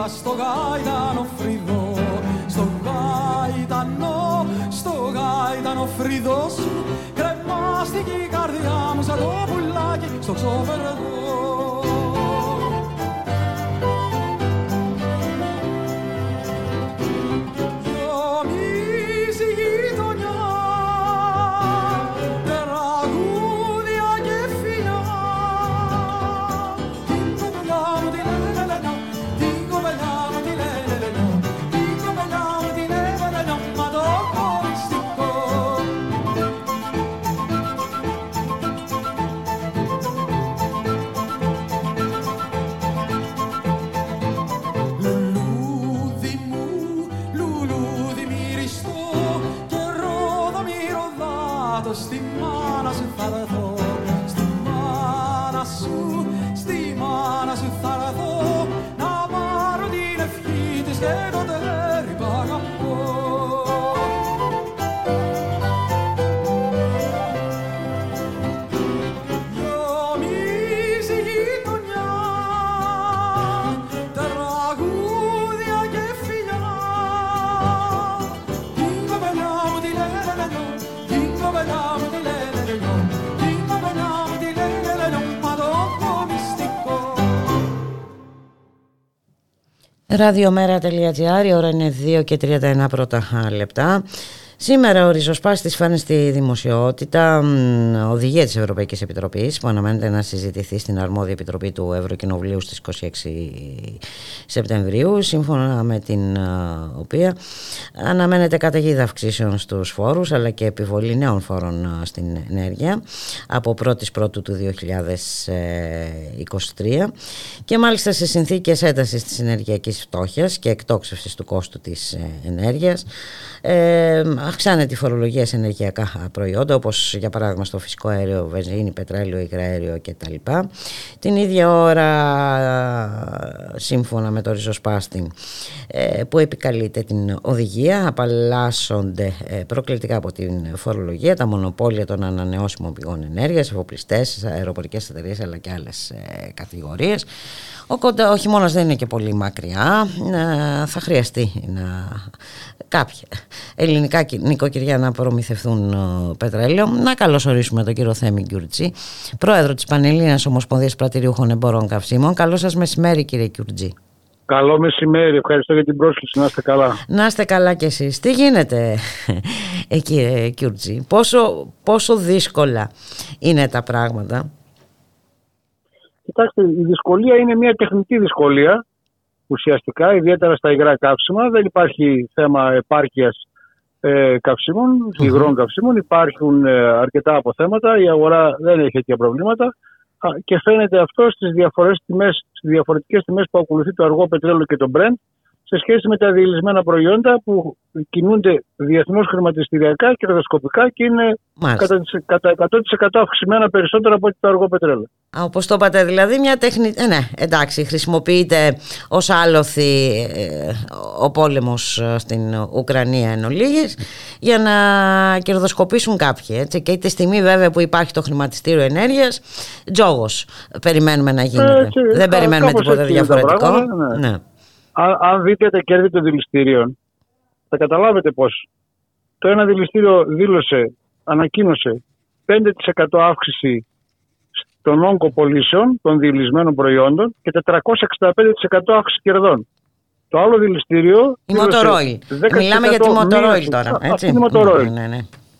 στο γάιτανο φρυδό στο γάιτανο, στο γάιτανο φρυδό σου. Κρεμάστηκε η καρδιά μου σαν το πουλάκι στο ξόβεργο Ραδιομέρα.gr, η ώρα είναι 2 και 31 πρώτα λεπτά. Σήμερα ο ριζοσπάστης φάνε στη δημοσιότητα μ, οδηγία της Ευρωπαϊκής Επιτροπής που αναμένεται να συζητηθεί στην αρμόδια επιτροπή του Ευρωκοινοβουλίου στις 26 Σεπτεμβρίου σύμφωνα με την α, οποία αναμένεται καταιγίδα αυξήσεων στους φόρους αλλά και επιβολή νέων φόρων α, στην ενέργεια από 1η Πρώτου του 2023 και μάλιστα σε συνθήκες έντασης της ενεργειακής φτώχειας και εκτόξευσης του κόστου της ε, ενέργειας ε, αυξάνεται η φορολογία σε ενεργειακά προϊόντα όπως για παράδειγμα στο φυσικό αέριο, βενζίνη, πετρέλαιο, υγραέριο κτλ. Την ίδια ώρα σύμφωνα με το ριζοσπάστη ε, που επικαλείται την οδηγία απαλλάσσονται ε, προκλητικά από την φορολογία τα μονοπόλια των ανανεώσιμων πηγών ενέργειας, εφοπλιστές, αεροπορικές εταιρείες αλλά και άλλες ε, κατηγορίες. Ο, κοντα, ο χειμώνας δεν είναι και πολύ μακριά, ε, θα χρειαστεί να κάποια ελληνικά νοικοκυριά να προμηθευτούν ε, πετρέλαιο. Να καλωσορίσουμε τον κύριο Θέμη Γκιουρτζή, πρόεδρο της Πανελλήνιας Ομοσπονδίας Πρατηριούχων Εμπορών Καυσίμων. Καλό σας μεσημέρι κύριε Γκιουρτζή. Καλό μεσημέρι, ευχαριστώ για την πρόσκληση, να είστε καλά. Να είστε καλά κι εσείς. Τι γίνεται ε, κύριε Γκιουρτζή, πόσο, πόσο δύσκολα είναι τα πράγματα; Κοιτάξτε, η δυσκολία είναι μια τεχνική δυσκολία ουσιαστικά, ιδιαίτερα στα υγρά καύσιμα. Δεν υπάρχει θέμα επάρκειας ε, καυσίμων, υγρών καυσίμων. Υπάρχουν ε, αρκετά αποθέματα. Η αγορά δεν έχει τέτοια προβλήματα. Α, και φαίνεται αυτό στις, διαφορές τιμές, στις διαφορετικές τιμές που ακολουθεί το αργό πετρέλαιο και το Brent σε σχέση με τα διελισμένα προϊόντα που κινούνται διεθνώς χρηματιστηριακά και κερδοσκοπικά και είναι κατά, κατά 100% αυξημένα περισσότερο από το αργό πετρέλαιο. Όπως το είπατε, δηλαδή μια τεχνη... Ε, ναι, εντάξει, χρησιμοποιείται ως άλοθη ε, ο πόλεμος ε, στην Ουκρανία εν ολίγης, για να κερδοσκοπήσουν κάποιοι. Έτσι. Και τη στιγμή βέβαια που υπάρχει το χρηματιστήριο ενέργειας, τζόγος περιμένουμε να γίνεται. Ε, Δεν περιμένουμε τίποτα διαφορετικό. Πράγματα, ναι. Ναι. Αν, αν δείτε τα κέρδη των δηληστήριων, θα καταλάβετε πως το ένα δηληστήριο δήλωσε, ανακοίνωσε 5% αύξηση των όγκο πωλήσεων των διελισμένων προϊόντων και 465% αύξηση κερδών. Το άλλο δηληστήριο. Η Motorola. Μιλάμε για τη Motorola τώρα. Έτσι. Αυτή η Motorola. Ναι, ναι, ναι.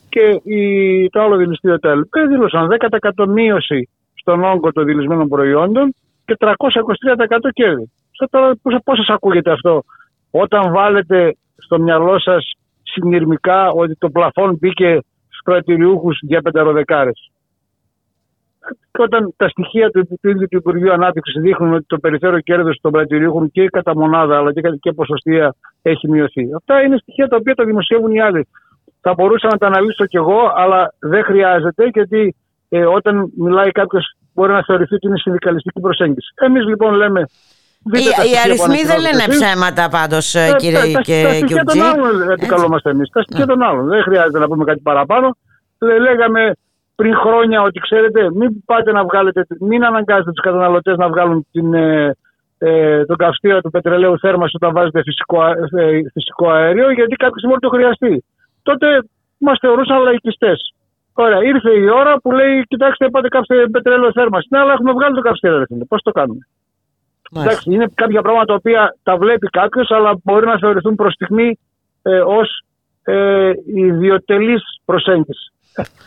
Και η, το άλλο δηληστήριο το LP δήλωσαν 10% μείωση στον όγκο των δηλισμένων προϊόντων και 323% κέρδη. Τώρα πώς σας ακούγεται αυτό; Όταν βάλετε στο μυαλό σας συνειρμικά ότι το πλαφόν μπήκε στους κρατηριούχους για πενταροδεκάρες; Και όταν τα στοιχεία του, του ίδιου του Υπουργείου Ανάπτυξης δείχνουν ότι το περιθώριο κέρδο των πρατηριούχων και κατά μονάδα αλλά και, και ποσοστία έχει μειωθεί. Αυτά είναι στοιχεία τα οποία τα δημοσιεύουν οι άλλοι. Θα μπορούσα να τα αναλύσω κι εγώ, αλλά δεν χρειάζεται γιατί ε, όταν μιλάει κάποιος μπορεί να θεωρηθεί ότι είναι συνδικαλιστική προσέγγιση. Εμείς λοιπόν λέμε. Οι, οι αριθμοί δεν λένε ψέματα πάντως, ε, κύριε τα, και Τα στοιχεία των άλλων επικαλούμαστε εμείς. Τα στοιχεία των άλλων. Δεν χρειάζεται να πούμε κάτι παραπάνω. Λέγαμε πριν χρόνια ότι ξέρετε, μην πάτε να βγάλετε, μην αναγκάζετε τους καταναλωτές να βγάλουν την, ε, ε, τον καυστήρα του πετρελαίου θέρμανσης όταν βάζετε φυσικό, ε, φυσικό αέριο, γιατί κάποια στιγμή το χρειαστεί. Τότε μας θεωρούσαν λαϊκιστές. Ωραία, ήρθε η ώρα που λέει: Κοιτάξτε, πάτε κάψτε πετρέλαιο θέρμανσης. Ναι, αλλά έχουμε βγάλει το καυστήρα, Πώς το κάνουμε; Εντάξει, είναι κάποια πράγματα τα οποία τα βλέπει κάποιος, αλλά μπορεί να θεωρηθούν προς στιγμή ε, ως ε, ιδιωτελής προσέγγιση.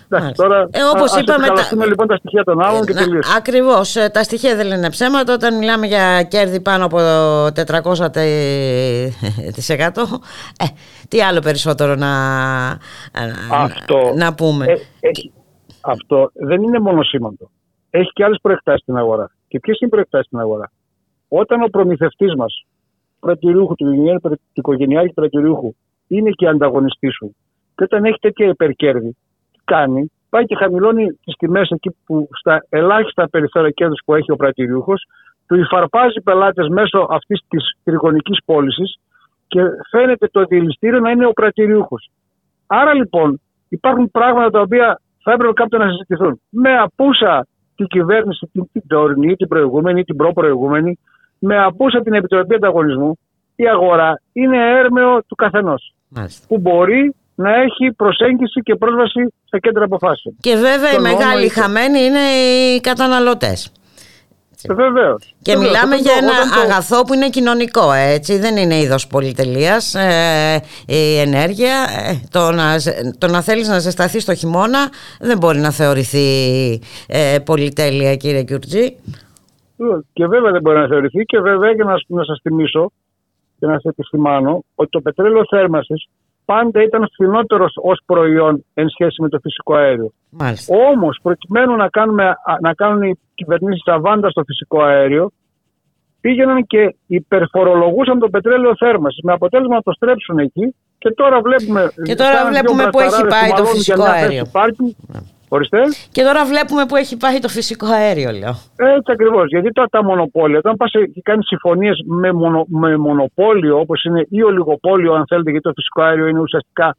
Εντάξει, τώρα ε, όπως ας είπαμε, τα... λοιπόν τα στοιχεία των άλλων και τελείως. Ακριβώς, τα στοιχεία δεν λένε ψέματα όταν μιλάμε για κέρδη πάνω από 400% ε, τι άλλο περισσότερο να, αυτό, να, πούμε; Ε, έχει, αυτό δεν είναι μόνο σήμαντο. Έχει και άλλες προεκτάσεις στην αγορά. Και ποιες είναι οι προεκτάσεις στην αγορά; Όταν ο προμηθευτής μας πρατηριούχου, του οικογενειάρχη πρατηριούχου είναι και ανταγωνιστής σου και όταν έχει τέτοια υπερκέρδη κάνει, πάει και χαμηλώνει τις τιμές εκεί που στα ελάχιστα περιθώρια κέρδους που έχει ο πρατηριούχο, του υφαρπάζει πελάτες μέσω αυτής της τριγωνικής πώλησης και φαίνεται το δηληστήριο να είναι ο πρατηριούχο. Άρα λοιπόν υπάρχουν πράγματα τα οποία θα έπρεπε κάποτε να συζητηθούν. Με απούσα την κυβέρνηση, την, την τωρινή, την προηγούμενη, την προ-προηγούμενη, με απούσα την Επιτροπή Ανταγωνισμού, η αγορά είναι έρμεο του καθενός. Που μπορεί να έχει προσέγγιση και πρόσβαση στα κέντρα αποφάσεων. Και βέβαια οι μεγάλοι χαμένοι είναι οι καταναλωτές. Βεβαίως. Και μιλάμε για ένα αγαθό που είναι κοινωνικό, έτσι. Δεν είναι είδος πολυτελείας. Ε, η ενέργεια. Ε, το, να, το να θέλεις να ζεσταθεί το χειμώνα δεν μπορεί να θεωρηθεί ε, πολυτέλεια, κύριε Κιουρτζή. Και βέβαια δεν μπορεί να θεωρηθεί. Και βέβαια, για να, να σας θυμίσω και να σα επισημάνω ότι το πετρέλαιο θέρμανσης πάντα ήταν φθηνότερος ως προϊόν εν σχέση με το φυσικό αέριο. Όμως, προκειμένου να, κάνουμε, να κάνουν οι κυβερνήσεις αβάντα στο φυσικό αέριο, πήγαιναν και υπερφορολογούσαν το πετρέλαιο θέρμανσης με αποτέλεσμα να το στρέψουν εκεί και τώρα βλέπουμε. Και τώρα βλέπουμε που έχει πάει το φυσικό αέριο. Ορίστε. Και τώρα βλέπουμε που έχει πάει το φυσικό αέριο, λέω. Έτσι ακριβώς. Γιατί τώρα τα μονοπόλια, όταν πας και κάνεις συμφωνίες με, μονο, με μονοπόλιο, όπως είναι ή ολιγοπόλιο, αν θέλετε, γιατί το φυσικό αέριο είναι ουσιαστικά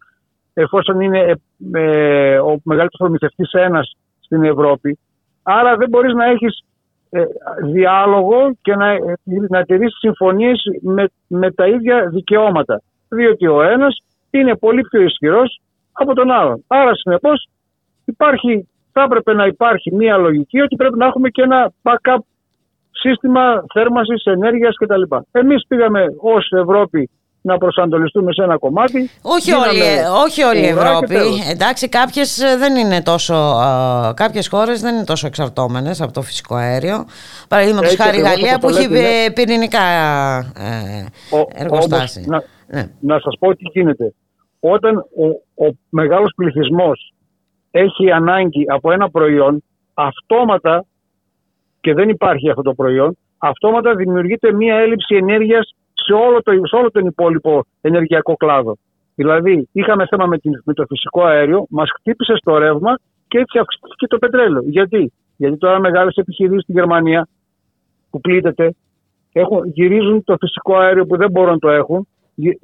εφόσον είναι ε, ε, ο μεγαλύτερος προμηθευτής ένας στην Ευρώπη. Άρα δεν μπορείς να έχεις ε, διάλογο και να, ε, να τηρήσεις συμφωνίες με, με τα ίδια δικαιώματα. Διότι ο ένας είναι πολύ πιο ισχυρός από τον άλλον. Άρα, συνεπώς, υπάρχει, θα έπρεπε να υπάρχει μια λογική ότι πρέπει να έχουμε και ένα backup σύστημα θέρμανσης, ενέργειας κτλ. Εμείς πήγαμε ως Ευρώπη να προσανατολιστούμε σε ένα κομμάτι. Όχι όλη, όχι όλη η Ευρώπη. Εντάξει, κάποιες δεν είναι τόσο, κάποιες χώρες δεν είναι τόσο εξαρτώμενες από το φυσικό αέριο. Παραδείγματος χάρη η Γαλλία που έχει ναι. πυρηνικά ε, εργοστάσια. να, ναι. να σας πω τι γίνεται. Όταν ο, ο μεγάλος πληθυσμός έχει ανάγκη από ένα προϊόν, αυτόματα, και δεν υπάρχει αυτό το προϊόν, αυτόματα δημιουργείται μία έλλειψη ενέργειας σε όλο, το, σε όλο τον υπόλοιπο ενεργειακό κλάδο. Δηλαδή, είχαμε θέμα με, με το φυσικό αέριο, μας χτύπησε στο ρεύμα και έτσι αυξήθηκε το πετρέλαιο. Γιατί, Γιατί τώρα μεγάλες επιχειρήσεις στην Γερμανία που πλήττεται έχουν, γυρίζουν το φυσικό αέριο που δεν μπορούν να το έχουν,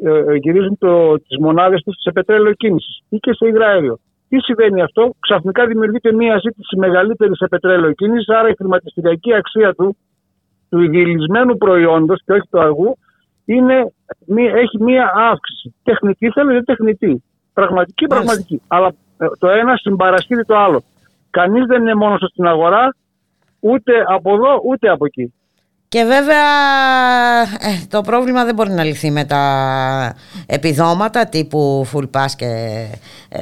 ε, γυρίζουν τις μονάδες τους σε πετρέλαιο κίνησης ή και σε υγραέριο. Τι συμβαίνει αυτό, ξαφνικά δημιουργείται μια ζήτηση μεγαλύτερης σε πετρέλαιο κίνηση, άρα η χρηματιστηριακή αξία του, του ειδηλισμένου προϊόντος και όχι του αργού, είναι, έχει μια αύξηση. Τεχνητή θέλει, δεν τεχνητή. Πραγματική, πραγματική. Αλλά ε, το ένα συμπαρασχεί το άλλο. Κανείς δεν είναι μόνος στην αγορά, ούτε από εδώ ούτε από εκεί. Και βέβαια ε, το πρόβλημα δεν μπορεί να λυθεί με τα επιδόματα τύπου full pass και, ε,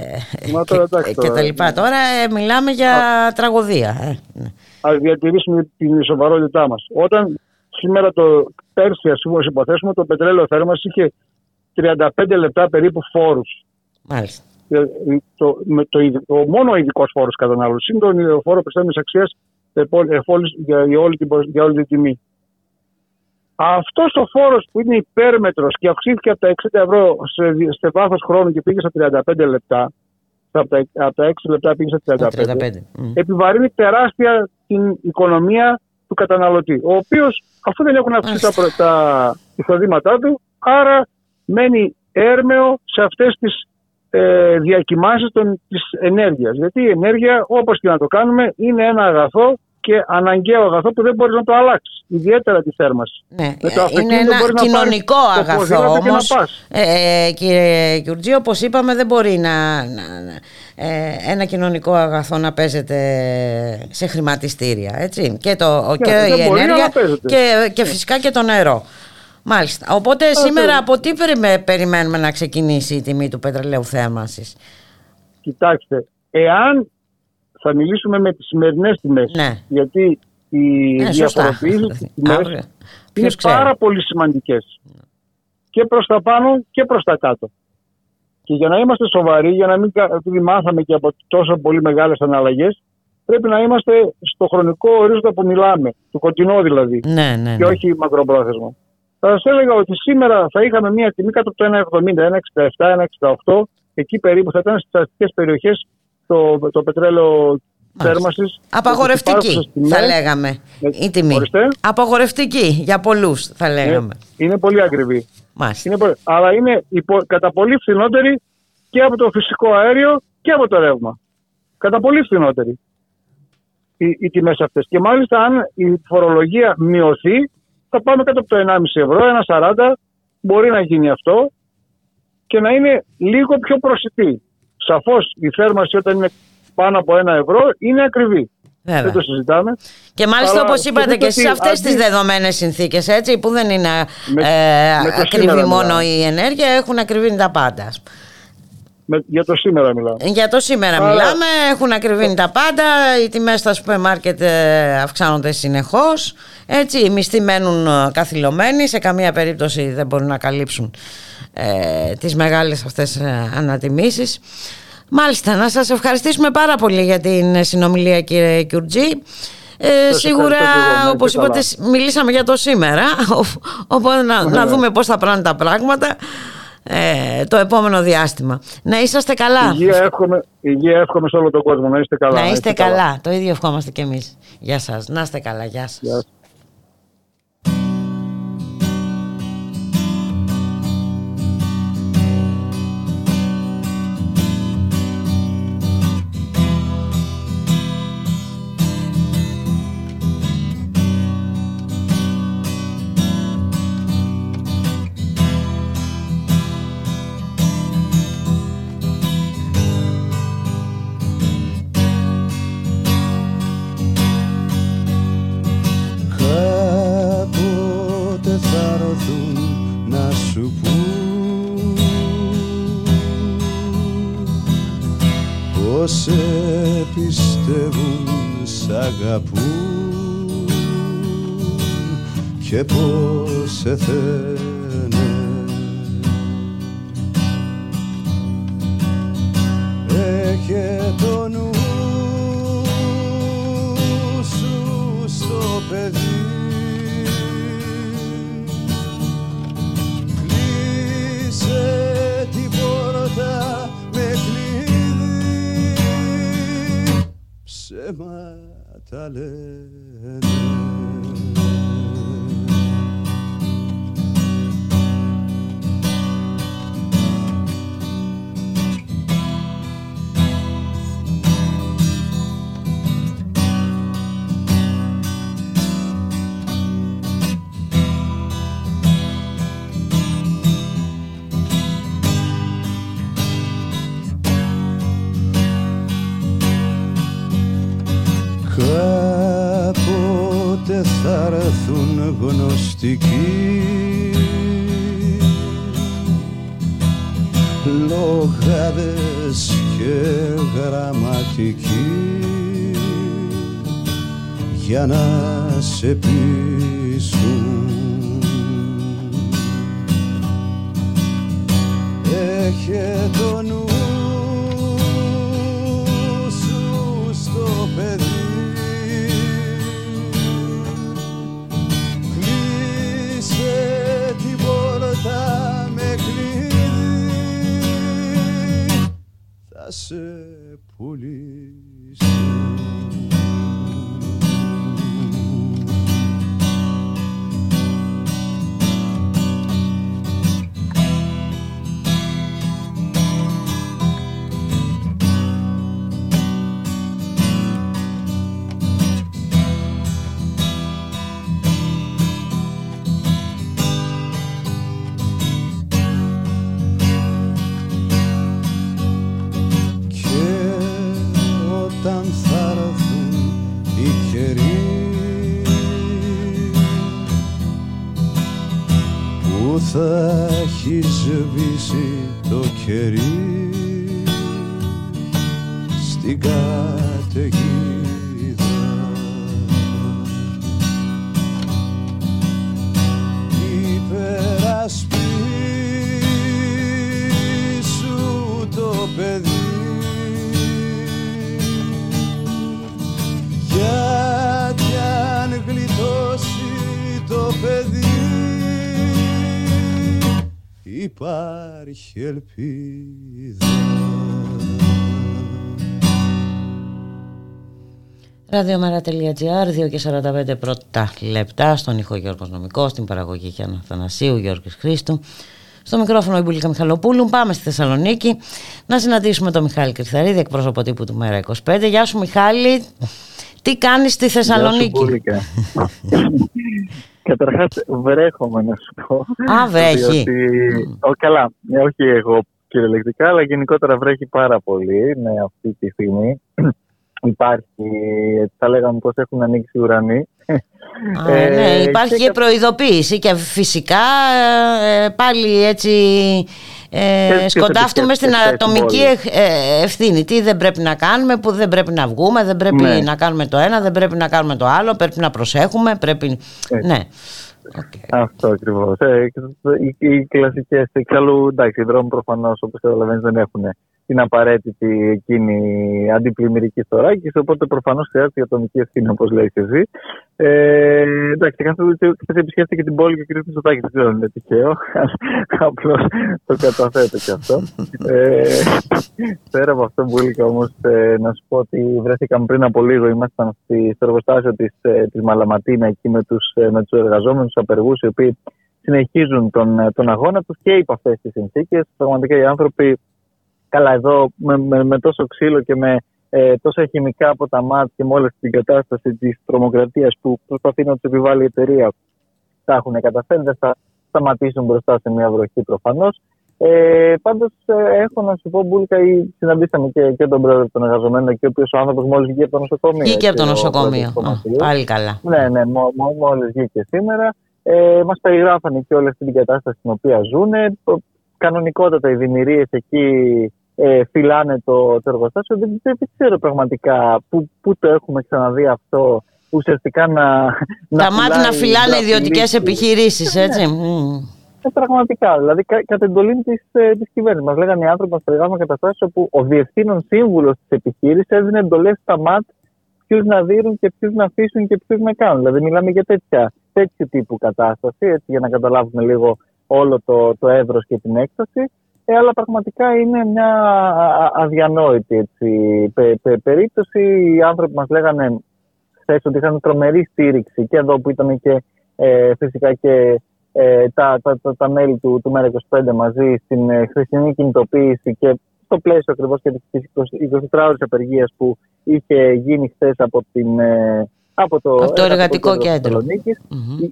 και, και, τα λοιπά. Τώρα ε, μιλάμε για τραγωδία. Ε. Ναι. Ας διατηρήσουμε την σοβαρότητά μας. Όταν σήμερα το πέρσι, ας πούμε, υποθέσουμε, το πετρέλαιο θέρμας είχε 35 λεπτά περίπου φόρους. Μάλιστα. Το, με το, ο μόνο ειδικός φόρος κατανάλωση είναι το φόρος πιστέμενη αξίας για, όλη την, για όλη την τιμή. Αυτός ο φόρος που είναι υπέρμετρος και αυξήθηκε από τα 60 ευρώ σε, σε βάθος χρόνου και πήγε στα 35 λεπτά, από τα, από τα 6 λεπτά πήγε στα 35, 35. επιβαρύνει τεράστια την οικονομία του καταναλωτή. Ο οποίος, αφού δεν έχουν αυξήσει τα, τα εισοδήματά του, άρα μένει έρμεο σε αυτές τις ε, διακοιμάνσεις της ενέργειας. Γιατί η ενέργεια, όπως και να το κάνουμε, είναι ένα αγαθό και αναγκαίο αγαθό που δεν μπορείς να το αλλάξεις. Ιδιαίτερα τη θέρμανση. Ναι, Με το είναι ένα κοινωνικό αγαθό όμως. Ε, ε, κύριε Γιουρτζή, όπως είπαμε, δεν μπορεί να, να, ε, ένα κοινωνικό αγαθό να παίζεται σε χρηματιστήρια. Έτσι. Και, το, ναι, και η ενέργεια και, και φυσικά και το νερό. Μάλιστα. Οπότε σήμερα από τι περιμένουμε να ξεκινήσει η τιμή του πετρελαίου θέρμανσης; Κοιτάξτε, εάν θα μιλήσουμε με τις σημερινές τιμές. Ναι. Γιατί οι ναι, διαφοροποιήσεις στις τιμές είναι πάρα πολύ σημαντικές. Και προς τα πάνω και προς τα κάτω. Και για να είμαστε σοβαροί, για να μην επειδή μάθαμε και από τόσο πολύ μεγάλες αναλλαγές, πρέπει να είμαστε στο χρονικό ορίζοντα που μιλάμε, του κοντινό δηλαδή, ναι, ναι, και όχι μακροπρόθεσμο. Θα σας έλεγα ότι σήμερα θα είχαμε μια τιμή κάτω από το 1,70, 1,67, 1,68, εκεί περίπου θα ήταν στις αστικές περιοχές το, το πετρέλαιο θέρμανσης. Απαγορευτική θα λέγαμε η τιμή. Ορίστε. Απαγορευτική για πολλούς θα λέγαμε. Είναι, είναι πολύ ακριβή. Μάλιστα. Είναι πολύ, αλλά είναι υπο, κατά πολύ φθηνότερη και από το φυσικό αέριο και από το ρεύμα. Κατά πολύ φθηνότερη οι, οι τιμές αυτές. Και μάλιστα αν η φορολογία μειωθεί θα πάμε κάτω από το 1,5 ευρώ, 1,40 μπορεί να γίνει αυτό και να είναι λίγο πιο προσιτή. Σαφώς η θέρμανση όταν είναι πάνω από 1 ευρώ είναι ακριβή. Βέβαια. Δεν το συζητάμε. Και μάλιστα Αλλά όπως είπατε σκεφτείτε και εσείς ότι αυτές αντί- τις δεδομένες συνθήκες έτσι που δεν είναι Με- ε, με το ακριβή σήμερα μόνο μιλάμε. η ενέργεια έχουν ακριβήνει τα πάντα. Με, για το σήμερα μιλάω. Για το σήμερα Άρα- μιλάμε, έχουν ακριβήνει τα πάντα, οι τιμές στα σούπερ μάρκετ ε, αυξάνονται συνεχώς, έτσι, οι μισθοί μένουν ε, καθυλωμένοι, σε καμία περίπτωση δεν μπορούν να καλύψουν ε, τις μεγάλες αυτές ε, ανατιμήσεις. Μάλιστα, να σας ευχαριστήσουμε πάρα πολύ για την συνομιλία κύριε Κιουρτζή. Ε, Σας σίγουρα, ευχαριστώ και εγώ, να είστε όπως είπατε, καλά. σ- μιλήσαμε για το σήμερα, οπότε να, να Βέβαια. δούμε πώς θα πάνε τα πράγματα ε, το επόμενο διάστημα. Να είσαστε καλά. Υγεία εύχομαι, υγεία εύχομαι σε όλο τον κόσμο. Να είστε καλά. Να είστε καλά. Το ίδιο ευχόμαστε κι εμείς. Γεια σας. Να είστε καλά. Γεια σας. Γεια σας. Αγαπούν και πως σε θένε Ψέματα για να σε πείσουν. Έχε το νου σου στο παιδί. Κλείσε την πόρτα με κλειδί. Θα σε πουλήσω θα έχεις σβήσει το κερί Ραδιομέρα.gr, 2 και 45 πρώτα λεπτά, στον ήχο Γιώργος Νομικός, στην παραγωγή Γιάννα Θανασίου, Γιώργης Χρήστου. Στο μικρόφωνο η Μπουλίκα Μιχαλοπούλου. Πάμε στη Θεσσαλονίκη να συναντήσουμε τον Μιχάλη Κρυθαρίδη, εκπρόσωπο τύπου του Μέρα 25. Γεια σου Μιχάλη, τι κάνεις στη Θεσσαλονίκη; Γεια σου Καταρχάς βρέχομαι να σου πω. Α, βρέχει. Ο, καλά, όχι εγώ κυριολεκτικά, αλλά γενικότερα βρέχει πάρα πολύ ναι, αυτή τη στιγμή υπάρχει, θα λέγαμε πως έχουν ανοίξει οι ουρανοί. Α, ε, ναι, υπάρχει και, προειδοποίηση και φυσικά ε, πάλι έτσι ε, σκοντάφτουμε στην ατομική ε, ευθύνη. Τι δεν πρέπει να κάνουμε, που δεν πρέπει να βγούμε, δεν πρέπει ναι. να κάνουμε το ένα, δεν πρέπει να κάνουμε το άλλο, πρέπει να προσέχουμε, πρέπει... Ναι. Okay. Αυτό ακριβώς. Ε, οι, οι κλασικές. Εξάλλου, εντάξει, οι δρόμοι προφανώς όπως καταλαβαίνεις δεν έχουν την απαραίτητη εκείνη αντιπλημμυρική θωράκιση. Οπότε προφανώς χρειάζεται η ατομική ευθύνη, όπως λέει και εσύ. Ε, εντάξει, χθε επισκέφθηκε την πόλη και ο κ. Μητσοτάκης. Δεν ξέρω αν είναι τυχαίο. Απλώς το καταθέτω κι αυτό. ε, πέρα από αυτό, Μπούλικα, όμως, ε, να σου πω ότι βρέθηκαμε πριν από λίγο. Ήμασταν στο εργοστάσιο της ε, της Μαλαματίνα εκεί με τους ε, με τους εργαζόμενους απεργούς, οι οποίοι συνεχίζουν τον, ε, τον αγώνα τους και υπό αυτές τις συνθήκες. Πραγματικά οι άνθρωποι Καλά, εδώ με, με, με τόσο ξύλο και με ε, τόσα χημικά από τα μάτια και με όλη την κατάσταση της τρομοκρατίας που προσπαθεί να τους επιβάλλει η εταιρεία, τα έχουν καταφέρει. Δεν θα σταματήσουν μπροστά σε μια βροχή προφανώς. Ε, Πάντως, ε, έχω να σου πω, Μπούλικα, συναντήσαμε και, και τον πρόεδρο των εργαζομένων και ο οποίος ο άνθρωπος μόλις βγήκε από το νοσοκομείο. Βγήκε από το νοσοκομείο. Πάλι καλά. Ναι, ναι, μόλις βγήκε σήμερα. Ε, Μας περιγράφανε και όλη αυτή την κατάσταση στην οποία ζουν. Κανονικότατα οι δημιουργίες εκεί ε, φυλάνε το, το εργοστάσιο. Δεν, δεν, ξέρω πραγματικά πού, πού το έχουμε ξαναδεί αυτό ουσιαστικά να. Τα μάτια να φυλάνε ιδιωτικές επιχειρήσεις, ναι. έτσι. Ε, πραγματικά. Δηλαδή, κα, κατά εντολή της ε, κυβέρνησης. Μας λέγανε οι άνθρωποι, μας περιγράφουν καταστάσεις όπου ο διευθύνων σύμβουλος της επιχείρησης έδινε εντολές στα ΜΑΤ ποιους να δίνουν και ποιους να αφήσουν και ποιους να κάνουν. Δηλαδή, μιλάμε για τέτοια, τέτοιου τύπου κατάσταση, έτσι, για να καταλάβουμε λίγο όλο το, το εύρο και την έκταση. Ε, αλλά πραγματικά είναι μια αδιανόητη έτσι, πε, πε, περίπτωση. Οι άνθρωποι μας λέγανε χθες ότι είχαν τρομερή στήριξη και εδώ που ήταν και ε, φυσικά και ε, τα, τα, τα, τα, μέλη του, του ΜΕΡΑ25 μαζί στην ε, χρηστινή κινητοποίηση και στο πλαίσιο ακριβώς και της 24 ώρε απεργίας που είχε γίνει χθες από την ε, από το, από το εργατικό κέντρο.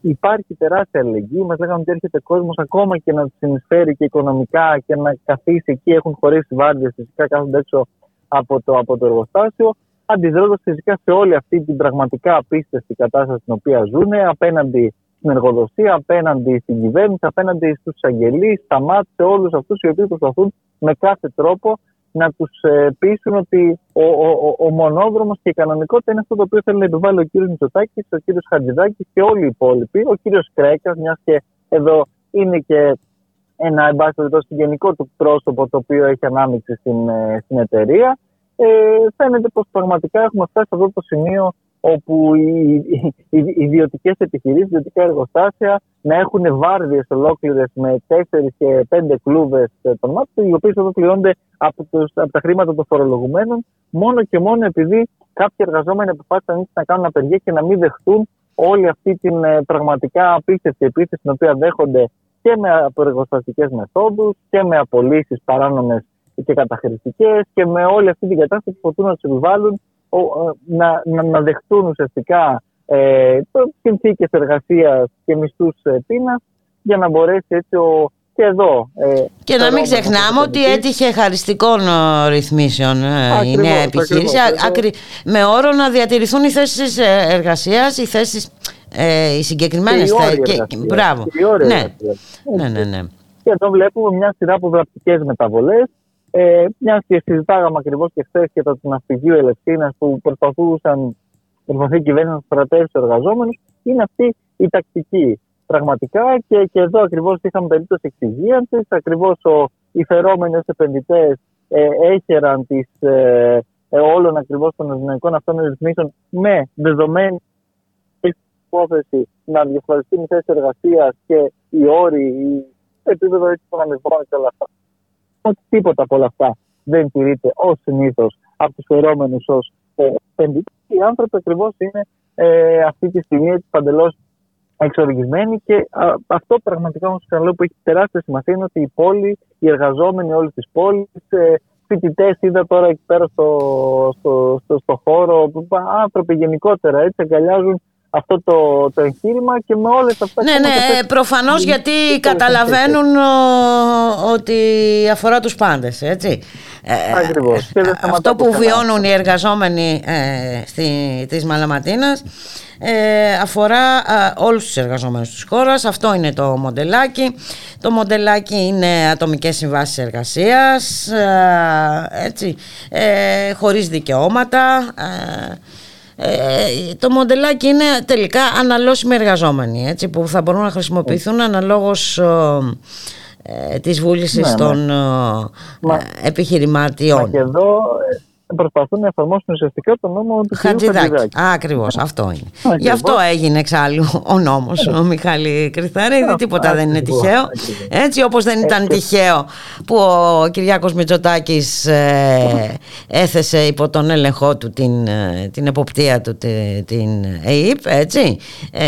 Υπάρχει τεράστια αλληλεγγύη. Μας λέγανε ότι έρχεται κόσμος ακόμα και να του συνεισφέρει και οικονομικά και να καθίσει εκεί. Έχουν χωρίσει βάρδιε, φυσικά κάθονται έξω από το, από το εργοστάσιο. Αντιδρώντα φυσικά σε όλη αυτή την πραγματικά απίστευτη κατάσταση στην οποία ζουν, απέναντι στην εργοδοσία, απέναντι στην κυβέρνηση, απέναντι στους εισαγγελείς, στα μάτια, σε όλους αυτούς οι οποίοι προσπαθούν με κάθε τρόπο να τους ε, πείσουν ότι ο, ο, ο, μονόδρομος και η κανονικότητα είναι αυτό το οποίο θέλει να επιβάλλει ο κύριος Μητσοτάκης, ο κύριος Χατζηδάκης και όλοι οι υπόλοιποι. Ο κύριος Κρέκας, μιας και εδώ είναι και ένα εμπάσχευτο γενικό του πρόσωπο το οποίο έχει ανάμειξη στην, ε, στην εταιρεία. Ε, φαίνεται πως πραγματικά έχουμε φτάσει σε αυτό το σημείο όπου οι, οι, οι ιδιωτικές επιχειρήσεις, ιδιωτικά εργοστάσια να έχουν βάρδιες ολόκληρες με 4 και 5 κλούβες των μάτων, οι οποίες εδώ πληρώνονται από, από τα χρήματα των φορολογουμένων, μόνο και μόνο επειδή κάποιοι εργαζόμενοι αποφάσισαν να κάνουν απεργία και να μην δεχτούν όλη αυτή την ε, πραγματικά απίστευτη επίθεση την οποία δέχονται και με απεργοστατικές μεθόδους και με απολύσεις παράνομες και καταχρηστικές και με όλη αυτή την κατάσταση που προσπαθούν να τους επιβάλλουν ε, να, να, να δεχτούν ουσιαστικά ε, συνθήκες εργασίας και μισθούς ε, πείνας για να μπορέσει έτσι ο, και εδώ. Ε, και να μην ξεχνάμε ότι έτυχε χαριστικών ε, ρυθμίσεων ε, η νέα επιχείρηση με όρο να διατηρηθούν οι θέσεις εργασίας, οι θέσεις. Ε, οι συγκεκριμένες θέσει. Μπράβο. Ναι. ναι. ναι, ναι, Και εδώ βλέπουμε μια σειρά από βλαπτικές μεταβολές ε, Μιας και συζητάγαμε ακριβώς και χθες και το ναυπηγείο Ελευθερία που προσπαθούσαν, προσπαθεί η κυβέρνηση να στρατεύσει τους εργαζόμενους, είναι αυτή η τακτική. Πραγματικά και, και εδώ ακριβώς είχαμε περίπτωση εξυγίανσης. Ακριβώς οι φερόμενοι ω επενδυτές ε, έχεραν τις, ε, ε, όλων ακριβώς των ευνοϊκών αυτών ρυθμίσεων με δεδομένη υπόθεση να διασφαλιστεί η θέση εργασίας και οι όροι, η επίπεδο των αμοιβών και όλα αυτά ότι τίποτα από όλα αυτά δεν τηρείται ως συνήθως από τους φερόμενους ως επενδυτές. οι άνθρωποι ακριβώς είναι ε, αυτή τη στιγμή έτσι παντελώς εξοργισμένοι και α, αυτό πραγματικά όμως ξαναλέω που έχει τεράστια σημασία είναι ότι η πόλη, οι εργαζόμενοι όλη τη πόλη, ε, φοιτητές είδα τώρα εκεί πέρα στο, στο, στο, στο χώρο, άνθρωποι γενικότερα έτσι αγκαλιάζουν αυτό το, το εγχείρημα και με όλες αυτές Ναι, ναι, προφανώς γιατί καταλαβαίνουν ότι αφορά τους πάντες, έτσι. Ε, Ακριβώς. Ε, αυτό που βιώνουν οι εργαζόμενοι ε, στη, της Μαλαματίνας ε, αφορά ε, όλους τους εργαζόμενους της χώρας. Αυτό είναι το μοντελάκι. Το μοντελάκι είναι ατομικές συμβάσεις εργασίας, έτσι, χωρίς δικαιώματα, ε, το μοντελάκι είναι τελικά αναλώσιμοι εργαζόμενοι έτσι, που θα μπορούν να χρησιμοποιηθούν αναλόγως ε, της βούλησης ναι, των ναι. επιχειρηματιών. και εδώ προσπαθούν να εφαρμόσουν ουσιαστικά το νόμο του Χατζηδάκη. Ακριβώς, αυτό είναι. Γι' αυτό έγινε εξάλλου ο νόμος ο Μιχάλη Κρυθαρίδη. Τίποτα δεν είναι τυχαίο. Έτσι, όπως δεν ήταν τυχαίο που ο Κυριάκος Μητσοτάκης ε, έθεσε υπό τον έλεγχό του την, ε, την εποπτεία του την ΕΕΠ, έτσι. Ε,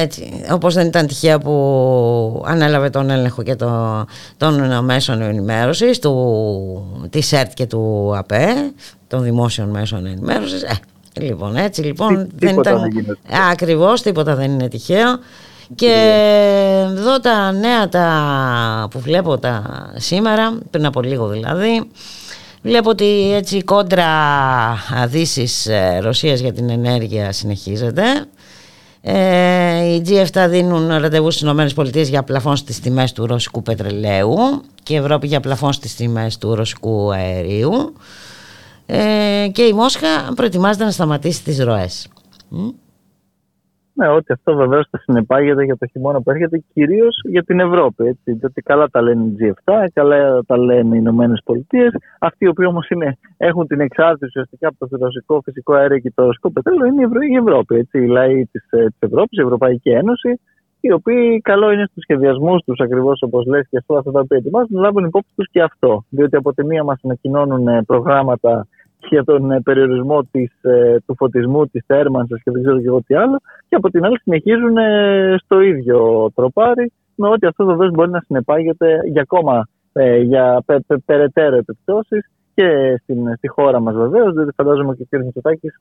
έτσι όπως δεν ήταν τυχαίο που ανέλαβε τον έλεγχο και το, των μέσων ενημέρωσης του, της ΕΡΤ και του ΑΠΕ, των δημόσιων μέσων ενημέρωσης. Ε, λοιπόν, έτσι λοιπόν Τι, δεν ήταν. Ακριβώς, τίποτα δεν είναι τυχαίο. Και εδώ τα νέα τα που βλέπω τα σήμερα, πριν από λίγο δηλαδή, βλέπω ότι έτσι η κόντρα Δύσης ε, Ρωσίας για την ενέργεια συνεχίζεται. Ε, οι G7 δίνουν ραντεβού στις ΗΠΑ για πλαφόν στις τιμές του ρωσικού πετρελαίου και η Ευρώπη για πλαφόν στις τιμές του ρωσικού αερίου ε, και η Μόσχα προετοιμάζεται να σταματήσει τις ροές. Ναι, ότι αυτό βεβαίως θα συνεπάγεται για το χειμώνα που έρχεται, κυρίως για την Ευρώπη. Έτσι, διότι καλά τα λένε οι G7, καλά τα λένε οι Ηνωμένες Πολιτείες. Αυτοί οι οποίοι όμως έχουν την εξάρτηση ουσιαστικά από το ρωσικό φυσικό αέριο και το ρωσικό πετρέλαιο είναι η Ευρώπη. Έτσι, οι λαοί της ε, Ευρώπης, η Ευρωπαϊκή Ένωση, οι οποίοι καλό είναι στους σχεδιασμούς τους, ακριβώς όπως λες και αυτό, αυτά τα οποία ετοιμάζουν, να λάβουν υπόψη τους και αυτό. Διότι από τη μία μας ανακοινώνουν ε, προγράμματα για τον ε, περιορισμό της, ε, του φωτισμού, της θέρμανσης και δεν ξέρω και εγώ τι άλλο και από την άλλη συνεχίζουν ε, στο ίδιο τροπάρι με ότι αυτό βεβαίω μπορεί να συνεπάγεται για ακόμα για πε, πε, περαιτέρω επιπτώσεις και στην, στη χώρα μας βεβαίως διότι φαντάζομαι και ο κ. Μητσοτάκης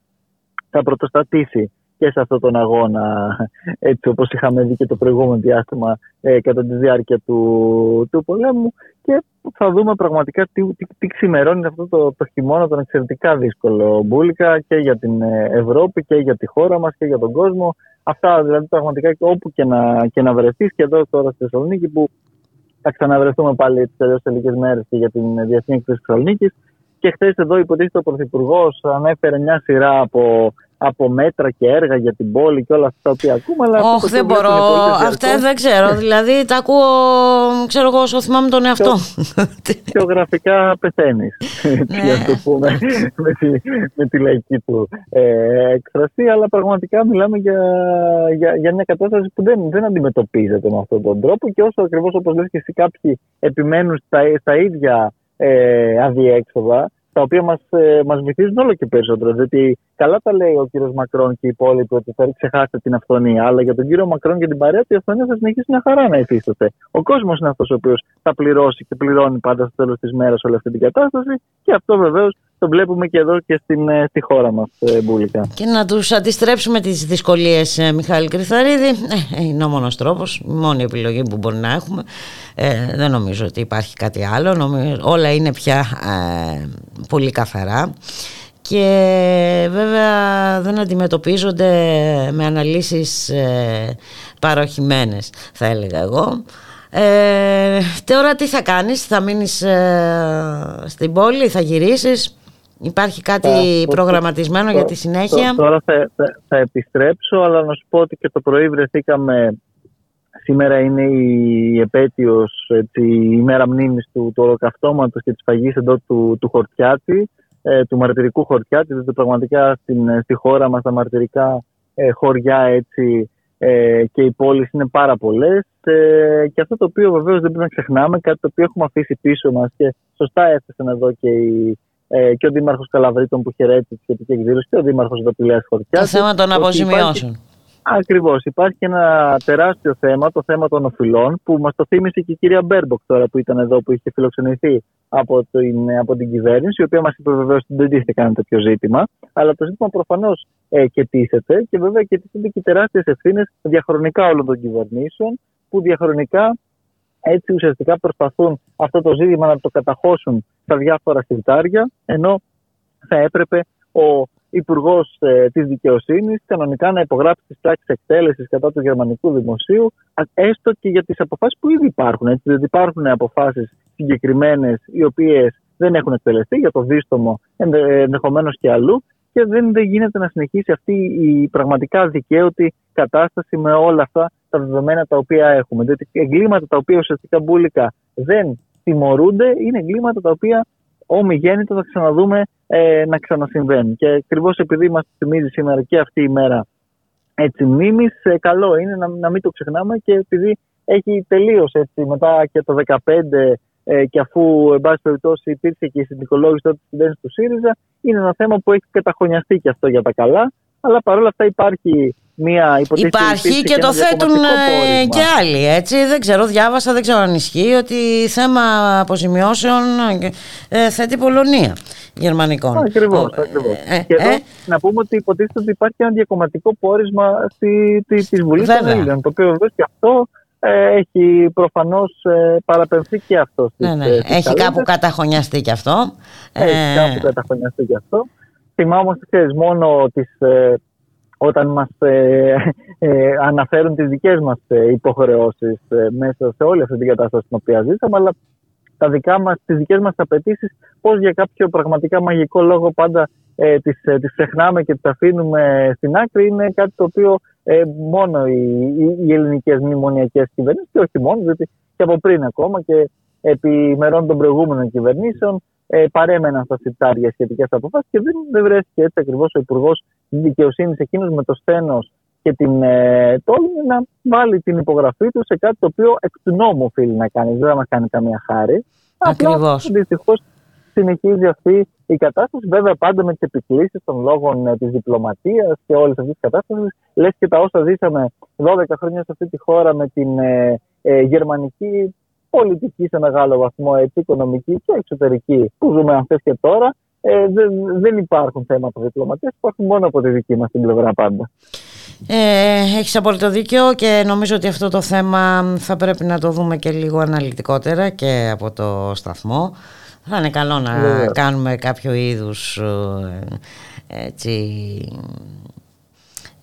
θα πρωτοστατήσει και σε αυτόν τον αγώνα, έτσι όπως είχαμε δει και το προηγούμενο διάστημα ε, κατά τη διάρκεια του, του πολέμου και θα δούμε πραγματικά τι, τι, τι ξημερώνει αυτό το, το χειμώνα τον εξαιρετικά δύσκολο μπουλικα και για την ε, Ευρώπη και για τη χώρα μας και για τον κόσμο. Αυτά δηλαδή πραγματικά όπου και να, και να βρεθείς και εδώ τώρα στη Θεσσαλονίκη που θα ξαναβρεθούμε πάλι τις τελείω λίγε μέρες και για την Διεθνή Εκθέση Θεσσαλονίκης. Και χθες εδώ υποτίθεται ο Πρωθυπουργός ανέφερε μια σειρά από από μέτρα και έργα για την πόλη και όλα αυτά τα οποία ακούμε. Αλλά Όχι, δεν μπορώ. Αυτά δεν ξέρω. δηλαδή τα ακούω, ξέρω εγώ, όσο θυμάμαι τον εαυτό. Πιο γραφικά πεθαίνεις. Ναι. το πούμε με τη, με τη λαϊκή του ε, εκφρασία. Αλλά πραγματικά μιλάμε για, για, για μια κατάσταση που δεν, δεν αντιμετωπίζεται με αυτόν τον τρόπο. Και όσο ακριβώς όπως λες και εσύ, κάποιοι επιμένουν στα, στα ίδια ε, αδιέξοδα τα οποία μας μας ε, βυθίζουν όλο και περισσότερο. Διότι καλά τα λέει ο κύριος Μακρόν και οι υπόλοιποι ότι θα ξεχάσετε την αυθονία. Αλλά για τον κύριο Μακρόν και την παρέα η αυθονία θα συνεχίσει μια χαρά να υφίσταται. Ο κόσμος είναι αυτός ο οποίος θα πληρώσει και πληρώνει πάντα στο τέλος της μέρας όλη αυτή την κατάσταση. Και αυτό βεβαίως το βλέπουμε και εδώ και στην, ε, στη χώρα μας, ε, Μπούλικα. Και να τους αντιστρέψουμε τις δυσκολίες, Μιχάλη Κρυθαρίδη. Ε, είναι ο μόνος τρόπος, η μόνη επιλογή που μπορεί να έχουμε. Ε, δεν νομίζω ότι υπάρχει κάτι άλλο. Νομίζω, όλα είναι πια ε, πολύ καθαρά και βέβαια δεν αντιμετωπίζονται με αναλύσεις ε, παροχημένες θα έλεγα εγώ. Ε, τώρα τι θα κάνεις, θα μείνεις ε, στην πόλη, θα γυρίσεις, υπάρχει κάτι προγραμματισμένο για τη συνέχεια; Τώρα θα, θα, επιστρέψω, αλλά να σου πω ότι και το πρωί βρεθήκαμε, σήμερα είναι η επέτειος, έτσι, η μέρα μνήμης του, του ολοκαυτώματος και της φαγής εδώ του, του Χορτιάτη ε, του μαρτυρικού χωριά, διότι πραγματικά στην, ε, στη χώρα μας τα μαρτυρικά ε, χωριά έτσι, ε, και οι πόλεις είναι πάρα πολλές ε, και αυτό το οποίο βεβαίως δεν πρέπει να ξεχνάμε, κάτι το οποίο έχουμε αφήσει πίσω μας και σωστά έθεσαν εδώ και οι, ε, και ο Δήμαρχος Καλαβρίτων που χαιρέτησε τη σχετική εκδήλωση και ο Δήμαρχος Δοπηλέα Χωριά. Το θέμα των αποζημιώσεων. Ακριβώς. Υπάρχει ένα τεράστιο θέμα, το θέμα των οφειλών, που μας το θύμισε και η κυρία Μπέρμποκ τώρα που ήταν εδώ, που είχε φιλοξενηθεί από την, από την κυβέρνηση, η οποία μας είπε βεβαίως ότι δεν τίθεται κανένα τέτοιο ζήτημα. Αλλά το ζήτημα προφανώς ε, και τίθεται και βέβαια και τίθεται και τεράστιες ευθύνες διαχρονικά όλων των κυβερνήσεων, που διαχρονικά έτσι ουσιαστικά προσπαθούν αυτό το ζήτημα να το καταχώσουν στα διάφορα συρτάρια, ενώ θα έπρεπε ο Υπουργός ε, της Δικαιοσύνης κανονικά να υπογράψει τις πράξεις εκτέλεσης κατά του γερμανικού δημοσίου, έστω και για τις αποφάσεις που ήδη υπάρχουν. Έτσι, δηλαδή υπάρχουν αποφάσεις συγκεκριμένες οι οποίες δεν έχουν εκτελεστεί για το δίστομο ενδεχομένως και αλλού και δεν, δεν γίνεται να συνεχίσει αυτή η πραγματικά δικαίωτη κατάσταση με όλα αυτά τα δεδομένα τα οποία έχουμε. Διότι εγκλήματα τα οποία ουσιαστικά μπουλικά δεν τιμωρούνται είναι εγκλήματα τα οποία ομιγέννητα θα ξαναδούμε ε, να ξανασυμβαίνουν. Και ακριβώς επειδή μας θυμίζει σήμερα και αυτή η μέρα έτσι μνήμης, ε, καλό είναι να, να μην το ξεχνάμε και επειδή έχει τελείως μετά και το 2015 ε, και αφού εν πάση περιπτώσει υπήρξε και η συνδικολόγηση τότε τη κυβέρνηση του ΣΥΡΙΖΑ, είναι ένα θέμα που έχει καταχωνιαστεί και αυτό για τα καλά. Αλλά παρόλα αυτά υπάρχει μια Υπάρχει και, το θέτουν ε, και άλλοι, έτσι. Δεν ξέρω, διάβασα, δεν ξέρω αν ισχύει, ότι θέμα αποζημιώσεων ε, θέτει Πολωνία γερμανικών. Ακριβώς. Ε, ε, και εδώ να πούμε ότι υποτίθεται ότι υπάρχει ένα διακομματικό πόρισμα τη Βουλής των Ελλήνων, το οποίο βεβαίω και αυτό έχει προφανώς παραπεμφθεί και αυτό. Ναι, ναι. Έχει κάπου καταχωνιαστεί και αυτό. Έχει κάπου καταχωνιαστεί και αυτό. Θυμάμαι, ξέρεις, μόνο τις όταν μας ε, ε, αναφέρουν τις δικές μας ε, υποχρεώσεις ε, μέσα σε όλη αυτή την κατάσταση στην οποία ζήσαμε, αλλά τα δικά μας, τις δικές μας απαιτήσεις, πώς για κάποιο πραγματικά μαγικό λόγο πάντα ε, τις, ε, τις ξεχνάμε και τις αφήνουμε στην άκρη, είναι κάτι το οποίο μόνο οι, οι, οι ελληνικές μνημονιακές κυβερνήσεις και όχι μόνο, διότι και από πριν ακόμα και επί μερών των προηγούμενων κυβερνήσεων ε, παρέμεναν στα συρτάρια σχετικές αποφάσεις και δεν, δεν βρέθηκε έτσι ακριβώς ο Υπουργός Δικαιοσύνης εκείνος με το σθένος και την ε, τόλμη να βάλει την υπογραφή του σε κάτι το οποίο εκ του νόμου οφείλει να κάνει. Δεν θα μας κάνει καμία χάρη. Ακριβώς. Δυστυχώς συνεχίζει αυτή η κατάσταση. Βέβαια, πάντα με τις επικλήσεις των λόγων ε, της διπλωματίας και όλης αυτής της κατάστασης. Λες και τα όσα ζήσαμε 12 χρόνια σε αυτή τη χώρα με την ε, ε, γερμανική πολιτική σε μεγάλο βαθμό, έτσι, οικονομική και εξωτερική, που ζούμε αυτές και τώρα, ε, δεν, δεν υπάρχουν θέματα διπλωματίας, υπάρχουν μόνο από τη δική μας την πλευρά πάντα. Ε, έχεις απόλυτο δίκιο και νομίζω ότι αυτό το θέμα θα πρέπει να το δούμε και λίγο αναλυτικότερα και από το σταθμό. Θα είναι καλό να κάνουμε κάποιο είδους ε, έτσι,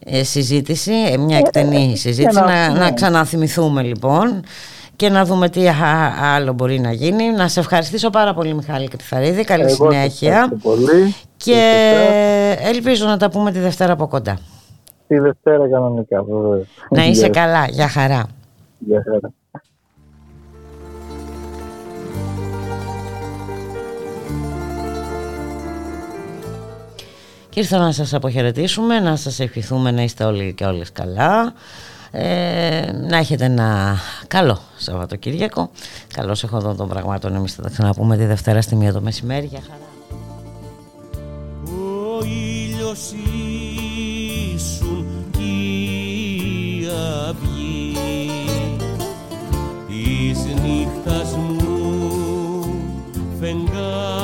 ε, συζήτηση, μια ε, εκτενή συζήτηση, να, να ναι. ξαναθυμηθούμε λοιπόν και να δούμε τι άλλο μπορεί να γίνει. Να σε ευχαριστήσω πάρα πολύ Μιχάλη Κρυθαρίδη. Καλή Εγώ συνέχεια. Πολύ. Και ελπίζω να τα πούμε τη Δευτέρα από κοντά. Τη Δευτέρα κανονικά βέβαια. Να είσαι καλά. Γεια χαρά. Γεια χαρά. Και ήρθα να σας αποχαιρετήσουμε, να σας ευχηθούμε να είστε όλοι και όλες καλά. Ε, να έχετε ένα καλό Σαββατοκύριακο. Καλώς έχω εδώ των πραγμάτων. Εμείς θα τα ξαναπούμε τη Δευτέρα στη μία το μεσημέρι. Για χαρά. Ο ήλιος ήσουν η αυγή της νύχτας μου φεγγάρι